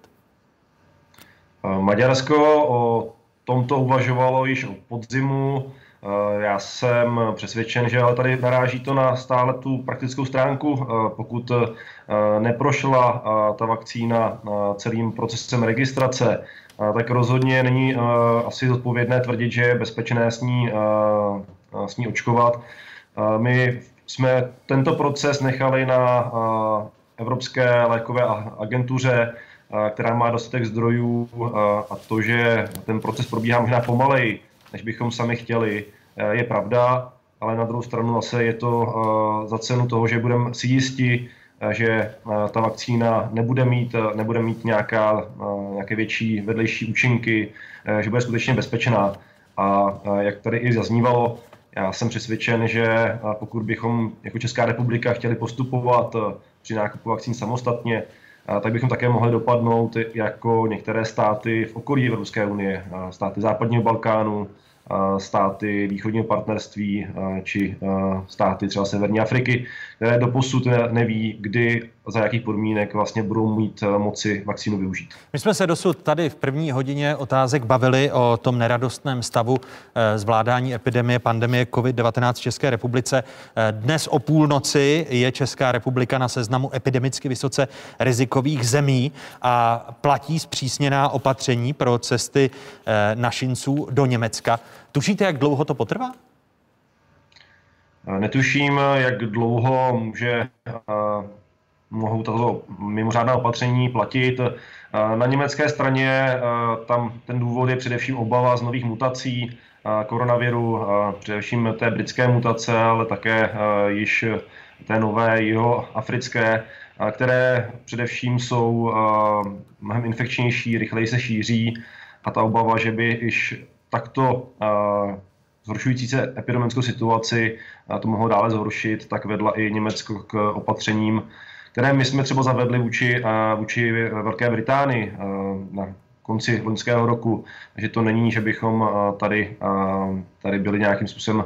Maďarsko o tomto uvažovalo již od podzimu. Já jsem přesvědčen, že ale tady naráží to na stále tu praktickou stránku. Pokud neprošla ta vakcína celým procesem registrace, tak rozhodně není asi zodpovědné tvrdit, že je bezpečné s ní, s ní očkovat. My jsme tento proces nechali na Evropské lékové agentuře, která má dostatek zdrojů a to, že ten proces probíhá možná pomaleji, než bychom sami chtěli, je pravda, ale na druhou stranu zase je to za cenu toho, že budeme si jistí, že ta vakcína nebude mít, nebude mít nějaká, nějaké větší vedlejší účinky, že bude skutečně bezpečná. A jak tady i zaznívalo, já jsem přesvědčen, že pokud bychom jako Česká republika chtěli postupovat při nákupu vakcín samostatně, tak bychom také mohli dopadnout jako některé státy v okolí Evropské unie, státy západního Balkánu, státy východního partnerství či státy třeba Severní Afriky, které doposud neví, kdy za jakých podmínek vlastně budou mít moci vakcínu využít. My jsme se dosud tady v první hodině otázek bavili o tom neradostném stavu eh, zvládání epidemie, pandemie COVID-19 v České republice. Eh, dnes o půlnoci je Česká republika na seznamu epidemicky vysoce rizikových zemí a platí zpřísněná opatření pro cesty našinců do Německa. Tušíte, jak dlouho to potrvá? Netuším, jak dlouho může mohou tato mimořádná opatření platit. Na německé straně tam ten důvod je především obava z nových mutací koronaviru, především té britské mutace, ale také již té nové jeho africké, které především jsou mnohem infekčnější, rychleji se šíří a ta obava, že by již takto zhoršující se epidemickou situaci to mohlo dále zhoršit, tak vedla i Německo k opatřením, které my jsme třeba zavedli vůči, vůči Velké Británii na konci loňského roku. Takže to není, že bychom tady, tady byli nějakým způsobem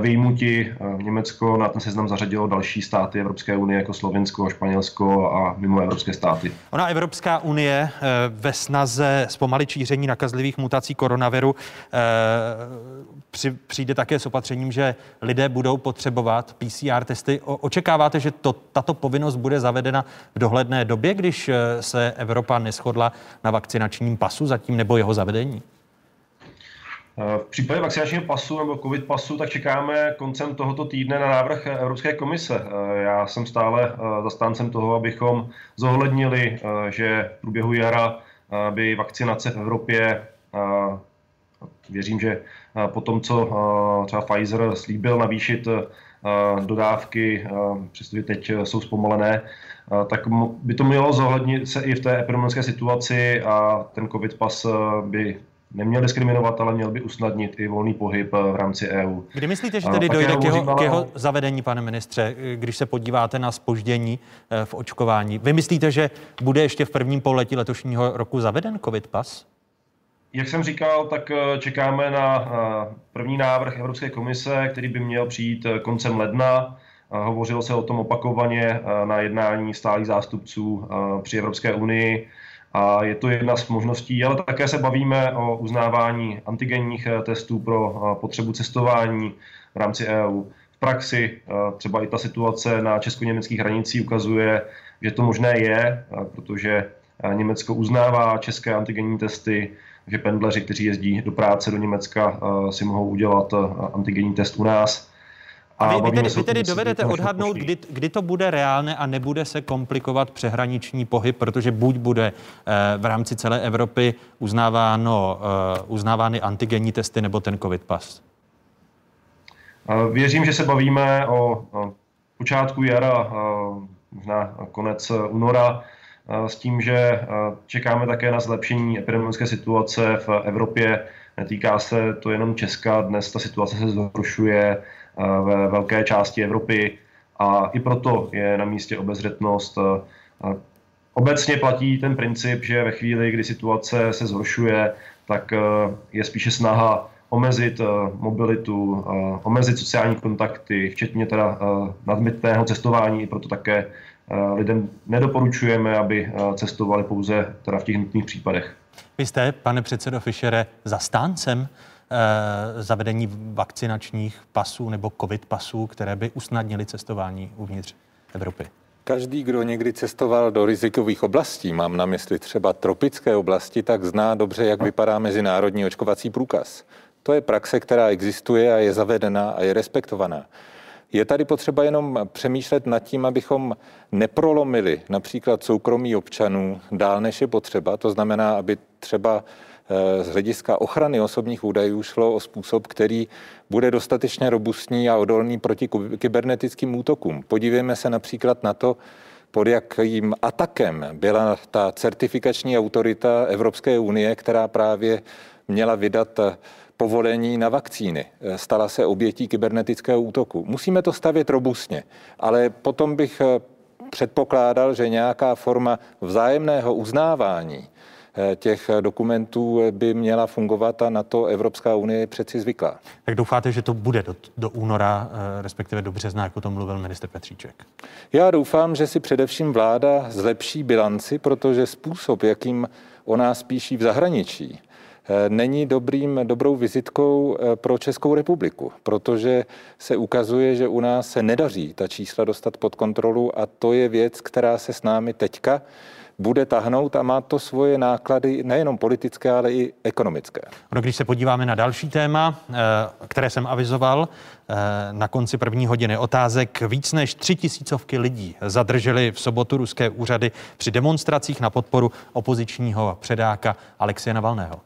vyjmuti. Německo na ten seznam zařadilo další státy Evropské unie, jako Slovensko, Španělsko a mimo evropské státy. Ona Evropská unie e, ve snaze zpomalit šíření nakazlivých mutací koronaviru přijde také s opatřením, že lidé budou potřebovat PCR testy. Očekáváte, že to, tato povinnost bude zavedena v dohledné době, když se Evropa neschodla na vakcinačním pasu zatím nebo jeho zavedení? V případě vakcinačního pasu nebo covid pasu tak čekáme koncem tohoto týdne na návrh Evropské komise. Já jsem stále zastáncem toho, abychom zohlednili, že v průběhu jara by vakcinace v Evropě, věřím, že po tom, co třeba Pfizer slíbil navýšit dodávky, přestože teď jsou zpomalené, tak by to mělo zohlednit se i v té epidemiologické situaci a ten covid pas by neměl diskriminovat, ale měl by usnadnit i volný pohyb v rámci EU. Kdy myslíte, že tedy dojde k jeho, k jeho zavedení, pane ministře, když se podíváte na spoždění eh, v očkování? Vy myslíte, že bude ještě v prvním pololetí letošního roku zaveden covid pas? Jak jsem říkal, tak eh, čekáme na eh, první návrh Evropské komise, který by měl přijít koncem ledna. Hovořilo se o tom opakovaně na jednání stálých zástupců při Evropské unii a je to jedna z možností, ale také se bavíme o uznávání antigenních eh, testů pro eh, potřebu cestování v rámci EU. V praxi eh, třeba i ta situace na česko-německých hranicích ukazuje, že to možné je, protože Německo uznává české antigenní testy, že pendleři, kteří jezdí do práce do Německa, si mohou udělat antigenní test u nás. A vy, vy tedy, vy tedy dovedete odhadnout, kdy, kdy to bude reálné a nebude se komplikovat přehraniční pohyb, protože buď bude eh, v rámci celé Evropy uznáváno, eh, uznávány antigenní testy nebo ten COVID pas? Věřím, že se bavíme o počátku jara, možná konec února, s tím, že čekáme také na zlepšení epidemiologické situace v Evropě. Netýká se to jenom Česka, dnes ta situace se zhoršuje ve velké části Evropy a i proto je na místě obezřetnost. Obecně platí ten princip, že ve chvíli, kdy situace se zhoršuje, tak je spíše snaha omezit mobilitu, omezit sociální kontakty, včetně teda nadmětného cestování, proto také lidem nedoporučujeme, aby cestovali pouze teda v těch nutných případech. Vy jste, pane předsedo Fischere, zastáncem Eh, zavedení vakcinačních pasů nebo covid pasů, které by usnadnily cestování uvnitř Evropy? Každý, kdo někdy cestoval do rizikových oblastí, mám na mysli třeba tropické oblasti, tak zná dobře, jak vypadá mezinárodní očkovací průkaz. To je praxe, která existuje a je zavedená a je respektovaná. Je tady potřeba jenom přemýšlet nad tím, abychom neprolomili například soukromí občanů dál, než je potřeba. To znamená, aby třeba Eh, z hlediska ochrany osobních údajů šlo o způsob, který bude dostatečně robustní a odolný proti kybernetickým útokům. Podívejme se například na to, pod jakým atakem byla ta certifikační autorita Evropské unie, která právě měla vydat eh, povolení na vakcíny. Eh, stala se obětí kybernetického útoku. Musíme to stavět robustně, ale potom bych předpokládal, že nějaká forma vzájemného uznávání Eh, těch dokumentů by měla fungovat a na to Evropská unie je přeci zvyklá. Tak doufáte, že to bude do, do února, eh, respektive do března, jako to mluvil minister Petříček? Já doufám, že si především vláda zlepší bilanci, protože způsob, jakým o nás píší v zahraničí, eh, není dobrým, dobrou vizitkou pro Českou republiku, protože se ukazuje, že u nás se nedaří ta čísla dostat pod kontrolu a to je věc, která se s námi teďka bude tahnout a má to svoje náklady nejenom politické, ale i ekonomické. No, když se podíváme na další téma, eh, které jsem avizoval, eh, na konci první hodiny otázek víc než tři tisícovky lidí zadrželi v sobotu ruské úřady při demonstracích na podporu opozičního předáka Alexeje Navalného.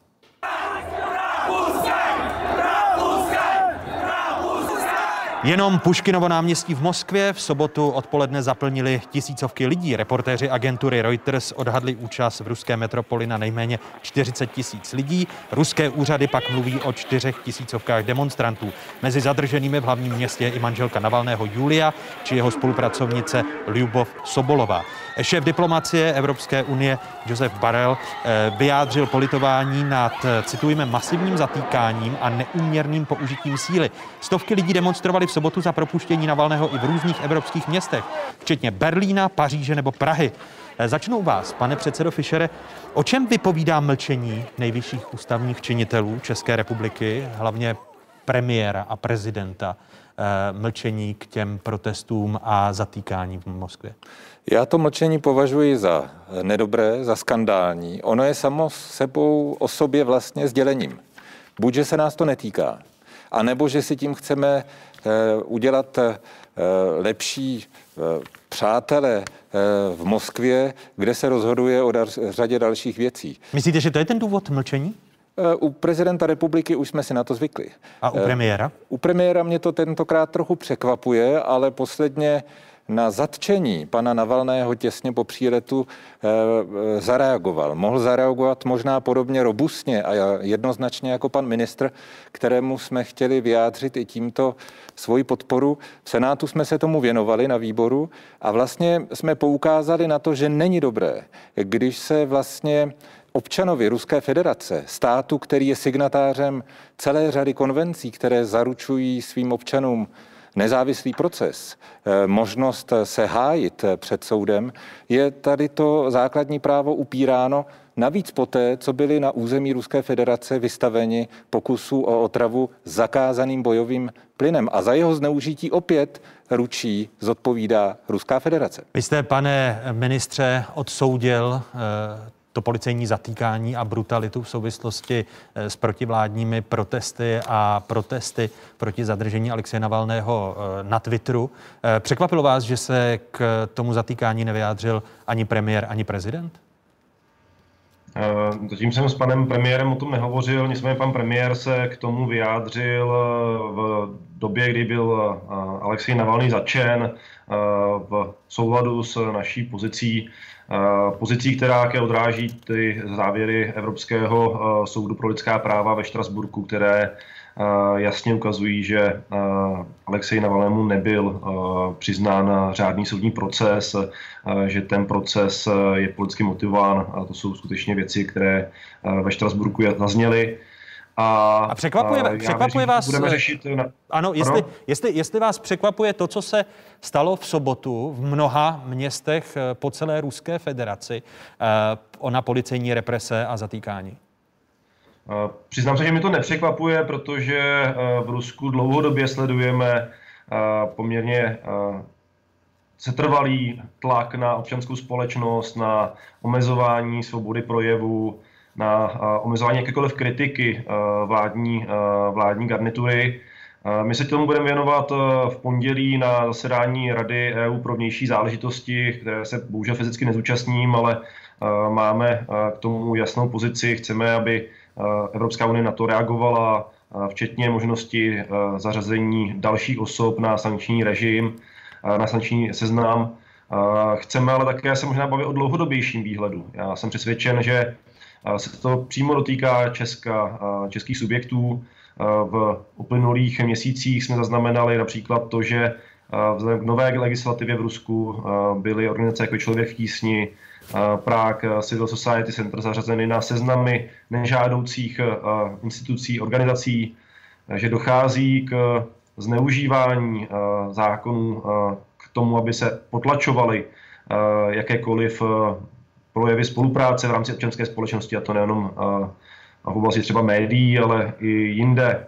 Jenom Puškinovo náměstí v Moskvě v sobotu odpoledne zaplnili tisícovky lidí. Reportéři agentury Reuters odhadli účast v ruské metropoli na nejméně 40 tisíc lidí. Ruské úřady pak mluví o čtyřech tisícovkách demonstrantů. Mezi zadrženými v hlavním městě je i manželka Navalného Julia či jeho spolupracovnice Lyubov Sobolová. Šéf diplomacie Evropské unie Josef Barel eh, vyjádřil politování nad, eh, citujeme, masivním zatýkáním a neúměrným použitím síly. Stovky lidí demonstrovali v sobotu za propuštění Navalného i v různých evropských městech, včetně Berlína, Paříže nebo Prahy. Eh, začnu vás, pane předsedo Fischere. O čem vypovídá mlčení nejvyšších ústavních činitelů České republiky, hlavně premiéra a prezidenta, mlčení k těm protestům a zatýkání v Moskvě? Já to mlčení považuji za nedobré, za skandální. Ono je samo sebou o sobě vlastně sdělením. Buď, že se nás to netýká, anebo že si tím chceme udělat lepší přátelé v Moskvě, kde se rozhoduje o řadě dalších věcí. Myslíte, že to je ten důvod mlčení? U prezidenta republiky už jsme si na to zvykli. A u premiéra? U premiéra mě to tentokrát trochu překvapuje, ale posledně na zatčení pana Navalného těsně po příletu e, zareagoval. Mohl zareagovat možná podobně robustně a jednoznačně jako pan ministr, kterému jsme chtěli vyjádřit i tímto svoji podporu. V Senátu jsme se tomu věnovali na výboru a vlastně jsme poukázali na to, že není dobré, když se vlastně občanovi Ruské federace, státu, který je signatářem celé řady konvencí, které zaručují svým občanům nezávislý proces, eh, možnost se hájit před soudem, je tady to základní právo upíráno Navíc poté, co byli na území Ruské federace vystaveni pokusu o otravu zakázaným bojovým plynem. A za jeho zneužití opět ručí zodpovídá Ruská federace. Vy jste, pane ministře, odsoudil eh, to policejní zatýkání a brutalitu v souvislosti eh, s protivládními protesty a protesty proti zadržení Alexeje Navalného eh, na Twitteru. Eh, překvapilo vás, že se k tomu zatýkání nevyjádřil ani premiér, ani prezident? Zatím jsem s panem premiérem o tom nehovořil, nicméně pan premiér se k tomu vyjádřil v době, kdy byl Alexej Navalný začen v souladu s naší pozicí pozicí, která také odráží ty závěry Evropského soudu pro lidská práva ve Štrasburku, které jasně ukazují, že Alexej Navalému nebyl přiznán řádný soudní proces, že ten proces je politicky motivován a to jsou skutečně věci, které ve Štrasburku zazněly. A, a překvapuje, a překvapuje vás... Budeme eh, řešit... Na... Ano, jestli, jestli, jestli vás překvapuje to, co se stalo v sobotu v mnoha městech eh, po celé Ruské federaci eh, na policejní represe a zatýkání. Přiznám se, že mi to nepřekvapuje, protože v Rusku dlouhodobě sledujeme poměrně setrvalý tlak na občanskou společnost, na omezování svobody projevu, na omezování jakékoliv kritiky vládní, vládní garnitury. My se tomu budeme věnovat v pondělí na zasedání Rady EU pro vnější záležitosti, které se bohužel fyzicky nezúčastním, ale máme k tomu jasnou pozici. Chceme, aby Evropská unie na to reagovala, včetně možnosti zařazení dalších osob na sankční režim, na sankční seznam. Chceme ale také se možná bavit o dlouhodobějším výhledu. Já jsem přesvědčen, že se to přímo dotýká Česka, českých subjektů. V uplynulých měsících jsme zaznamenali například to, že vzhledem k nové legislativě v Rusku byly organizace jako Člověk v tísni, Prague Civil Society Center zařazeny na seznamy nežádoucích institucí, organizací, že dochází k zneužívání zákonů k tomu, aby se potlačovaly jakékoliv projevy spolupráce v rámci občanské společnosti, a to nejenom v oblasti třeba médií, ale i jinde.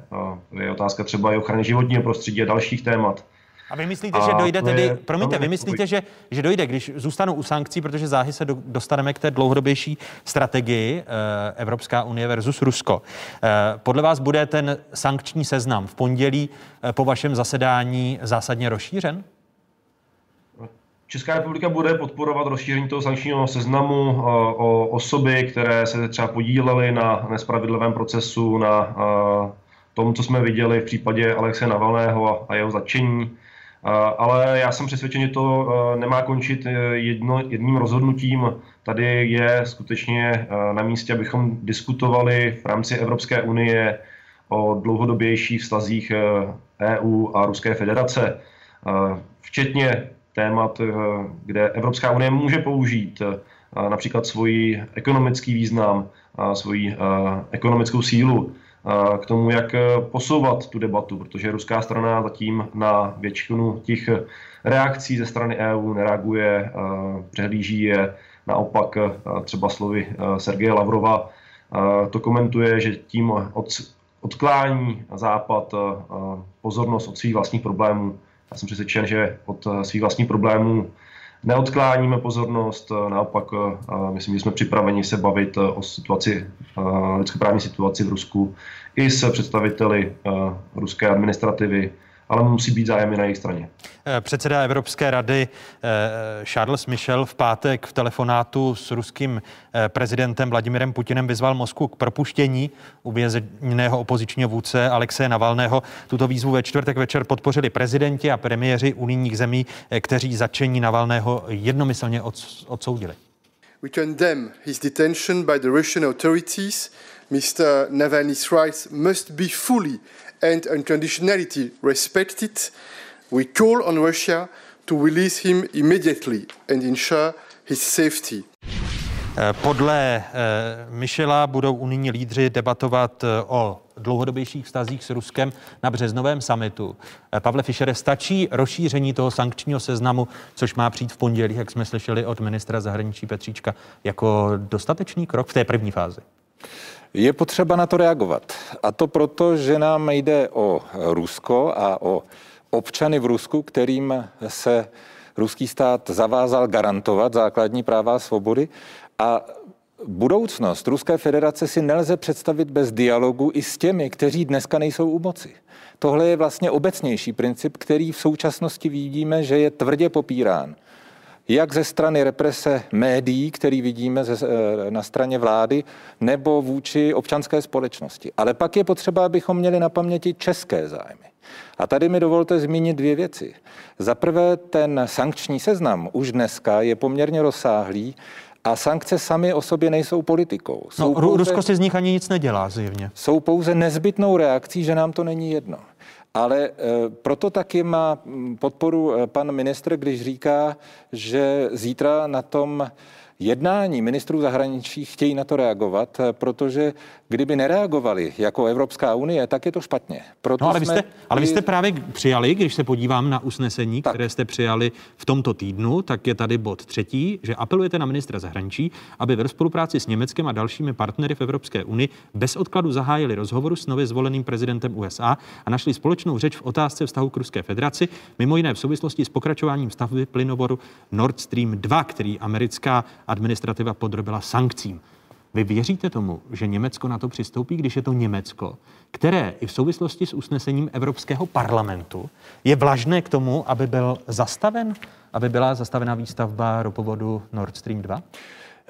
Je otázka třeba i ochrany životního prostředí a dalších témat. A vy myslíte, a že dojde tedy, je, promiňte, vy myslíte, že, že dojde, když zůstanou u sankcí, protože záhy se do, dostaneme k té dlouhodobější strategii eh, Evropská unie versus Rusko. Eh, podle vás bude ten sankční seznam v pondělí eh, po vašem zasedání zásadně rozšířen? Česká republika bude podporovat rozšíření toho sankčního seznamu eh, o osoby, které se třeba podílely na nespravedlivém procesu, na eh, tom, co jsme viděli v případě Alexe Navalného a jeho začení. Eh, ale já jsem přesvědčen, že to nemá končit jedno, jedním rozhodnutím. Tady je skutečně na místě, abychom diskutovali v rámci Evropské unie o dlouhodobějších vztazích EU e a Ruské federace, včetně témat, eh, kde Evropská unie může použít eh, například svůj ekonomický význam, svoji eh, ekonomickou sílu k tomu, jak posouvat tu debatu, protože ruská strana zatím na většinu těch reakcí ze strany EU nereaguje, přehlíží je, naopak třeba slovy Sergeje Lavrova to komentuje, že tím odklání Západ pozornost od svých vlastních problémů já jsem přesvědčen, že od eh, svých vlastních problémů neodkláníme pozornost, naopak myslím, že jsme připraveni se bavit o situaci, lidskoprávní situaci v Rusku i s představiteli ruské administrativy, ale musí být zájem i na jejich straně. Eh, předseda Evropské rady eh, Charles Michel v pátek v telefonátu s ruským eh, prezidentem Vladimirem Putinem vyzval Moskvu k propuštění uvězněného opozičního vůdce Alexeje Navalného. Tuto výzvu ve čtvrtek večer podpořili prezidenti a premiéři unijních zemí, kteří začení Navalného jednomyslně odsoudili. We condemn his detention by the Russian authorities. Mr. Navalny's rights must be fully and unconditionality respected, we call on Russia to release him immediately and ensure his safety. Eh, podle eh, Michela budou unijní lídři debatovat eh, o dlouhodobějších vztazích s Ruskem na březnovém samitu. Pavle Fischere, stačí rozšíření toho sankčního seznamu, což má přijít v pondělí, jak jsme slyšeli od ministra zahraničí Petříčka, jako dostatečný krok v té první fázi? Je potřeba na to reagovat. A to proto, že nám jde o Rusko a o občany v Rusku, kterým se ruský stát zavázal garantovat základní práva a svobody. A budoucnost Ruské federace si nelze představit bez dialogu i s těmi, kteří dneska nejsou u moci. Tohle je vlastně obecnější princip, který v současnosti vidíme, že je tvrdě popírán jak ze strany represe médií, který vidíme ze, eh, na straně vlády, nebo vůči občanské společnosti. Ale pak je potřeba, abychom měli na paměti české zájmy. A tady mi dovolte zmínit dvě věci. Za prvé, ten sankční seznam už dneska je poměrně rozsáhlý a sankce sami o sobě nejsou politikou. No, jsou no, pouze, Rusko si z nich ani nic nedělá, zjevně. Jsou pouze nezbytnou reakcí, že nám to není jedno. Ale eh, proto taky má mm, podporu eh, pan ministr, když říká, že zítra na tom jednání ministrů zahraničí chtějí na to reagovat, protože kdyby nereagovali jako Evropská unie, tak je to špatně. Proto no, ale, vy jste, ale vy jste právě přijali, když se podívám na usnesení, tak. které jste přijali v tomto týdnu, tak je tady bod třetí, že apelujete na ministra zahraničí, aby ve spolupráci s Německem a dalšími partnery v Evropské unii bez odkladu zahájili rozhovoru s nově zvoleným prezidentem USA a našli společnou řeč v otázce vztahu k Ruské federaci, mimo jiné v souvislosti s pokračováním stavby plynovoru Nord Stream 2, který americká administrativa podrobila sankcím. Vy věříte tomu, že Německo na to přistoupí, když je to Německo, které i v souvislosti s usnesením Evropského parlamentu je vlažné k tomu, aby byl zastaven, aby byla zastavena výstavba ropovodu Nord Stream 2?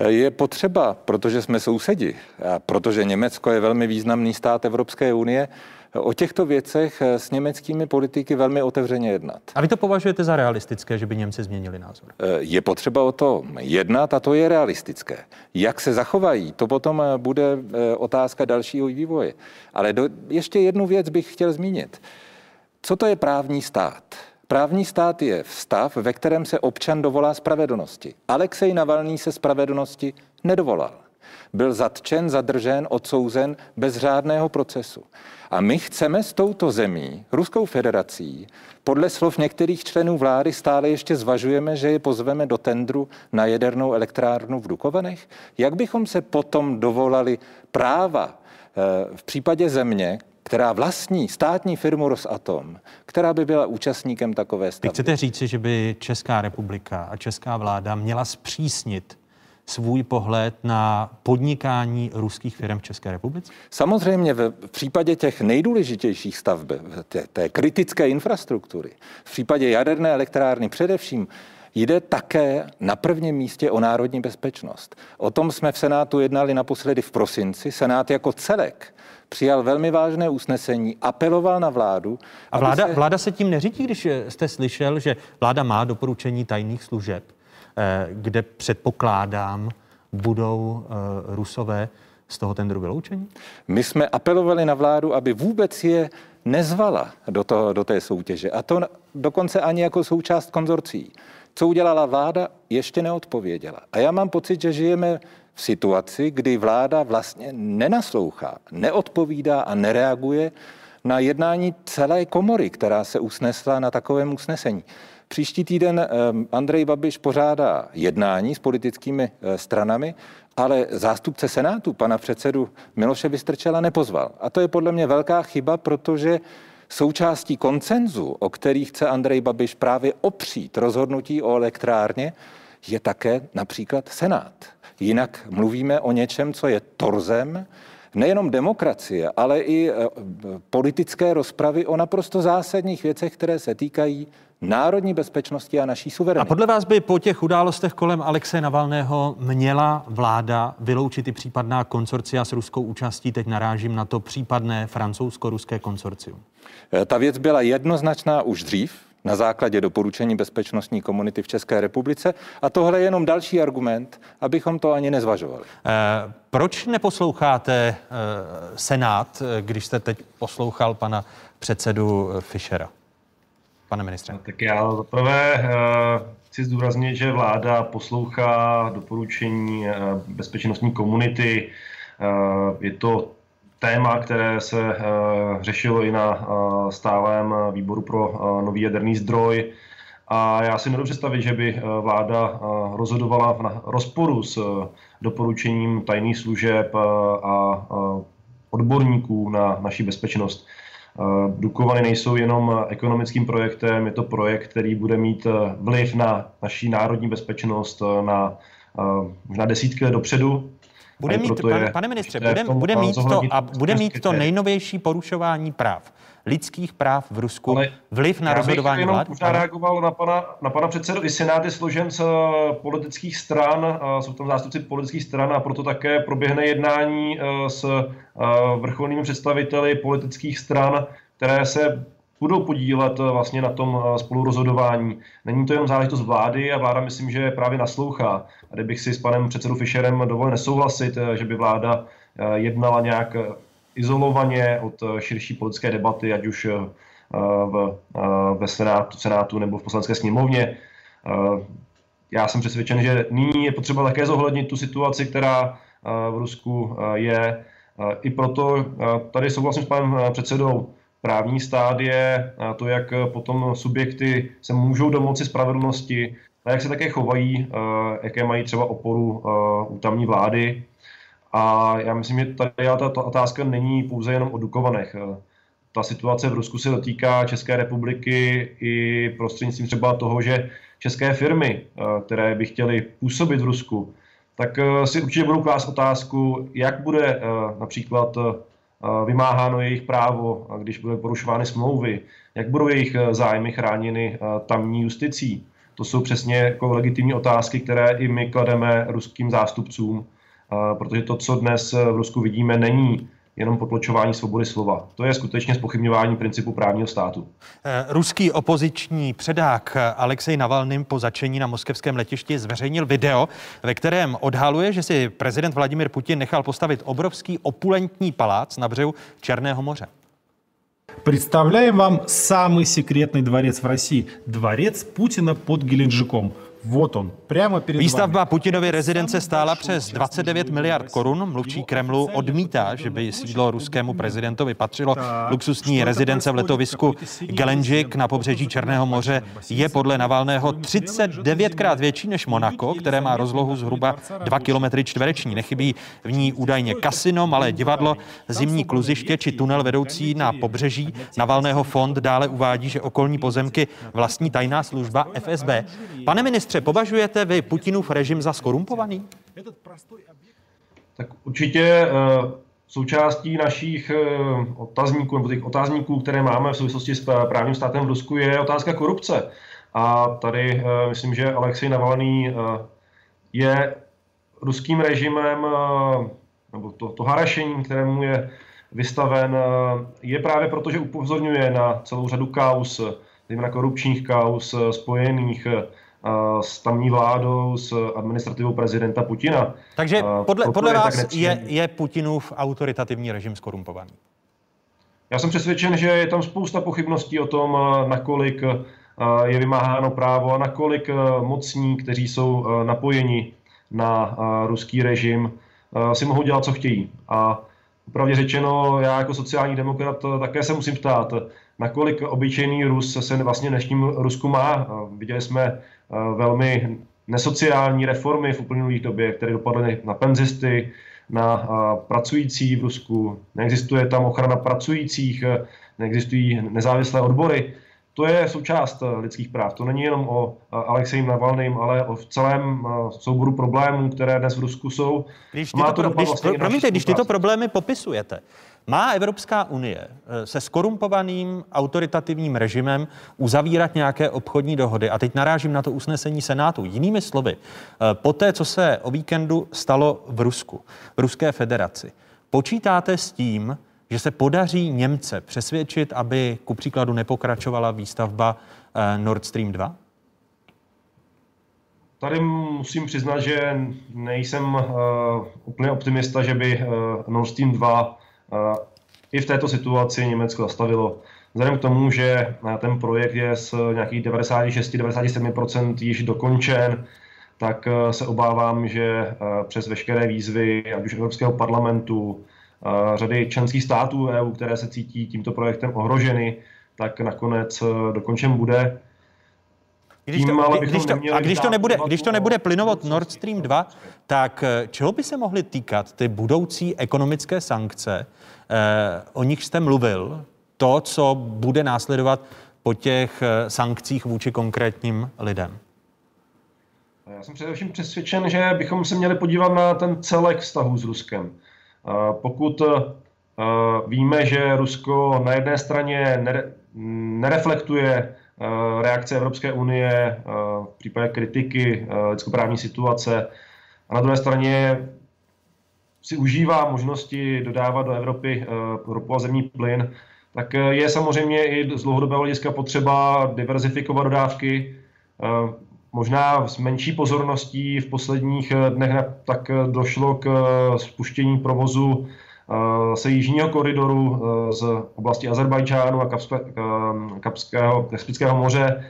Je potřeba, protože jsme sousedi, a protože Německo je velmi významný stát Evropské unie, o těchto věcech s německými politiky velmi otevřeně jednat. A vy to považujete za realistické, že by Němci změnili názor? Je potřeba o to jednat a to je realistické. Jak se zachovají, to potom bude eh, otázka dalšího vývoje. Ale do, ještě jednu věc bych chtěl zmínit. Co to je právní stát? Právní stát je stav, ve kterém se občan dovolá spravedlnosti. Alexej Navalný se spravedlnosti nedovolal. Byl zatčen, zadržen, odsouzen bez řádného procesu. A my chceme s touto zemí, Ruskou federací, podle slov některých členů vlády stále ještě zvažujeme, že je pozveme do tendru na jadernou elektrárnu v Dukovanech? Jak bychom se potom dovolali práva eh, v případě země, která vlastní státní firmu Rosatom, která by byla účastníkem takové stavby. Vy chcete říci, že by Česká republika a česká vláda měla zpřísnit svůj pohled na podnikání ruských firm v České republice? Samozřejmě v případě těch nejdůležitějších stavb, té, té kritické infrastruktury, v případě jaderné elektrárny především, Jde také na prvním místě o národní bezpečnost. O tom jsme v Senátu jednali naposledy v prosinci. Senát jako celek přijal velmi vážné usnesení, apeloval na vládu. A vláda, se... vláda se tím neřídí, když jste slyšel, že vláda má doporučení tajných služeb, kde předpokládám, budou eh, rusové z toho tendru vyloučení? My jsme apelovali na vládu, aby vůbec je nezvala do, toho, do té soutěže. A to dokonce ani jako součást konzorcí. Co udělala vláda, ještě neodpověděla. A já mám pocit, že žijeme v situaci, kdy vláda vlastně nenaslouchá, neodpovídá a nereaguje na jednání celé komory, která se usnesla na takovém usnesení. Příští týden eh, Andrej Babiš pořádá jednání s politickými eh, stranami, ale zástupce Senátu, pana předsedu Miloše Vystrčela, nepozval. A to je podle mě velká chyba, protože součástí koncenzu, o který chce Andrej Babiš právě opřít rozhodnutí o elektrárně, je také například Senát. Jinak mluvíme o něčem, co je torzem nejenom demokracie, ale i e, politické rozpravy o naprosto zásadních věcech, které se týkají národní bezpečnosti a naší suverenity. A podle vás by po těch událostech kolem Alexe Navalného měla vláda vyloučit i případná konsorcia s ruskou účastí? Teď narážím na to případné francouzsko-ruské konsorcium. E, ta věc byla jednoznačná už dřív, na základě doporučení bezpečnostní komunity v České republice. A tohle je jenom další argument, abychom to ani nezvažovali. E, proč neposloucháte e, Senát, když jste teď poslouchal pana předsedu Fischera? Pane ministře. Tak já zaprvé e, chci zdůraznit, že vláda poslouchá doporučení bezpečnostní komunity. Je to téma, které se eh, řešilo i na eh, stálém výboru pro eh, nový jaderný zdroj. A já si nedovedu představit, že by vláda rozhodovala v rozporu s doporučením tajných služeb a odborníků na naši bezpečnost. Dukovany nejsou jenom ekonomickým projektem, je to projekt, který bude mít vliv na naší národní bezpečnost na možná desítky let dopředu. Bude mít, pane, pane ministře, bude, bude mít to a bude mít to nejnovější porušování práv lidských práv v Rusku Ale vliv na rozhodování já jenom možná reagoval na pana, na pana předsedu. I Senát je složen z eh, politických stran, jsou tam zástupci politických stran a proto také proběhne jednání eh, s eh, vrcholnými představiteli politických stran, které se budou podílet eh, vlastně na tom eh, spolurozhodování. Není to jenom záležitost vlády a vláda myslím, že právě naslouchá. A kdybych si s panem předsedou Fischerem dovolil nesouhlasit, eh, že by vláda jednala nějak izolovaně od širší politické debaty, ať už v, ve senátu, senátu nebo v poslanecké sněmovně. Já jsem přesvědčen, že nyní je potřeba také zohlednit tu situaci, která v Rusku je. I proto tady souhlasím s panem předsedou právní stádie, a to, jak potom subjekty se můžou domoci spravedlnosti, a jak se také chovají, jaké mají třeba oporu u tamní vlády. A já myslím, že tady ta, ta otázka není pouze jenom o Dukovanech. Ta situace v Rusku se dotýká České republiky i prostřednictvím třeba toho, že české firmy, které by chtěly působit v Rusku, tak si určitě budou klást otázku, jak bude například vymáháno jejich právo, když budou porušovány smlouvy, jak budou jejich e, zájmy chráněny e, tamní justicí. To jsou přesně jako legitimní otázky, které i my klademe ruským zástupcům, e, protože to, co dnes v Rusku vidíme, není jenom potločování svobody slova. To je skutečně spochybňování principu právního státu. Eh, ruský opoziční předák Alexej Navalny po začení na moskevském letišti zveřejnil video, ve kterém odhaluje, že si prezident Vladimir Putin nechal postavit obrovský opulentní palác na břehu Černého moře. Представляем вам самый секретный дворец в России. Дворец Путина под Геленджиком. Вот он, прямо перед Výstavba Putinovy rezidence stála přes 29 miliard korun. Mluvčí Kremlu odmítá, že by sídlo ruskému prezidentovi patřilo. Luxusní rezidence v letovisku Gelenžik na pobřeží Černého moře je podle Navalného 39krát větší než Monako, které má rozlohu zhruba 2 km čtvereční. Nechybí v ní údajně kasino, malé divadlo, zimní kluziště či tunel vedoucí na pobřeží. Navalného fond dále uvádí, že okolní pozemky vlastní tajná služba FSB. Pane ministře, ministře, považujete vy Putinův režim za skorumpovaný? Tak určitě eh, součástí našich eh, otazníků, nebo těch otázníků, které máme v souvislosti s právním státem v Rusku, je otázka korupce. A tady eh, myslím, že Alexej Navalný je ruským režimem, nebo to, to harašení, kterému je vystaven, je právě proto, že upozorňuje na celou řadu kaus, zejména korupčních kaus spojených s tamní vládou, s administrativou prezidenta Putina. Takže podle, podle vás je, je Putinův autoritativní režim skorumpovaný? Já jsem přesvědčen, že je tam spousta pochybností o tom, nakolik je vymáháno právo a nakolik mocní, kteří jsou napojeni na ruský režim, si mohou dělat, co chtějí. A Upravdě řečeno, já jako sociální demokrat také se musím ptát, nakolik obyčejný Rus se vlastně dnešním Rusku má. Viděli jsme velmi nesociální reformy v uplynulých době, které dopadly na penzisty, na pracující v Rusku, neexistuje tam ochrana pracujících, neexistují nezávislé odbory. To je součást lidských práv. To není jenom o Alexeji Navalným, ale o celém souboru problémů, které dnes v Rusku jsou. Když tyto, pro, když, vlastně promiňte, když tyto problémy popisujete, má Evropská unie eh, se skorumpovaným autoritativním režimem uzavírat nějaké obchodní dohody? A teď narážím na to usnesení Senátu. Jinými slovy, eh, po té, co se o víkendu stalo v Rusku, v Ruské federaci, počítáte s tím, že se podaří Němce přesvědčit, aby ku příkladu nepokračovala výstavba eh, Nord Stream 2? Tady musím přiznat, že nejsem uh, úplně optimista, že by uh, Nord Stream 2 i v této situaci Německo zastavilo. Vzhledem k tomu, že ten projekt je z nějakých 96-97% již dokončen, tak eh, se obávám, že eh, přes veškeré výzvy, ať už Evropského parlamentu, eh, řady členských států EU, které se cítí tímto projektem ohroženy, tak nakonec dokončen bude. Když to, kdy, když to, a když to, nebude, když to nebude plynovod Nord Stream 2, tak čeho by se mohly týkat ty budoucí ekonomické sankce, Eh, o nich jste mluvil, to, co bude následovat po těch eh, sankcích vůči konkrétním lidem? Já jsem především přesvědčen, že bychom se měli podívat na ten celek vztahu s Ruskem. Eh, pokud víme, že Rusko na jedné straně nereflektuje reakce Evropské unie v případě kritiky lidskoprávní situace, a na druhé straně si užívá možnosti dodávat do Evropy eh, ropu a zemní plyn, tak eh, je samozřejmě i z dlouhodobého hlediska potřeba diverzifikovat dodávky. Eh, možná s menší pozorností v posledních dnech tak došlo k spuštění provozu se jižního koridoru z oblasti Azerbajdžánu a Kapského, Kaspického moře,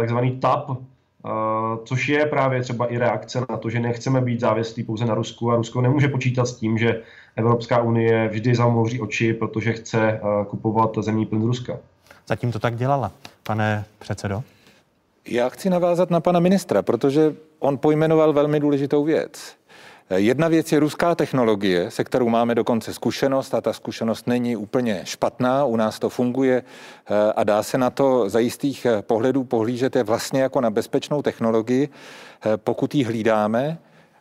takzvaný TAP, což je právě třeba i reakce na to, že nechceme být závislí pouze na Rusku a Rusko nemůže počítat s tím, že Evropská unie vždy zamouří oči, protože chce kupovat zemní plyn z Ruska. Zatím to tak dělala, pane předsedo. Já chci navázat na pana ministra, protože on pojmenoval velmi důležitou věc. Jedna věc je ruská technologie, se kterou máme dokonce zkušenost a ta zkušenost není úplně špatná, u nás to funguje eh, a dá se na to za jistých eh, pohledů pohlížet je vlastně jako na bezpečnou technologii, eh, pokud ji hlídáme.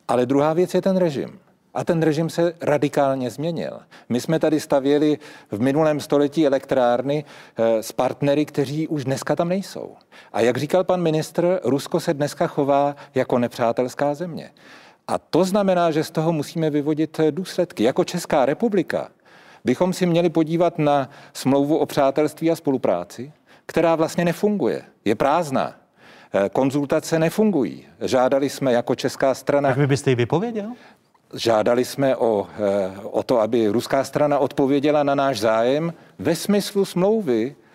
Ale druhá věc je ten režim. A ten režim se radikálně změnil. My jsme tady stavěli v minulém století elektrárny s partnery, kteří už dneska tam nejsou. A jak říkal pan ministr, Rusko se dneska chová jako nepřátelská země. A to znamená, že z toho musíme vyvodit důsledky. Jako Česká republika bychom si měli podívat na smlouvu o přátelství a spolupráci, která vlastně nefunguje, je prázdná. Eh, konzultace nefungují. Žádali jsme jako česká strana. Tak vy byste ji vypověděl? Žádali jsme o, eh, o to, aby ruská strana odpověděla na náš zájem ve smyslu smlouvy Eh,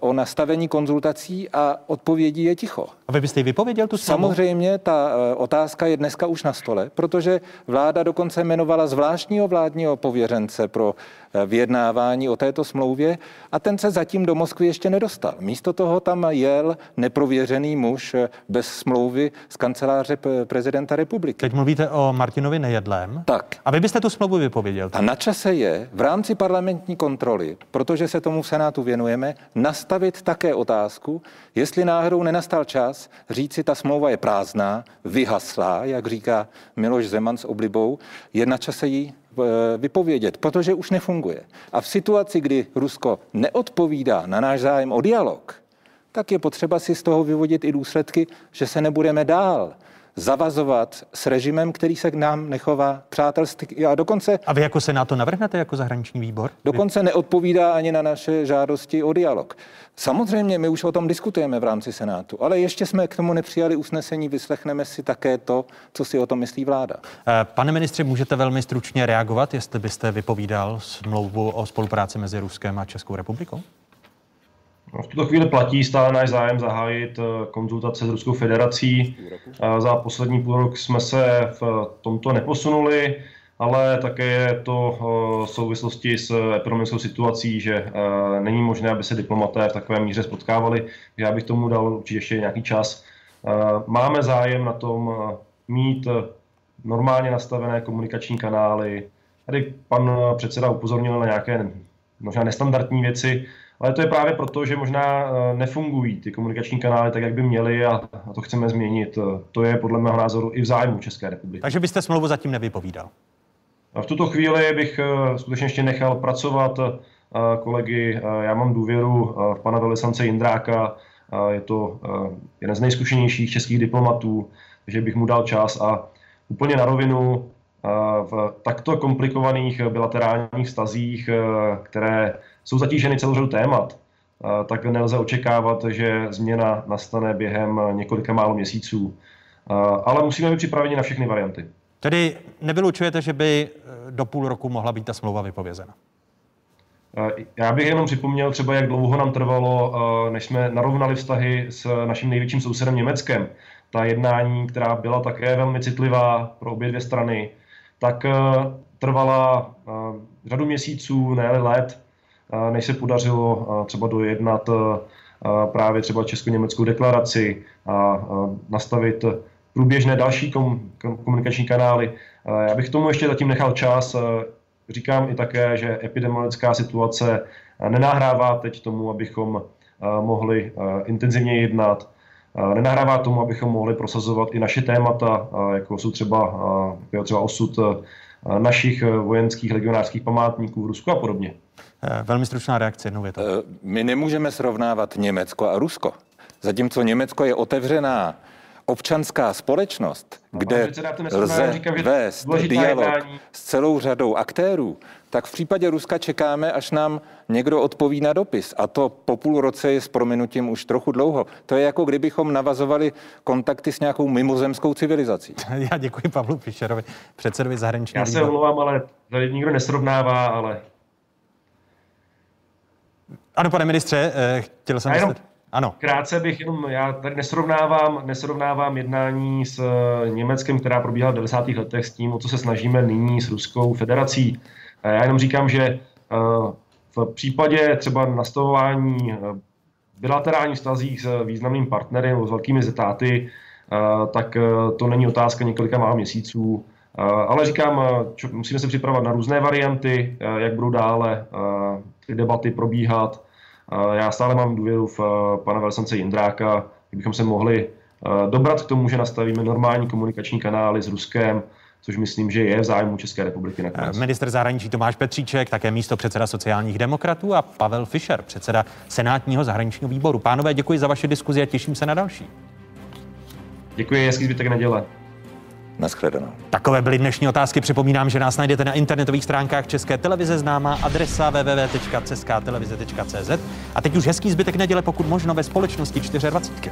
o nastavení konzultací a odpovědí je ticho. A vy byste ji vypověděl tu smlouvu? Samozřejmě ta eh, otázka je dneska už na stole, protože vláda dokonce jmenovala zvláštního vládního pověřence pro eh, vyjednávání o této smlouvě a ten se zatím do Moskvy ještě nedostal. Místo toho tam jel neprověřený muž bez smlouvy z kanceláře prezidenta republiky. Teď mluvíte o Martinovi Nejedlém. Tak. A vy byste tu smlouvu vypověděl? A na čase je v rámci parlamentní kontroly, protože se tomu v Senátu věnujeme, nastavit také otázku, jestli náhodou nenastal čas říci, ta smlouva je prázdná, vyhaslá, jak říká Miloš Zeman s oblibou, je na čase jí eh, vypovědět, protože už nefunguje. A v situaci, kdy Rusko neodpovídá na náš zájem o dialog, tak je potřeba si z toho vyvodit i důsledky, že se nebudeme dál zavazovat s režimem, který se k nám nechová přátelství. A dokonce... A vy jako se na to navrhnete jako zahraniční výbor? Dokonce neodpovídá ani na naše žádosti o dialog. Samozřejmě my už o tom diskutujeme v rámci Senátu, ale ještě jsme k tomu nepřijali usnesení, vyslechneme si také to, co si o tom myslí vláda. Eh, pane ministře, můžete velmi stručně reagovat, jestli byste vypovídal smlouvu o spolupráci mezi Ruskem a Českou republikou? V tuto chvíli platí stále náš zájem zahájit eh, konzultace s Ruskou federací. Eh, za poslední půl rok jsme se v tomto neposunuli, ale také je to eh, v souvislosti s ekonomickou situací, že není možné, aby se diplomaté v takové míře spotkávali. Já bych tomu dal určitě ještě nějaký čas. Máme zájem na tom mít normálně nastavené komunikační kanály. Tady pan předseda upozornil na nějaké možná nestandardní věci, ale to je právě proto, že možná eh, nefungují ty komunikační kanály tak, jak by měly a, a to chceme změnit. To je podle mého názoru i v zájmu České republiky. Takže byste smlouvu zatím nevypovídal? V tuto chvíli bych eh, skutečně ještě nechal pracovat eh, kolegy. Já mám důvěru v pana velvyslance Jindráka, je to jeden z nejzkušenějších českých diplomatů, takže bych mu dal čas a úplně na rovinu v takto komplikovaných bilaterálních vztazích, které jsou zatíženy celou řadu témat, tak nelze očekávat, že změna nastane během několika málo měsíců. Ale musíme být připraveni na všechny varianty. Tedy nevylučujete, že by e, do půl roku mohla být ta smlouva vypovězena? Já bych jenom připomněl třeba, jak dlouho nám trvalo, než jsme narovnali vztahy s naším největším sousedem Německem. Ta jednání, která byla také velmi citlivá pro obě dvě strany, tak e, trvala e, řadu měsíců, ne let, než se podařilo třeba dojednat právě třeba česko-německou deklaraci a nastavit průběžné další komunikační kanály. Já bych tomu ještě zatím nechal čas. Říkám i také, že epidemiologická situace nenahrává teď tomu, abychom mohli intenzivně jednat. Nenahrává tomu, abychom mohli prosazovat i naše témata, jako jsou třeba, jako třeba osud našich vojenských legionářských památníků v Rusku a podobně. Eh, velmi stručná reakce, jednou větou. Eh, my nemůžeme srovnávat Německo a Rusko. Zatímco Německo je otevřená občanská společnost, no, kde lze říkám, vést dialog jednání. s celou řadou aktérů, tak v případě Ruska čekáme, až nám někdo odpoví na dopis. A to po půl roce je s prominutím už trochu dlouho. To je jako kdybychom navazovali kontakty s nějakou mimozemskou civilizací. Já děkuji Pavlu Fischerovi, předsedovi zahraničního Já se omlouvám, ale tady nikdo nesrovnává, ale ano, pane ministře, eh, chtěl jsem jenom, ano. Krátce bych jenom, já tady nesrovnávám, nesrovnávám jednání s eh, Německem, která probíhala v 90. letech s tím, o co se snažíme nyní s Ruskou federací. Já jenom říkám, že eh, v případě třeba nastavování bilaterálních vztazích s významným partnerem, s velkými zetáty, tak to není otázka několika málo měsíců. Ale říkám, musíme se připravovat na různé varianty, jak budou dále ty debaty probíhat. Já stále mám důvěru v eh, pana Velsance Jindráka, kdybychom se mohli eh, dobrat k tomu, že nastavíme normální komunikační kanály s Ruskem, což myslím, že je v zájmu České republiky nakonec. Minister zahraničí Tomáš Petříček, také místo předseda sociálních demokratů a Pavel Fischer, předseda Senátního zahraničního výboru. Pánové, děkuji za vaše diskuzi a těším se na další. Děkuji, hezký zbytek neděle. Naschledanou. Takové byly dnešní otázky. Připomínám, že nás najdete na internetových stránkách České televize, známá adresa www.ceskatelevize.cz. A teď už hezký zbytek neděle, pokud možno ve společnosti 24.